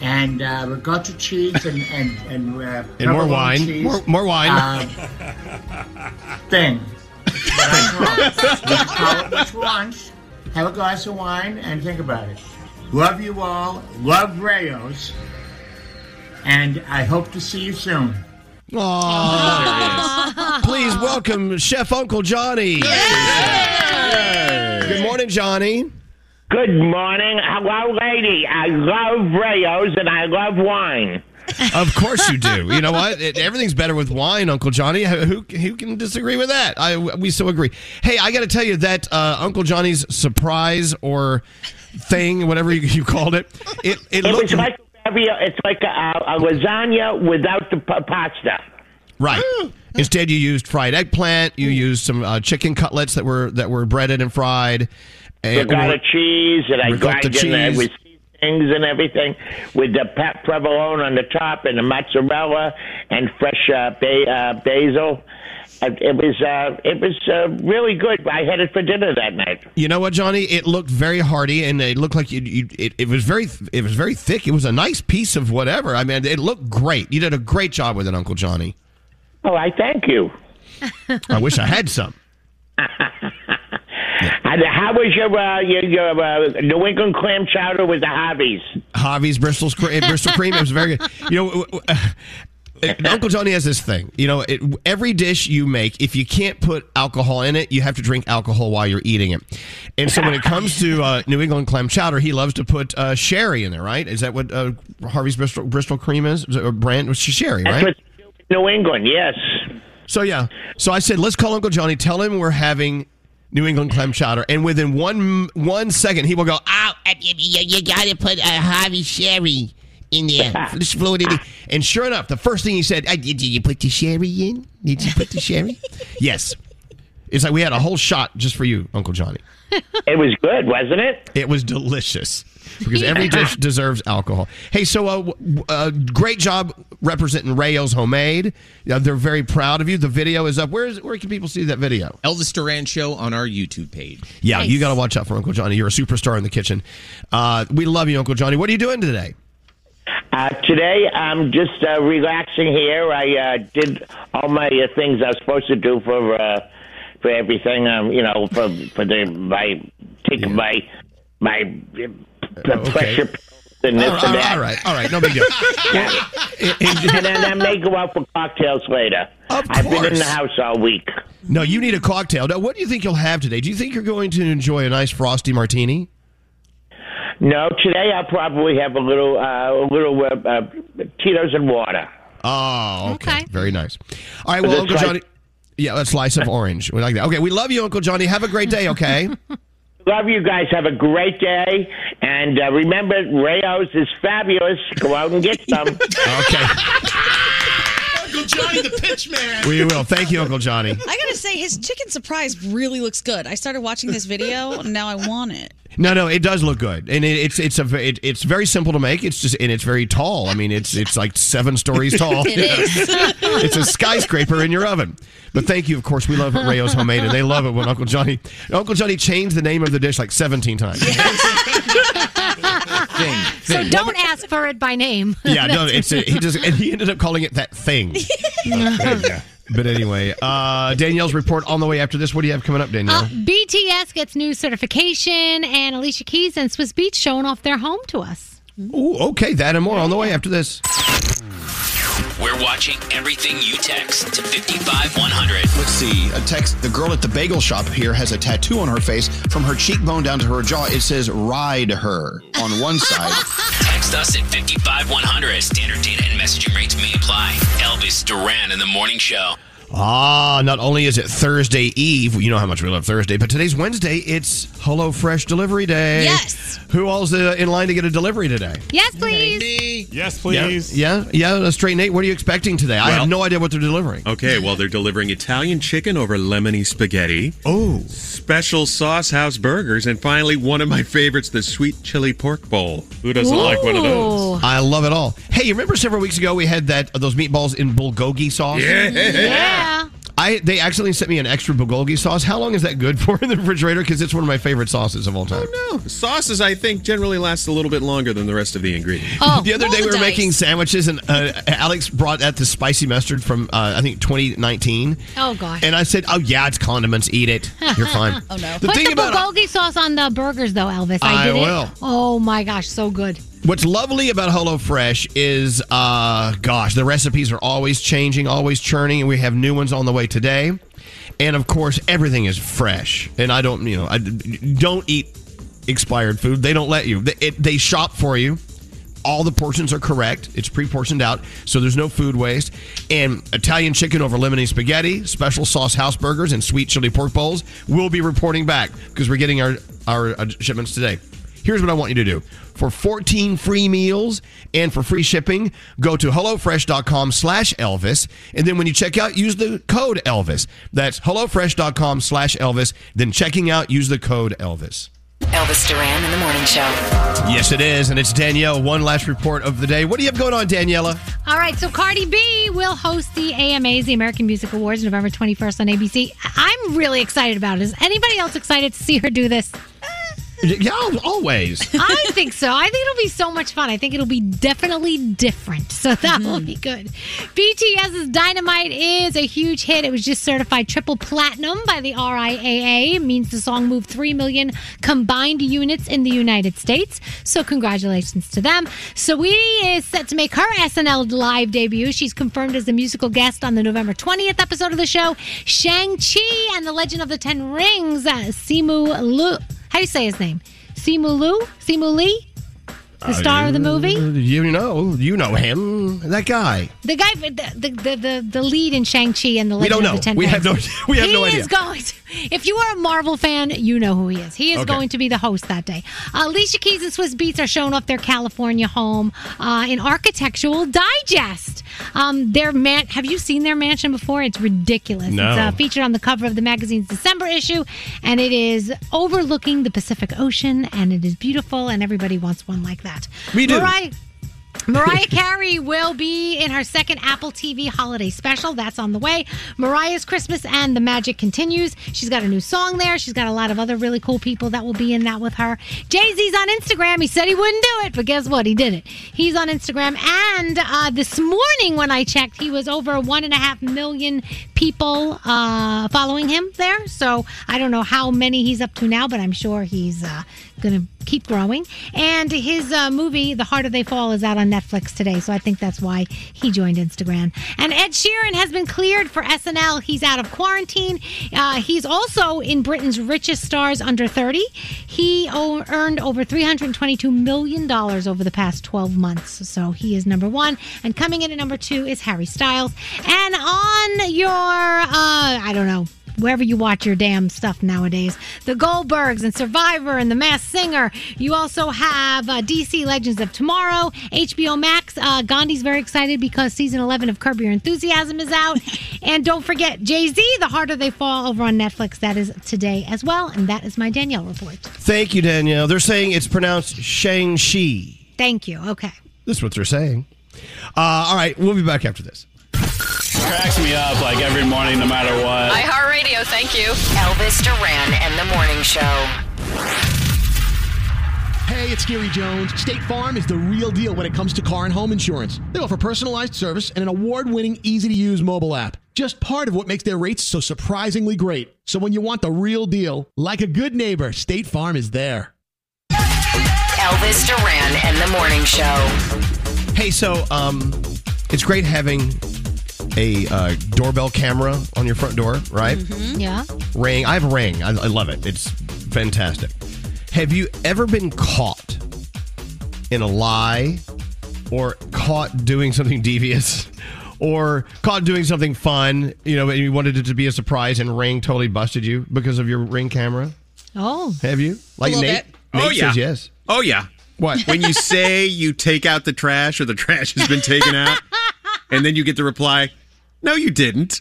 and uh, ricotta cheese, and and and, uh, And more wine. cheese. More- more wine. Um, thing. What I call it. You call it what you want. Have a glass of wine and think about it. Love you all. Love Rao's. And I hope to see you soon. Aw. Please welcome Chef Uncle Johnny. Good morning, Johnny. Good morning. Hello, lady. I love Rao's and I love wine. Of course you do. You know what? It- everything's better with wine, Uncle Johnny. Who who can disagree with that? I we so agree. Hey, I got to tell you that uh, Uncle Johnny's surprise or thing, whatever you, you called it, it it, It looked was like it's like a, a lasagna without the pa- pasta. right. Instead, you used fried eggplant. You used some uh, chicken cutlets that were that were breaded and fried. And, Ricotta cheese and I Ricotta grind in there cheese. with seasonings and everything with the pep provolone on the top and the mozzarella and fresh uh, ba- uh, basil. It was uh, it was uh, really good. I had it for dinner that night. You know what, Johnny? It looked very hearty, and it looked like you, you, it, it was very it was very thick. It was a nice piece of whatever. I mean, it looked great. You did a great job with it, Uncle Johnny. Oh, I thank you. I wish I had some. And how was your uh, your, your uh, New England clam chowder with the Harveys? Harvey's Bristol's Bristol cream. It was very good. You know, Uncle Johnny has this thing. You know, it, every dish you make, if you can't put alcohol in it, you have to drink alcohol while you're eating it. And so when it comes to uh, New England clam chowder, he loves to put uh, sherry in there. Right? Is that what uh, Harvey's Bristol Bristol cream is? Is it a brand was sherry, That's right? what New England, yes. So yeah. So I said, let's call Uncle Johnny. Tell him we're having New England clam chowder, and within one one second, he will go, "Ah, Oh, you, you, you gotta put a Harvey Sherry in there. Just float it in. And sure enough, the first thing he said, Uh, did you put the sherry in? Did you put the sherry? "Yes." It's like we had a whole shot just for you, Uncle Johnny. It was good, wasn't it? It was delicious. because every dish deserves alcohol. Hey, so uh, uh, great job representing Rao's Homemade. Yeah, they're very proud of you. The video is up. Where is where can people see that video? Elvis Duran Show on our YouTube page. Yeah, you got to watch out for Uncle Johnny. You're a superstar in the kitchen. Uh, we love you, Uncle Johnny. What are you doing today? Uh, today, I'm just uh, relaxing here. I uh, did all my uh, things I was supposed to do for uh, for everything. Um, you know, for for the my taking my my uh, pressure and this All right, and that. all right, all right, no big deal. and then I may go out for cocktails later. Of I've been in the house all week. No, you need a cocktail. Now, what do you think you'll have today? Do you think you're going to enjoy a nice frosty martini? No, today I'll probably have a little uh, a little uh, uh, Tito's and water. Oh, okay. Very nice. All right, well, Uncle slice- Johnny. Yeah, a slice of orange. We like that. Okay, we love you, Uncle Johnny. Have a great day, okay? Love you guys. Have a great day. And uh, remember, Rao's is fabulous. Go out and get some. okay. Uncle Johnny, the pitch man. We will. Thank you, Uncle Johnny. I gotta say, his chicken surprise really looks good. I started watching this video, and now I want it. No, no, it does look good, and it, it's it's a it, it's very simple to make. It's just and it's very tall. I mean, it's it's like seven stories tall. It is. it's a skyscraper in your oven. But thank you, of course. We love Rao's homemade, and they love it when Uncle Johnny Uncle Johnny changed the name of the dish like seventeen times. So don't ask for it by name. Yeah, no, it's a, he just and he ended up calling it that thing. But anyway, uh, Danielle's report on the way after this. What do you have coming up, Danielle? Uh, BTS gets new certification, and Alicia Keys and Swizz Beatz showing off their home to us. Ooh, okay, that and more on the way after this. We're watching everything you text to 55100. Let's see. A text. The girl at the bagel shop here has a tattoo on her face from her cheekbone down to her jaw. It says "Ride her" on one side. Text us at 55100. Standard data and messaging rates may apply. Elvis Duran in the morning show. Ah, not only is it Thursday Eve, you know how much we love Thursday, but today's Wednesday. It's Hello Fresh Delivery Day. Yes. Who all's uh, in line to get a delivery today? Yes, please. Yes, Yeah, yeah. yeah straight Nate, what are you expecting today? I have no idea what they're delivering. Okay, well, they're delivering Italian chicken over lemony spaghetti. Oh. Special sauce house burgers, and finally, one of my favorites, the sweet chili pork bowl. Who doesn't like one of those? I love it all. Hey, you remember several weeks ago we had that those meatballs in bulgogi sauce? Yeah. Yeah. I they accidentally sent me an extra bulgogi sauce. How long is that good for in the refrigerator? Because it's one of my favorite sauces of all time. No, sauces, I think, generally last a little bit longer than the rest of the ingredients. Oh, the other day we were making sandwiches and uh, Alex brought out the spicy mustard from uh, I think 2019. Oh gosh. And I said, "Oh yeah, it's condiments. Eat it. You're fine." oh no. The Put thing the about bulgogi sauce on the burgers, though, Elvis. I, I did will. it. Oh my gosh, so good. What's lovely about HelloFresh is, uh, gosh, the recipes are always changing, always churning, and we have new ones on the way today. And of course, everything is fresh. And I don't, you know, I don't eat expired food. They don't let you. They, it, they shop for you. All the portions are correct. It's pre-portioned out, so there's no food waste. And Italian chicken over lemony spaghetti, special sauce house burgers, and sweet chili pork bowls. We'll be reporting back because we're getting our our uh, shipments today. Here's what I want you to do. For 14 free meals and for free shipping, go to HelloFresh.com slash Elvis. And then when you check out, use the code Elvis. That's HelloFresh.com slash Elvis. Then checking out, use the code Elvis. Elvis Duran in the morning show. Yes, it is. And it's Danielle. One last report of the day. What do you have going on, Daniela? All right, so Cardi B will host the AMAs, the American Music Awards, November 21st on ABC. I'm really excited about it. Is anybody else excited to see her do this? Yeah, always. I think so. I think it'll be so much fun. I think it'll be definitely different. So that will be good. BTS's Dynamite is a huge hit. It was just certified triple platinum by the RIAA. It means the song moved 3 million combined units in the United States. So congratulations to them. Saweetie is set to make her SNL live debut. She's confirmed as a musical guest on the November 20th episode of the show. Shang-Chi and the Legend of the Ten Rings, uh, Simu Lu. How do you say his name? Simu Lu? The star of the movie? You know, you know him. That guy. The guy, the the the, the, the lead in Shang Chi and the We don't of know. the Ten We have no- we have he no idea. is going. To, if you are a Marvel fan, you know who he is. He is Okay. going to be the host that day. Uh, Alicia Keys and Swizz Beatz are showing off their California home uh, in Architectural Digest. Um, their man, have you seen their mansion before? It's ridiculous. No. It's uh, featured on the cover of the magazine's December issue, and it is overlooking the Pacific Ocean, and it is beautiful, and everybody wants one like that. We do. Mariah, Mariah Carey will be in her second Apple TV holiday special. That's on the way. Mariah's Christmas and the Magic continues. She's got a new song there. She's got a lot of other really cool people that will be in that with her. Jay Z's on Instagram. He said he wouldn't do it, but guess what? He did it. He's on Instagram. And uh, this morning, when I checked, he was over one and a half million people uh, following him there. So I don't know how many he's up to now, but I'm sure he's uh, going to keep growing. And his uh, movie, The Harder They Fall, is out on Netflix today. So I think that's why he joined Instagram. And Ed Sheeran has been cleared for SNL. He's out of quarantine. Uh, he's also in Britain's richest stars under 30. He o- earned over $322 million over the past 12 months. So he is number one. And coming in at number two is Harry Styles. And on your, uh, I don't know, wherever you watch your damn stuff nowadays. The Goldbergs and Survivor and The Masked Singer. You also have uh, DC Legends of Tomorrow, HBO Max. Uh, Gandhi's very excited because season 11 of Curb Your Enthusiasm is out. and don't forget Jay Z, The Harder They Fall over on Netflix. That is today as well. And that is my Danielle report. Thank you, Danielle. They're saying it's pronounced Shang-Chi. Thank you. Okay. That's what they're saying. Uh, all right, we'll be back after this. Cracks me up like every morning, no matter what. iHeartRadio, thank you. Elvis Duran and the Morning Show. Hey, it's Gary Jones. State Farm is the real deal when it comes to car and home insurance. They offer personalized service and an award winning, easy to use mobile app. Just part of what makes their rates so surprisingly great. So when you want the real deal, like a good neighbor, State Farm is there. Elvis Duran and the Morning Show. Hey, so um, it's great having a uh, doorbell camera on your front door, right? Yeah. Ring. I have a ring. I, I love it. It's fantastic. Have you ever been caught in a lie or caught doing something devious or caught doing something fun, you know, and you wanted it to be a surprise and Ring totally busted you because of your Ring camera? Oh. Have you? Like little Nate? bit. Nate Oh, yeah. says yes. Oh yeah. What? When you say you take out the trash or the trash has been taken out, and then you get the reply, "No, you didn't."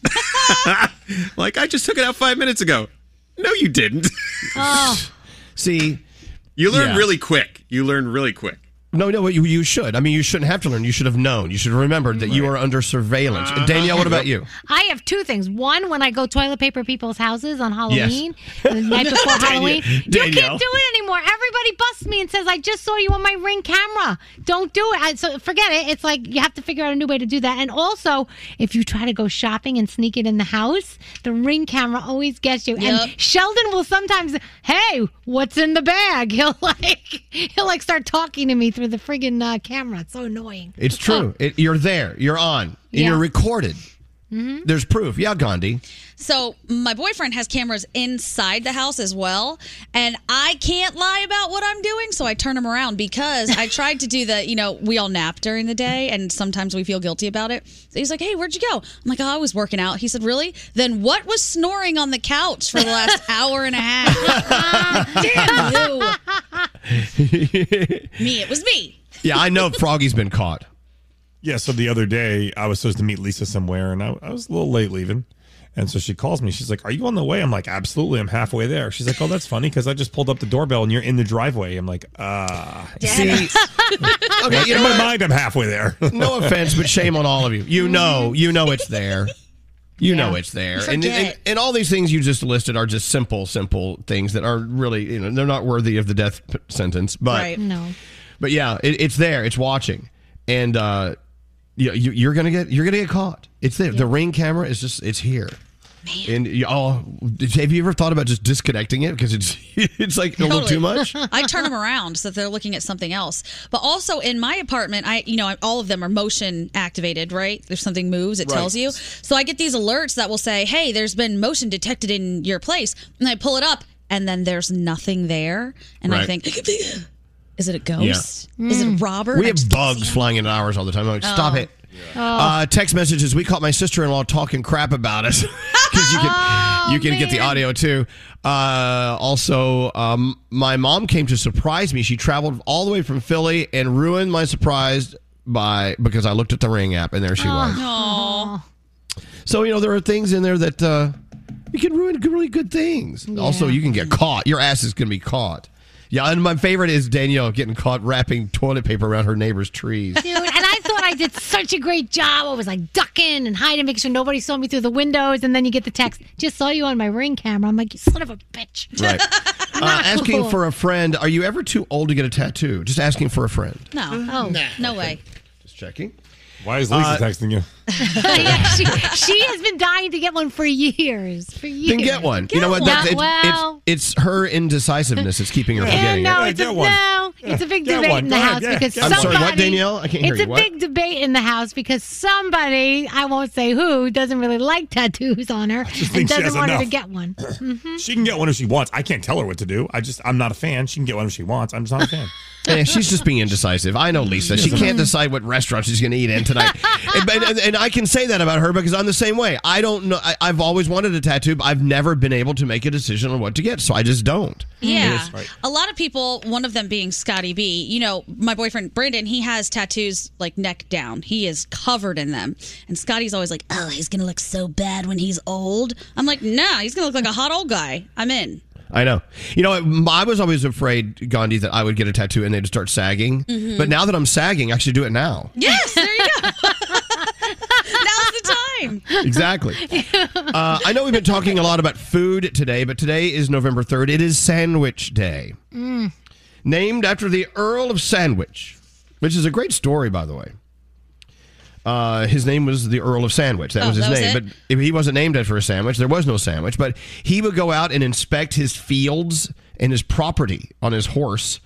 like I just took it out five minutes ago. No, you didn't. Oh. See, you learn Yeah. really quick. You learn really quick. No, no, you, you should. I mean, you shouldn't have to learn. You should have known. You should have remembered that you are under surveillance. Uh-huh. Danielle, what about you? I have two things. One, when I go toilet paper people's houses on Halloween, the night before Danielle- Halloween, you can't do it anymore. Everybody busts me and says, "I just saw you on my ring camera. Don't do it." I, so forget it. It's like you have to figure out a new way to do that. And also, if you try to go shopping and sneak it in the house, the ring camera always gets you. Yep. And Sheldon will sometimes, "Hey, what's in the bag?" He'll like he'll like start talking to me through the friggin' uh, camera. It's so annoying. It's true. It, you're there. You're on. And Yeah. you're recorded. hmm There's proof. Yeah, Gandhi. So my boyfriend has cameras inside the house as well, and I can't lie about what I'm doing, so I turn him around because I tried to do the, you know, we all nap during the day, and sometimes we feel guilty about it. So he's like, "Hey, where'd you go?" I'm like, "Oh, I was working out." He said, "Really? Then what was snoring on the couch for the last hour and a half?" Damn you! Me, it was me. Yeah, I know Froggy's been caught. Yeah, so the other day I was supposed to meet Lisa somewhere and I, I was a little late leaving. And so she calls me. She's like, Are you on the way? I'm like, Absolutely. I'm halfway there. She's like, Oh, that's funny because I just pulled up the doorbell and you're in the driveway. I'm like, Ah. See, okay, you in know my what? mind, I'm halfway there. no offense, but shame on all of you. You know, you know it's there. You know it's there. And, and and all these things you just listed are just simple, simple things that are really, you know, they're not worthy of the death sentence. But no. but yeah, it, it's there. It's watching, and uh, you, you, you're gonna get you're gonna get caught. It's there. The ring camera is just it's here. And you, oh, have you ever thought about just disconnecting it because it's it's like a little too much? I turn them around so that they're looking at something else. But also in my apartment, I you know all of them are motion activated, right? If something moves, it Right. tells you. So I get these alerts that will say, "Hey, there's been motion detected in your place," and I pull it up, and then there's nothing there, and I think. Is it a ghost? Is it Robert? We have bugs flying into ours all the time. I'm like, stop Oh. it. Uh, text messages. We caught my sister-in-law talking crap about us because you can you can get the audio too. Uh, also, um, my mom came to surprise me. She traveled all the way from Philly and ruined my surprise by because I looked at the Ring app and there she was. Aw. So you know there are things in there that uh, you can ruin really good things. Also, you can get caught. Your ass is going to be caught. Yeah, and my favorite is Danielle getting caught wrapping toilet paper around her neighbor's trees. Dude, and I thought I did such a great job. I was like ducking and hiding, making sure nobody saw me through the windows. And then you get the text, just saw you on my ring camera. I'm like, you son of a bitch. Right. Uh, asking for a friend. Are you ever too old to get a tattoo? Just asking for a friend. No. Oh, no way. Just checking. Why is Lisa Uh, texting you? yeah, she, she has been dying to get one for years. For years. Then get one. you know what? one. That's, it's, well, it's, it's her indecisiveness that's keeping her from Yeah, getting no, it. it's a, no, it's a big Get debate one. in the Go house yeah, because I'm somebody. sorry, what, Danielle? I can't hear It's you. a big debate in the house because somebody, I won't say who, doesn't really like tattoos on her and doesn't has want her to get one. Mhm. She can get one if she wants. I can't tell her what to do. I just I'm not a fan. She can get one if she wants. I'm just not a fan. Yeah, she's just being indecisive. I know Lisa. She can't decide what restaurant she's going to eat in tonight, and, and, and I can say that about her because I'm the same way. I don't know. I, I've always wanted a tattoo, but I've never been able to make a decision on what to get, so I just don't. Yeah. A lot of people, one of them being Scotty B, you know, my boyfriend Brandon, he has tattoos like neck down. He is covered in them. And Scotty's always like, oh, he's going to look so bad when he's old. I'm like, nah, he's going to look like a hot old guy. I'm in. I know. You know, I was always afraid, Gandhi, that I would get a tattoo and they'd start sagging. Mhm. But now that I'm sagging, I should do it now. Yes, there you go. Now's the time. Exactly. Uh, I know we've been talking a lot about food today, but today is November 3rd. It is Sandwich Day, Mm. named after the Earl of Sandwich, which is a great story, by the way. Uh, his name was the Earl of Sandwich. That Oh, was his that was name. it? but if he wasn't named after a sandwich, there was no sandwich. But he would go out and inspect his fields and his property on his horse.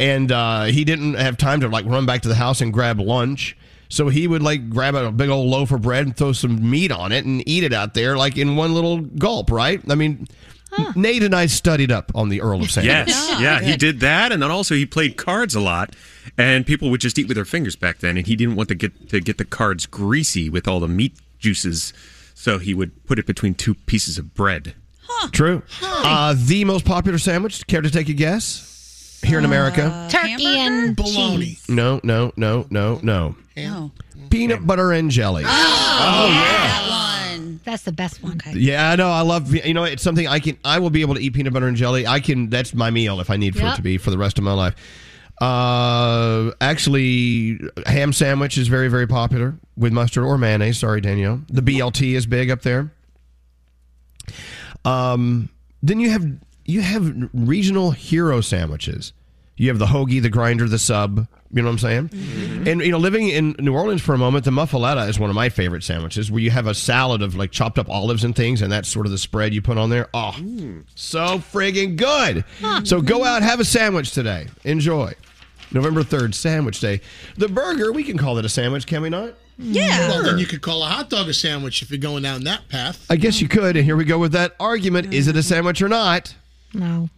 And uh, he didn't have time to like run back to the house and grab lunch. So he would like grab a big old loaf of bread and throw some meat on it and eat it out there like in one little gulp, right? I mean, Nate and I studied up on the Earl of Sandwich. Yes, yeah, he did that, and then also he played cards a lot, and people would just eat with their fingers back then, and he didn't want to get to get the cards greasy with all the meat juices, so he would put it between two pieces of bread. True. Uh, the most popular sandwich. Care to take a guess? Here in America. Turkey and bologna. No, no, no, no, no. Oh. Peanut butter and jelly. Oh, yeah. one. That's the best one. Yeah, I know. I love. You know, it's something I can. I will be able to eat peanut butter and jelly. I can. That's my meal if I need for it Yep. to be for the rest of my life. Uh, actually, ham sandwich is very, very popular with mustard or mayonnaise. Sorry, Danielle. The BLT is big up there. Um, then you have you have regional hero sandwiches. You have the hoagie, the grinder, the sub. You know what I'm saying? Mm-hmm. And you know, living in New Orleans for a moment, the muffaletta is one of my favorite sandwiches, where you have a salad of like chopped up olives and things, and that's sort of the spread you put on there. Oh, mm. so friggin' good! So go out, have a sandwich today. Enjoy. November third, Sandwich Day. The burger, we can call it a sandwich, can we not? Yeah. Well, then you could call a hot dog a sandwich if you're going down that path. I guess you could. And here we go with that argument: is it a sandwich or not? No.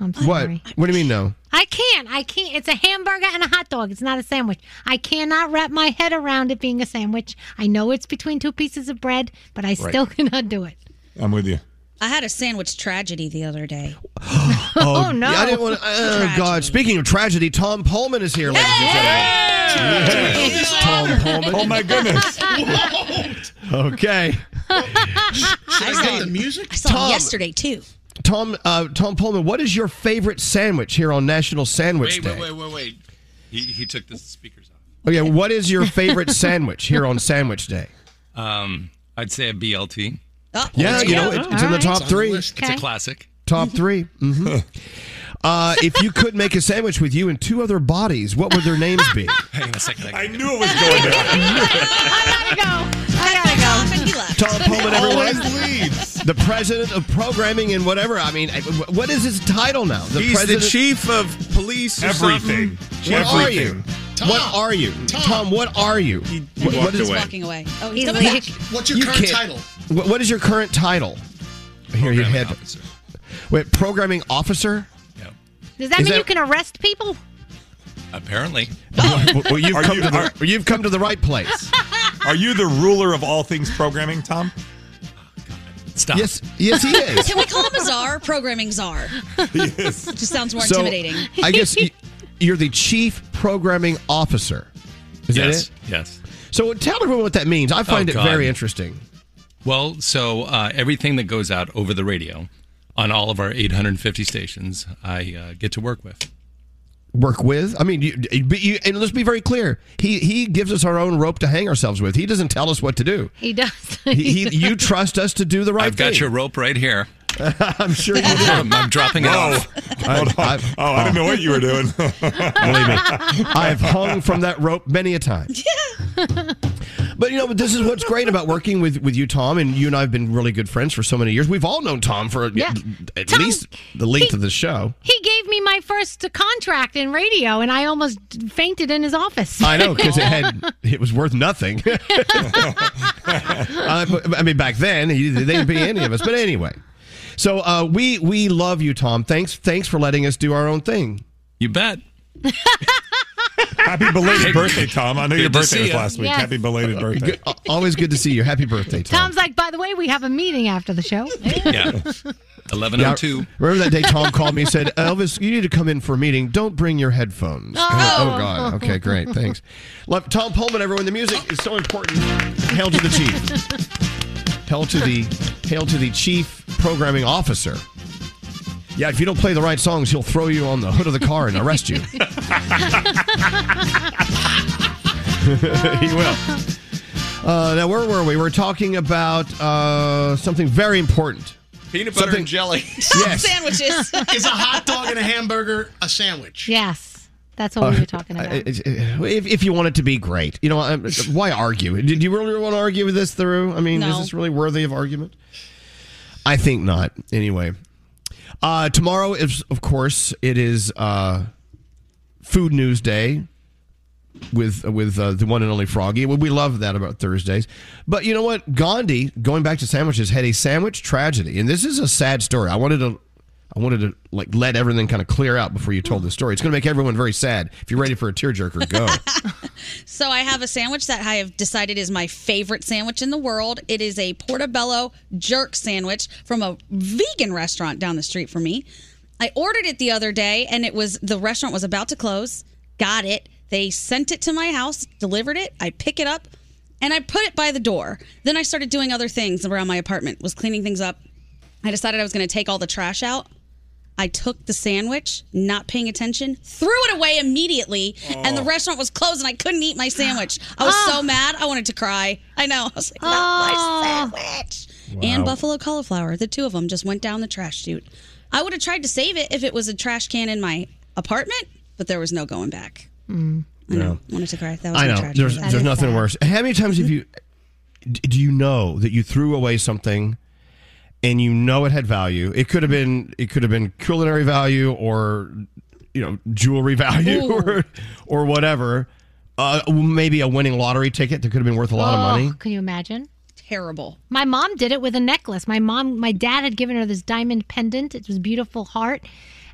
I'm sorry. What What do you mean no? I can't. I can't. It's a hamburger and a hot dog. It's not a sandwich. I cannot wrap my head around it being a sandwich. I know it's between two pieces of bread, but I still cannot do it. I'm with you. I had a sandwich tragedy the other day. Oh, oh, no. yeah, I didn't want to. Oh God! Speaking of tragedy, Tom Poleman is here, ladies and gentlemen. Yes, Tom Poleman. Oh my goodness! Okay, I saw the music? I saw Tom. him yesterday too. Tom. Uh, Tom Poleman. What is your favorite sandwich here on National Sandwich Wait, Day? wait, wait, wait, wait. He, he took the speakers off. Okay, what is your favorite sandwich here on Sandwich Day? Um, I'd say a BLT. Yeah, you know, it- it's in the top three. It's a classic. Top 3 hmm Uh, if you could make a sandwich with you and two other bodies, what would their names be? Hang on a second. I knew it was going there. I gotta go. Tom Poleman, everyone. leads. The president of programming and whatever. I mean, I- what is his title now? The He's president. the chief of police. Or Everything. something. What are you? Tom. What are you, Tom? what are you? What- what walked away. Walking away. Oh, he's, He's coming back. What's your You current can't- title? What, what is your current title? Here you Programming head. officer. Wait, programming officer. Yep. Does that Is mean that- you can arrest people? Apparently. well, you've Are come you- to the are- you've come to the right place. Are you the ruler of all things programming, Tom? Stop. Yes, yes, he is. Can we call him a czar? Programming czar. Yes. Just sounds more So, intimidating. I guess you're the chief programming officer. Is yes. that it? Yes. So tell everyone what that means. I find Oh, it very interesting. Well, so uh, everything that goes out over the radio on all of our 850 stations, I uh, get to work with. Work with. I mean, you, but you, and let's be very clear. He he gives us our own rope to hang ourselves with. He doesn't tell us what to do. He does. He, he, you trust us to do the right I've got thing. your rope right here. I'm sure you do. I'm, I'm dropping it Whoa. off. Hold on. oh, I didn't know what you were doing. Believe me, I've hung from that rope many a time. But you know, but this is what's great about working with with you, Tom, and you and I have been really good friends for so many years. We've all known Tom for Yeah. at Tom, least the length he- of the show. He gave me my first contract in radio, and I almost fainted in his office. I know because it had it was worth nothing. Uh, but- I mean, back then he- they didn't pay any of us. But anyway, so uh, we we love you, Tom. Thanks thanks for letting us do our own thing. You bet. Happy belated birthday, Tom. I know your Good to birthday was ya. last week. Yes. Happy belated birthday. Good, uh, always good to see you. Happy birthday, Tom. Tom's like, by the way, we have a meeting after the show. Yeah. 1102. remember that day Tom called me and said, Elvis, you need to come in for a meeting. Don't bring your headphones. Oh. oh God. Okay, great. Thanks. Love, Tom Poleman, everyone. The music is so important. Hail to the chief. Hail to the hail to the chief programming officer. Yeah, if you don't play the right songs, he'll throw you on the hood of the car and arrest you. he will. Uh, now, where were we? We're talking about uh, something very important. Peanut butter Something- and jelly. Yes. Sandwiches. Is a hot dog and a hamburger a sandwich? yes, that's what we were talking Uh, about. uh, If, if you want it to be great, you know, why argue? Did you really want to argue with this through? I mean, is this really worthy of argument? I think not. Anyway, uh, tomorrow is, of course, it is uh, Food News Day with with uh, the one and only Froggy. Well, we love that about Thursdays. But you know what? Gandhi, going back to sandwiches, had a sandwich tragedy, and this is a sad story. I wanted to. I wanted to like let everything kind of clear out before you told the story. It's going to make everyone very sad. If you're ready for a tearjerker, go. So I have a sandwich that I have decided is my favorite sandwich in the world. It is a portobello jerk sandwich from a vegan restaurant down the street from me. I ordered it the other day and it was the restaurant was about to close. Got it. They sent it to my house, delivered it. I pick it up and I put it by the door. Then I started doing other things around my apartment. Was cleaning things up. I decided I was going to take all the trash out. I took the sandwich, not paying attention, threw it away immediately, and the oh. restaurant was closed, and I couldn't eat my sandwich. I was so mad, I wanted to cry. I know. I was like, not my oh. sandwich. And buffalo cauliflower, the two of them just went down the trash chute. I would have tried to save it if it was a trash can in my apartment, but there was no going back. Hmm. I know. Wanted to cry. That was I know. There's there's nothing worse. How many times have you do you know that you threw away something and you know it had value? It could have been it could have been culinary value or you know jewelry value Ooh. or or whatever. Uh, maybe a winning lottery ticket that could have been worth a lot of Oh, money. Can you imagine? Terrible. My mom did it with a necklace. My mom, my dad had given her this diamond pendant. It was beautiful heart.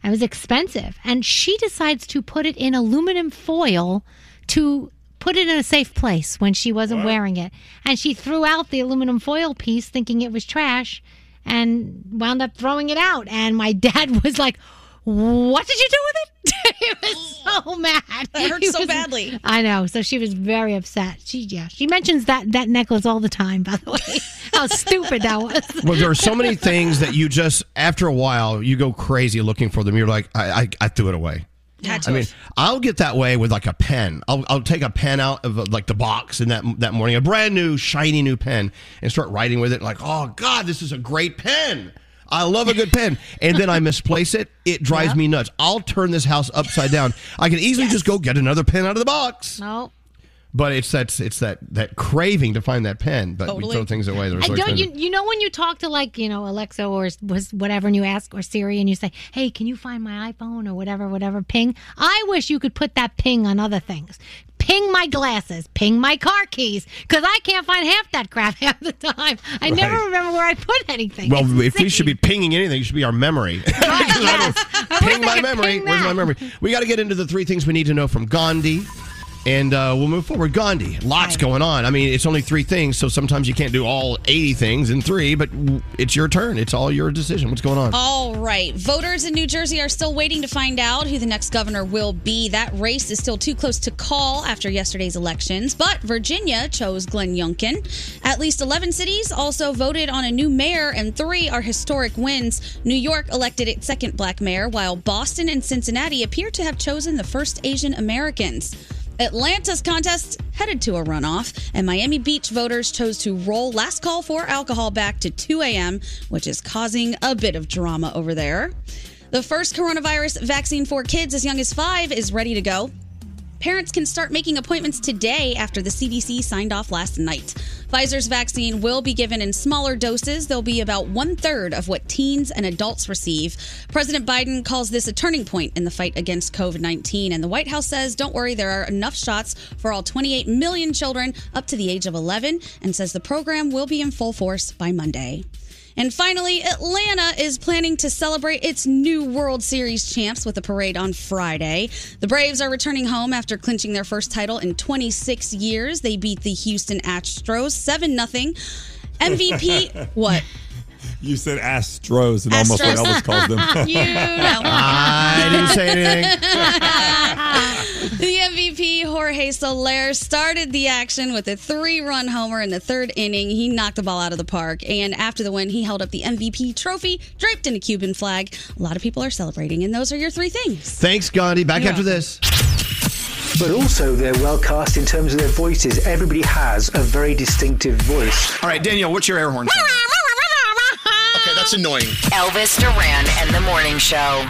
It was expensive, and she decides to put it in aluminum foil to put it in a safe place when she wasn't wearing it. And she threw out the aluminum foil piece, thinking it was trash, and wound up throwing it out. And my dad was like, "What did you do with it?" he was so mad. That hurt so was- badly. I know. So she was very upset. She yeah. She mentions that that necklace all the time. By the way, how stupid that was. Well, there are so many things that you just after a while you go crazy looking for them. You're like, I I, I threw it away. Had to I mean, I'll get that way with like a pen. I'll, I'll take a pen out of like the box in that that morning, a brand new shiny new pen, and start writing with it. Like, oh God, this is a great pen. I love a good pen, and then I misplace it. It drives me nuts. I'll turn this house upside down. I can easily just go get another pen out of the box. No. But it's that it's that that craving to find that pen. But we throw things away. They're so don't you expensive. you know when you talk to like you know Alexa or was whatever and you ask or Siri and you say hey can you find my iPhone or whatever whatever ping I wish you could put that ping on other things ping my glasses ping my car keys because I can't find half that crap half the time I never remember where I put anything Well, It's if we should be pinging anything, it should be our memory. yes. Ping my memory. Where's my memory? We got to get into the three things we need to know from Gandhi. And uh, we'll move forward. Gandhi, lots going on. I mean, it's only three things, so sometimes you can't do all 80 things in three, but it's your turn. It's all your decision. What's going on? All right. Voters in New Jersey are still waiting to find out who the next governor will be. That race is still too close to call after yesterday's elections, but Virginia chose Glenn Youngkin. At least 11 cities also voted on a new mayor, and three are historic wins. New York elected its second black mayor, while Boston and Cincinnati appear to have chosen the first Asian Americans. Atlanta's contest headed to a runoff, and Miami Beach voters chose to roll last call for alcohol back to 2 a.m., which is causing a bit of drama over there. The first coronavirus vaccine for kids as young as five is ready to go. Parents can start making appointments today after the CDC signed off last night. Pfizer's vaccine will be given in smaller doses. They'll be about one third of what teens and adults receive. President Biden calls this a turning point in the fight against COVID 19. And the White House says, don't worry, there are enough shots for all 28 million children up to the age of 11, and says the program will be in full force by Monday. And finally, Atlanta is planning to celebrate its new World Series champs with a parade on Friday. The Braves are returning home after clinching their first title in 26 years. They beat the Houston Astros 7 0. MVP, what? You said Astros and almost what Astros. Elvis calls them. You know. I didn't say anything. the MVP, Jorge Soler, started the action with a three run homer in the third inning. He knocked the ball out of the park. And after the win, he held up the MVP trophy draped in a Cuban flag. A lot of people are celebrating. And those are your three things. Thanks, Gandhi. Back You're after welcome. this. But also, they're well cast in terms of their voices. Everybody has a very distinctive voice. All right, Danielle, what's your air horn? Okay, that's annoying. Elvis Duran and the Morning Show.